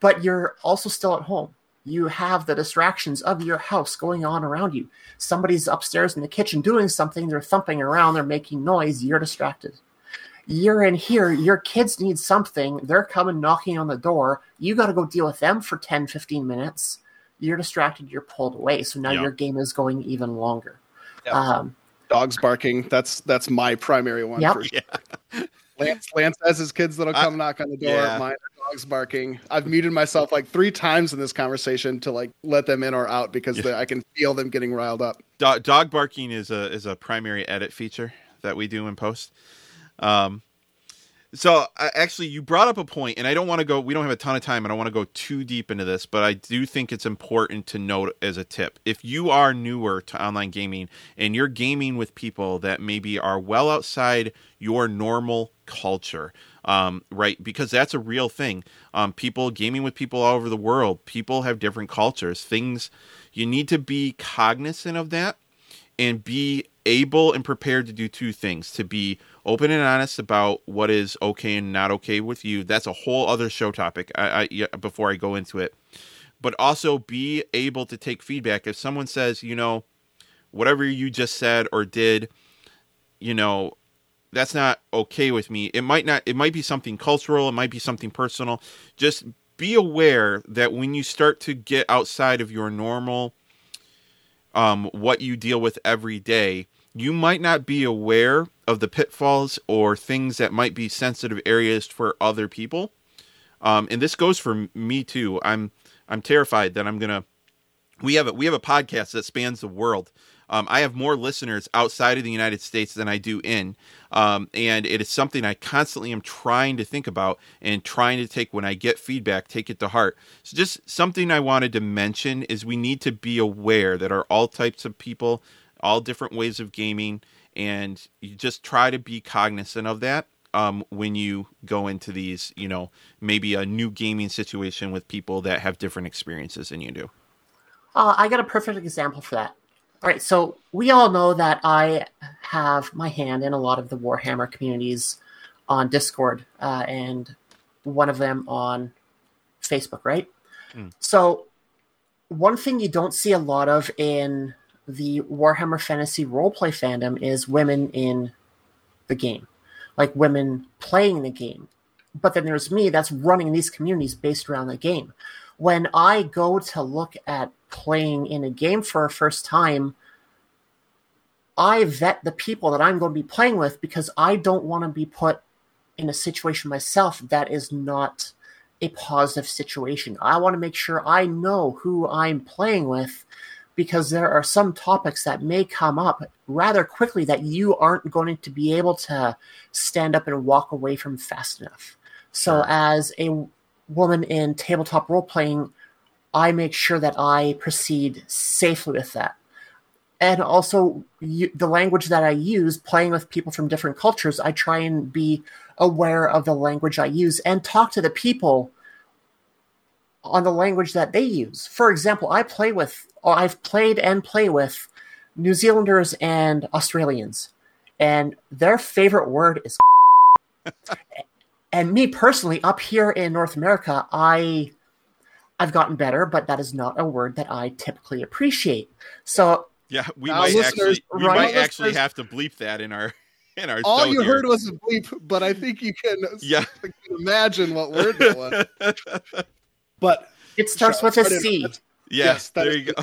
But you're also still at home. You have the distractions of your house going on around you. Somebody's upstairs in the kitchen doing something, they're thumping around, they're making noise, you're distracted. You're in here, your kids need something, they're coming knocking on the door. You got to go deal with them for 10, 15 minutes you're distracted, you're pulled away. So now your game is going even longer. Yep. Um, Dogs barking. That's that's my primary one Yep. for sure. Yeah. Lance Lance has his kids that'll I- come knock on the door. yeah. Mine are dogs barking. I've muted myself like three times in this conversation to like let them in or out because Yeah. they, I can feel them getting riled up. dog, dog barking is a is a primary edit feature that we do in post. Um, so I, actually, you brought up a point, and I don't want to go. We don't have a ton of time. And I don't want to go too deep into this, but I do think it's important to note as a tip: if you are newer to online gaming and you're gaming with people that maybe are well outside your normal culture, um, right? Because that's a real thing. Um, people gaming with people all over the world. People have different cultures. Things you need to be cognizant of that and be able and prepared to do two things to be open and honest about what is okay and not okay with you. That's a whole other show topic. I, I before i go into it. But also be able to take feedback. If someone says you know whatever you just said or did you know that's not okay with me. It might not it might be something cultural. It might be something personal. Just be aware that when you start to get outside of your normal um, what you deal with every day, you might not be aware of the pitfalls or things that might be sensitive areas for other people. Um, and this goes for me too. I'm I'm terrified that I'm gonna. We have a we have a podcast that spans the world. Um, I have more listeners outside of the United States than I do in, um, and it is something I constantly am trying to think about and trying to take when I get feedback, take it to heart. So, just something I wanted to mention is we need to be aware that are all types of people, all different ways of gaming, and you just try to be cognizant of that um, when you go into these, you know, maybe a new gaming situation with people that have different experiences than you do. Uh, I got a perfect example for that. All right, so we all know that I have my hand in a lot of the Warhammer communities on Discord uh, and one of them on Facebook, right? Mm. So, one thing you don't see a lot of in the Warhammer Fantasy roleplay fandom is women in the game, like women playing the game. But then there's me that's running these communities based around the game when I go to look at playing in a game for a first time, I vet the people that I'm going to be playing with because I don't want to be put in a situation myself that is not a positive situation. I want to make sure I know who I'm playing with because there are some topics that may come up rather quickly that you aren't going to be able to stand up and walk away from fast enough. So, Sure. as a woman in tabletop role playing, I make sure that I proceed safely with that. And also, you, the language that I use, playing with people from different cultures, I try and be aware of the language I use and talk to the people on the language that they use. For example, I play with, or I've played and play with New Zealanders and Australians, and their favorite word is. [LAUGHS] and me personally, up here in North America, I I've gotten better, but that is not a word that I typically appreciate. So Yeah, we Now, might actually we right- might actually have to bleep that in our [LAUGHS] in our All you here. heard was a bleep, but I think you can, [LAUGHS] yeah. [LAUGHS] can imagine what word that was. But it starts with a C. Sorry, C. yeah, Yes, there you go.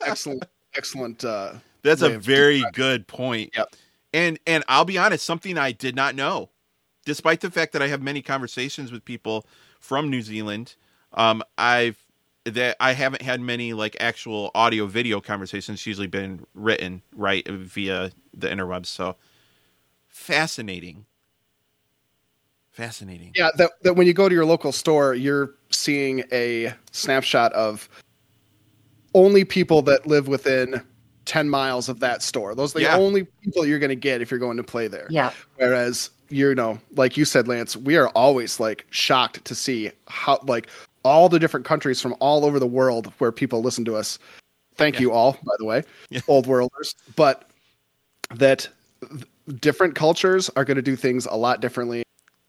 excellent, excellent. Uh, That's a very good point. Yep. And and I'll be honest, something I did not know, despite the fact that I have many conversations with people from New Zealand. Um, I've that I haven't had many like actual audio video conversations. It's usually been written right via the interwebs. So fascinating, fascinating. yeah, that, that when you go to your local store, you're seeing a snapshot of only people that live within 10 miles of that store. Those are the Yeah. only people you're going to get if you're going to play there. Yeah. Whereas, you know, like you said, Lance, we are always like shocked to see how, like, all the different countries from all over the world where people listen to us. Thank Yeah. you all, by the way, Yeah. old worlders. But that th- different cultures are going to do things a lot differently.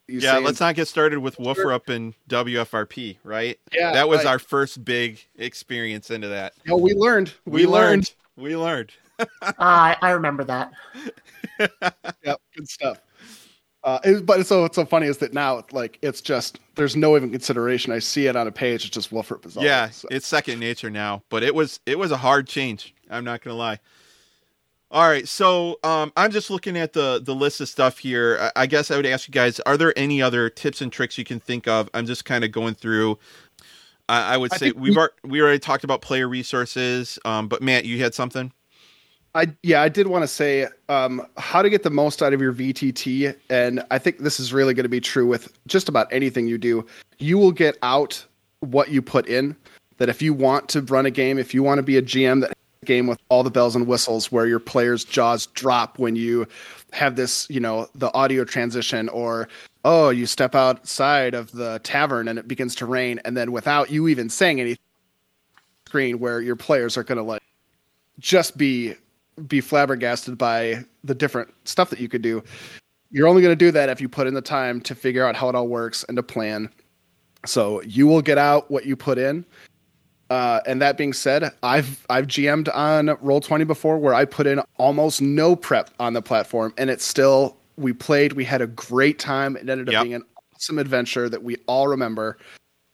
You yeah, let's not get started with Woofer up in WFRP, right? Yeah, that was right. our first big experience into that. No, we learned. We, We, learned. We learned. Uh, [LAUGHS] I, I remember that. [LAUGHS] Yep, good stuff. Uh, it, but it's so it's so funny is that now like it's just there's no even consideration. I see it on a page. It's just Wilfred Pizarro. Yeah, so. it's second nature now. But it was it was a hard change. I'm not gonna lie. All right, so um, I'm just looking at the the list of stuff here. I, I guess I would ask you guys: Are there any other tips and tricks you can think of? I'm just kind of going through. I, I would I say think we've we- ar- we already talked about player resources. Um, but Matt, you had something. I yeah, I did want to say um, how to get the most out of your VTT, and I think this is really going to be true with just about anything you do. You will get out what you put in. That if you want to run a game, if you want to be a GM that has a game with all the bells and whistles, where your players' jaws drop when you have this, you know, the audio transition, or oh, you step outside of the tavern and it begins to rain, and then without you even saying anything, screen where your players are going to like just be be flabbergasted by the different stuff that you could do. You're only going to do that if you put in the time to figure out how it all works and to plan. So you will get out what you put in. Uh, and that being said, I've I've GM'd on Roll Twenty before, where I put in almost no prep on the platform, and it's still we played. We had a great time. It ended up Yep. being an awesome adventure that we all remember.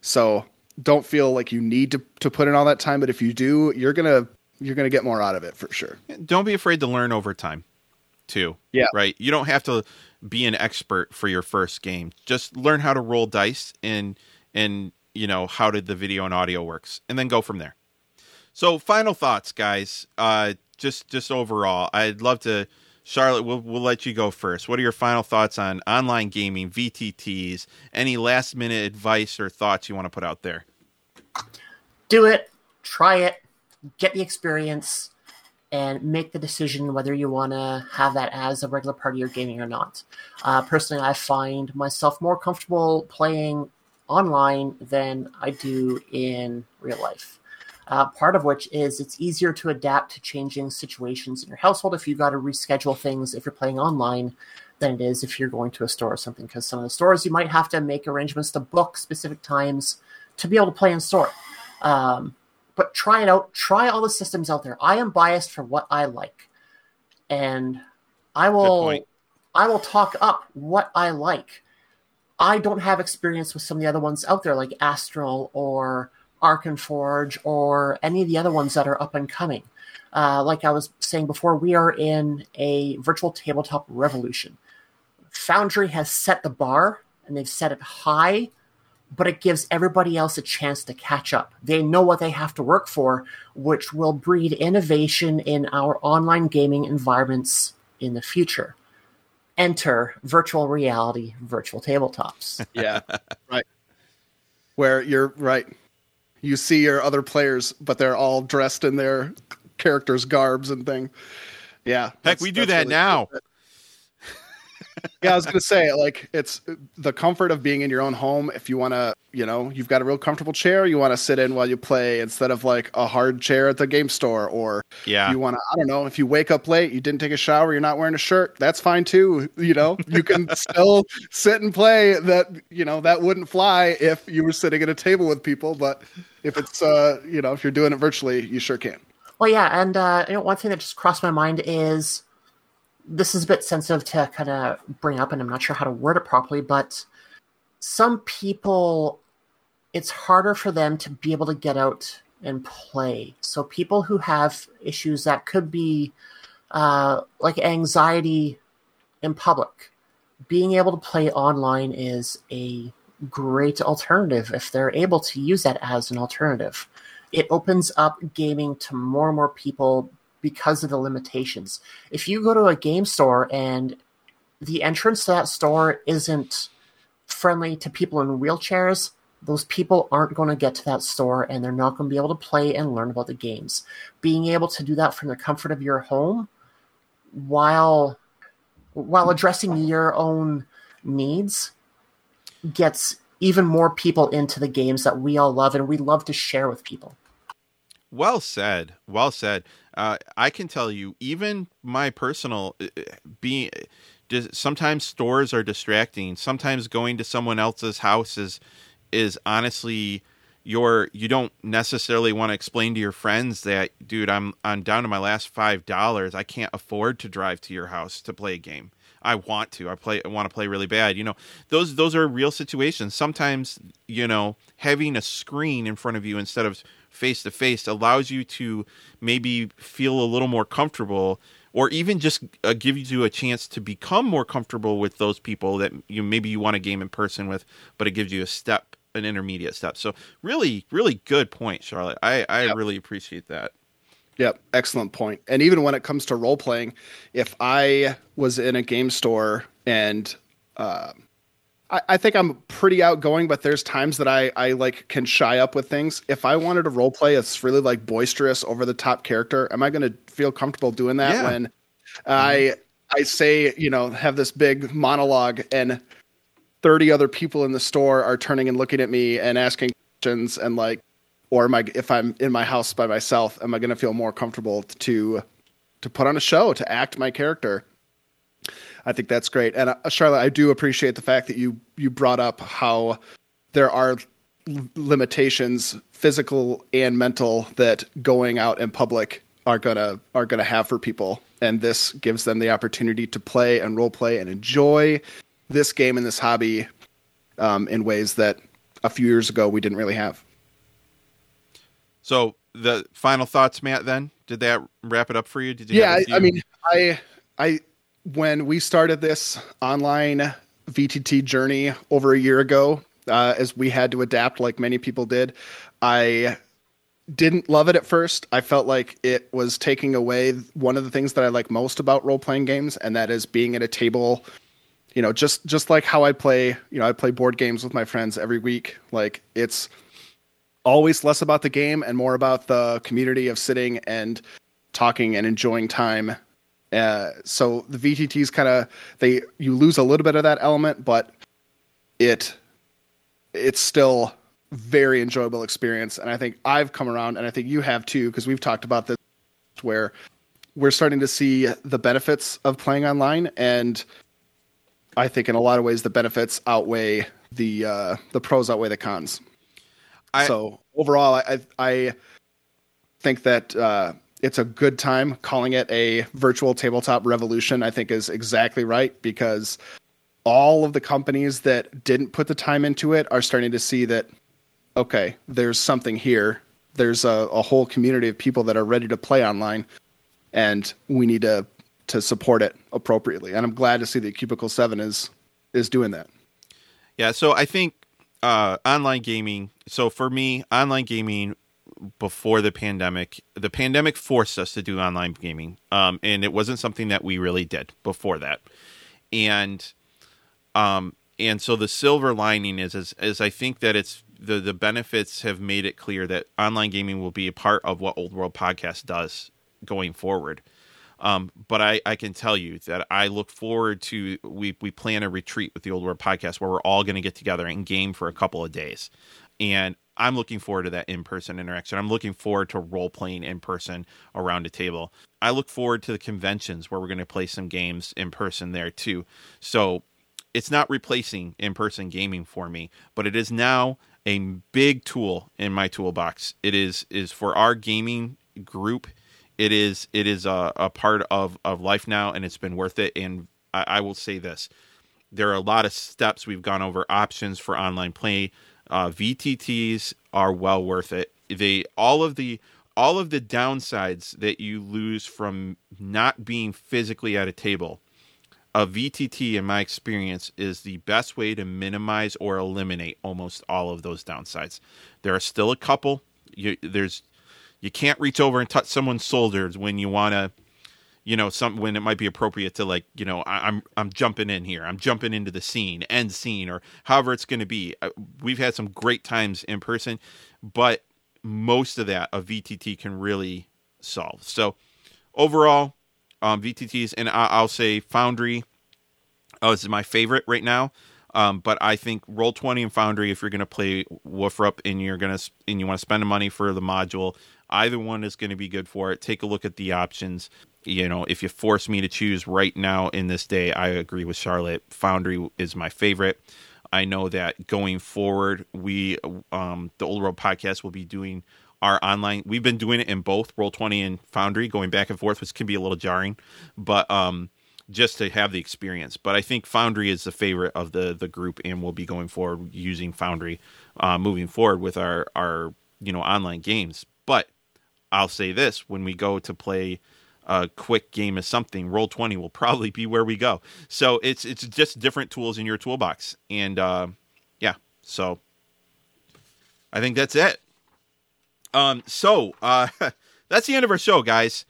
So don't feel like you need to to put in all that time, but if you do, you're gonna you're gonna get more out of it for sure. Don't be afraid to learn over time, too. Yeah. Right. You don't have to be an expert for your first game. Just learn how to roll dice and and you know how did the video and audio works, and then go from there. So, final thoughts, guys. Uh, just just overall, I'd love to. Charlotte, we'll we'll let you go first. What are your final thoughts on online gaming, VTTs? Any last minute advice or thoughts you want to put out there? do it, try it, get the experience, and make the decision whether you want to have that as a regular part of your gaming or not. Uh, personally, I find myself more comfortable playing online than I do in real life. Uh, part of which is it's easier to adapt to changing situations in your household if you've got to reschedule things if you're playing online than it is if you're going to a store or something. Because some of the stores you might have to make arrangements to book specific times to be able to play in store. Um, but try it out. Try all the systems out there. I am biased for what I like, and I will. I will talk up what I like. I don't have experience with some of the other ones out there, like Astral or Arkenforge or any of the other ones that are up and coming. Uh, like I was saying before, we are in a virtual tabletop revolution. Foundry has set the bar and they've set it high, but it gives everybody else a chance to catch up. They know what they have to work for, which will breed innovation in our online gaming environments in the future. Enter virtual reality, virtual tabletops. [LAUGHS] Yeah, right. Where you're right. You see your other players, but they're all dressed in their characters' garbs and thing. Yeah. Heck, we do that really now. cool. Yeah, I was gonna say, like, it's the comfort of being in your own home. If you want to, you know, you've got a real comfortable chair you want to sit in while you play instead of like a hard chair at the game store, or Yeah. you want to, I don't know, if you wake up late, you didn't take a shower, you're not wearing a shirt, that's fine too. You know, you can [LAUGHS] still sit and play. That you know that wouldn't fly if you were sitting at a table with people, but if it's uh, you know, if you're doing it virtually, you sure can. Well, yeah, and uh, you know, one thing that just crossed my mind is this is a bit sensitive to kind of bring up, and I'm not sure how to word it properly, but some people, it's harder for them to be able to get out and play. So people who have issues that could be uh, like anxiety in public, being able to play online is a great alternative if they're able to use that as an alternative it opens up gaming to more and more people because of the limitations. If you go to a game store and the entrance to that store isn't friendly to people in wheelchairs, those people aren't going to get to that store and they're not going to be able to play and learn about the games. Being able to do that from the comfort of your home while while addressing your own needs gets even more people into the games that we all love and we love to share with people. Well said. Well said. Uh, I can tell you, even my personal uh, being, sometimes stores are distracting. Sometimes going to someone else's house is is honestly your you don't necessarily want to explain to your friends that dude I'm I'm down to my last five dollars. I can't afford to drive to your house to play a game. I want to. I play. I want to play really bad. You know, those those are real situations. Sometimes, you know, having a screen in front of you instead of face to face allows you to maybe feel a little more comfortable or even just uh, give you a chance to become more comfortable with those people that you maybe you want to game in person with but it gives you a step an intermediate step so really really good point charlotte i i yep. really appreciate that Yep, excellent point. And even when it comes to role playing, if I was in a game store and uh, I, I, think I'm pretty outgoing, but there's times that I, I like can shy up with things. If I wanted to role play a really like boisterous, over the top character, am I going to feel comfortable doing that yeah. when mm-hmm. I I say you know have this big monologue and 30 other people in the store are turning and looking at me and asking questions and like or am I if I'm in my house by myself, am I going to feel more comfortable to to put on a show to act my character? I think that's great. And uh, Charlotte, I do appreciate the fact that you you brought up how there are limitations, physical and mental, that going out in public are gonna are gonna have for people, and this gives them the opportunity to play and role play and enjoy this game and this hobby um, in ways that a few years ago we didn't really have. So the final thoughts, Matt. Then did that wrap it up for you? Did you? Yeah, I, I mean, I, I, when we started this online VTT journey over a year ago, uh, as we had to adapt, like many people did, I didn't love it at first. I felt like it was taking away one of the things that I like most about role playing games, and that is being at a table. You know, just just like how I play. You know, I play board games with my friends every week. Like it's always less about the game and more about the community of sitting and talking and enjoying time. Uh, so the VTTs kind of they you lose a little bit of that element, but it it's still very enjoyable experience. And I think I've come around, and I think you have too, because we've talked about this where we're starting to see the benefits of playing online, and I think in a lot of ways the benefits outweigh the uh, the pros outweigh the cons. I, so overall, I I think that uh, it's a good time calling it a virtual tabletop revolution. I think is exactly right because all of the companies that didn't put the time into it are starting to see that okay, there's something here. There's a, a whole community of people that are ready to play online, and we need to to support it appropriately. And I'm glad to see that Cubicle Seven is is doing that. Yeah, so I think uh, online gaming. So for me, online gaming before the pandemic, the pandemic forced us to do online gaming, um, and it wasn't something that we really did before that. And um, and so the silver lining is, is, is I think that it's the the benefits have made it clear that online gaming will be a part of what Old World Podcast does going forward. Um, but I, I can tell you that I look forward to we we plan a retreat with the Old World Podcast where we're all going to get together and game for a couple of days, and I'm looking forward to that in person interaction. I'm looking forward to role playing in person around a table. I look forward to the conventions where we're going to play some games in person there too. So it's not replacing in person gaming for me, but it is now a big tool in my toolbox. It is is for our gaming group it is it is a, a part of of life now, and it's been worth it. And I, I, will say this: there are a lot of steps we've gone over options for online play. Uh, VTTs are well worth it. They all of the all of the downsides that you lose from not being physically at a table. A VTT, in my experience, is the best way to minimize or eliminate almost all of those downsides. There are still a couple. You, there's you can't reach over and touch someone's shoulders when you want to you know some when it might be appropriate to like you know I, am I'm jumping in here i'm jumping into the scene end scene or however it's going to be uh, we've had some great times in person but most of that a vtt can really solve so overall um, vtts and I, will say foundry oh this is my favorite right now um, but I think Roll Twenty and Foundry, if you're going to play Woofrup and you're going to and you want to spend the money for the module, Either one is going to be good for it. Take a look at the options. You know, if you force me to choose right now in this day, I agree with Charlotte. Foundry is my favorite. I know that going forward, we, um, the Old World podcast, will be doing our online. We've been doing it in both Roll Twenty and Foundry, going back and forth, which can be a little jarring, but um, just to have the experience. But I think Foundry is the favorite of the the group, and we'll be going forward using Foundry uh, moving forward with our our you know online games. But I'll say this: when we go to play a quick game of something, Roll Twenty will probably be where we go. So it's it's just different tools in your toolbox, and uh, yeah, so I think that's it. Um, so uh, [LAUGHS] that's the end of our show, guys.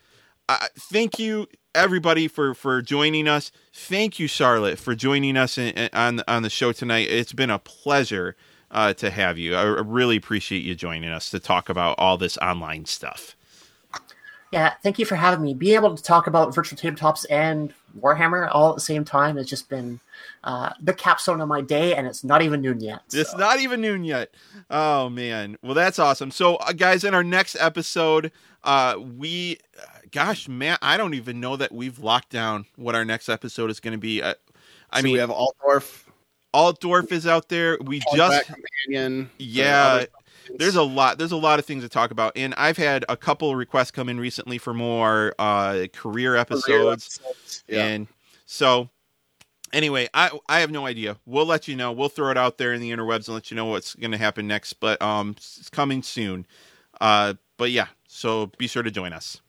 Uh, thank you everybody for for joining us. Thank you, Charlotte, for joining us in, in, on on the show tonight. It's been a pleasure uh, to have you. I really appreciate you joining us to talk about all this online stuff. Yeah, thank you for having me. Being able to talk about virtual tabletops and Warhammer all at the same time has just been uh, the capstone of my day, and it's not even noon yet. So. It's not even noon yet. Oh man, well that's awesome. So, uh, guys, in our next episode, uh, we, gosh, man, I don't even know that we've locked down what our next episode is going to be. Uh, I so mean, we have Altdorf. Altdorf is out there. We just companion. Yeah, there's a lot there's a lot of things to talk about and i've had a couple requests come in recently for more uh career episodes, career episodes. Yeah. and so anyway i i have no idea. We'll let you know. We'll throw it out there in the interwebs and let you know what's going to happen next but um it's coming soon. Uh but yeah so be sure to join us.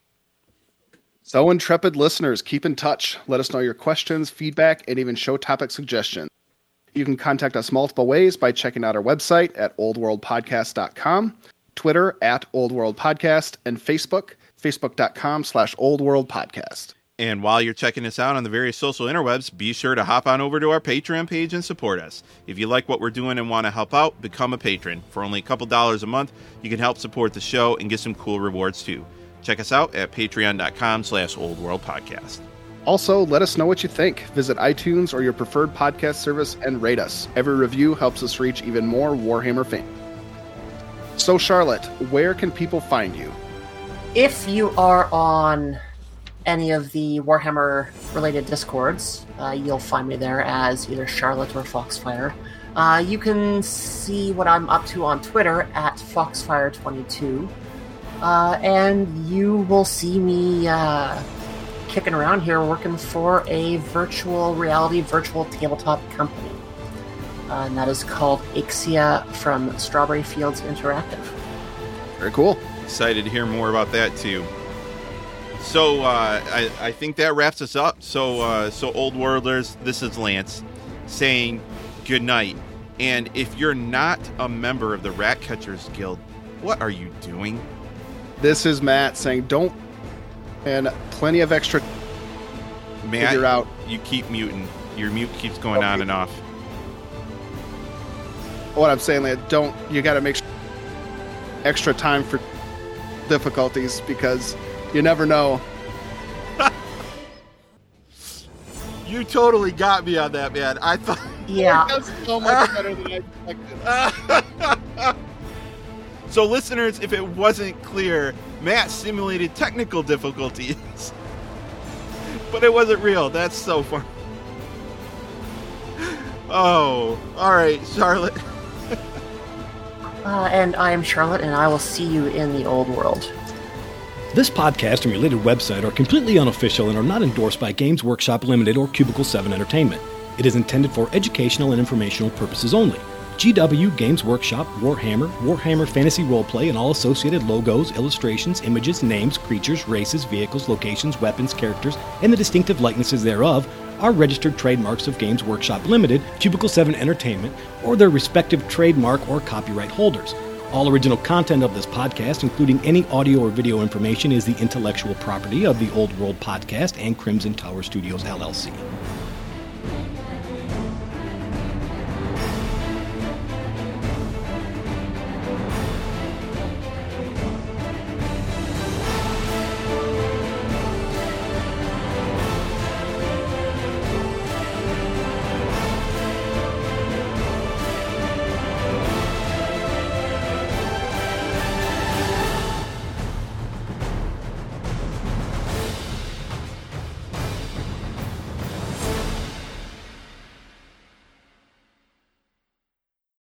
So intrepid listeners keep in touch. Let us know your questions feedback and even show topic suggestions you can contact us multiple ways by checking out our website at oldworldpodcast.com, Twitter at oldworldpodcast, and Facebook, facebook.com slash oldworldpodcast. And while you're checking us out on the various social interwebs, be sure to hop on over to our Patreon page and support us. If you like what we're doing and want to help out, become a patron. For only a couple dollars a month, you can help support the show and get some cool rewards too. Check us out at patreon.com slash oldworldpodcast. Also, let us know what you think. Visit iTunes or your preferred podcast service and rate us. Every review helps us reach even more Warhammer fans. So, Charlotte, where can people find you? If you are on any of the Warhammer related discords, uh, you'll find me there as either Charlotte or Foxfire. Uh, you can see what I'm up to on Twitter at Foxfire22. Uh, and you will see me uh, kicking around here working for a virtual reality, virtual tabletop company. Uh, and that is called Ixia from Strawberry Fields Interactive. Very cool. Excited to hear more about that too. So uh, I, I, think that wraps us up. So uh, so old worlders, this is Lance saying good night. And if you're not a member of the Rat Catchers Guild, what are you doing? This is Matt saying don't and plenty of extra. Matt, figure out. You keep muting. Your mute keeps going on and off. What I'm saying, like, don't you got to make sure extra time for difficulties because you never know. [LAUGHS] you totally got me on that, man. I thought. [LAUGHS] Yeah. so much better than I expected. [LAUGHS] so, listeners, if it wasn't clear, Matt simulated technical difficulties. [LAUGHS] but it wasn't real. That's so fun. [LAUGHS] Oh, all right, Charlotte. [LAUGHS] uh, and I am Charlotte, and I will see you in the old world. This podcast and related website are completely unofficial and are not endorsed by Games Workshop Limited or Cubicle 7 Entertainment. It is intended for educational and informational purposes only. GW, Games Workshop, Warhammer, Warhammer Fantasy Roleplay, and all associated logos, illustrations, images, names, creatures, races, vehicles, locations, weapons, characters, and the distinctive likenesses thereof are registered trademarks of Games Workshop Limited, Cubicle 7 Entertainment, or their respective trademark or copyright holders. All original content of this podcast, including any audio or video information, is the intellectual property of the Old World Podcast and Crimson Tower Studios LLC.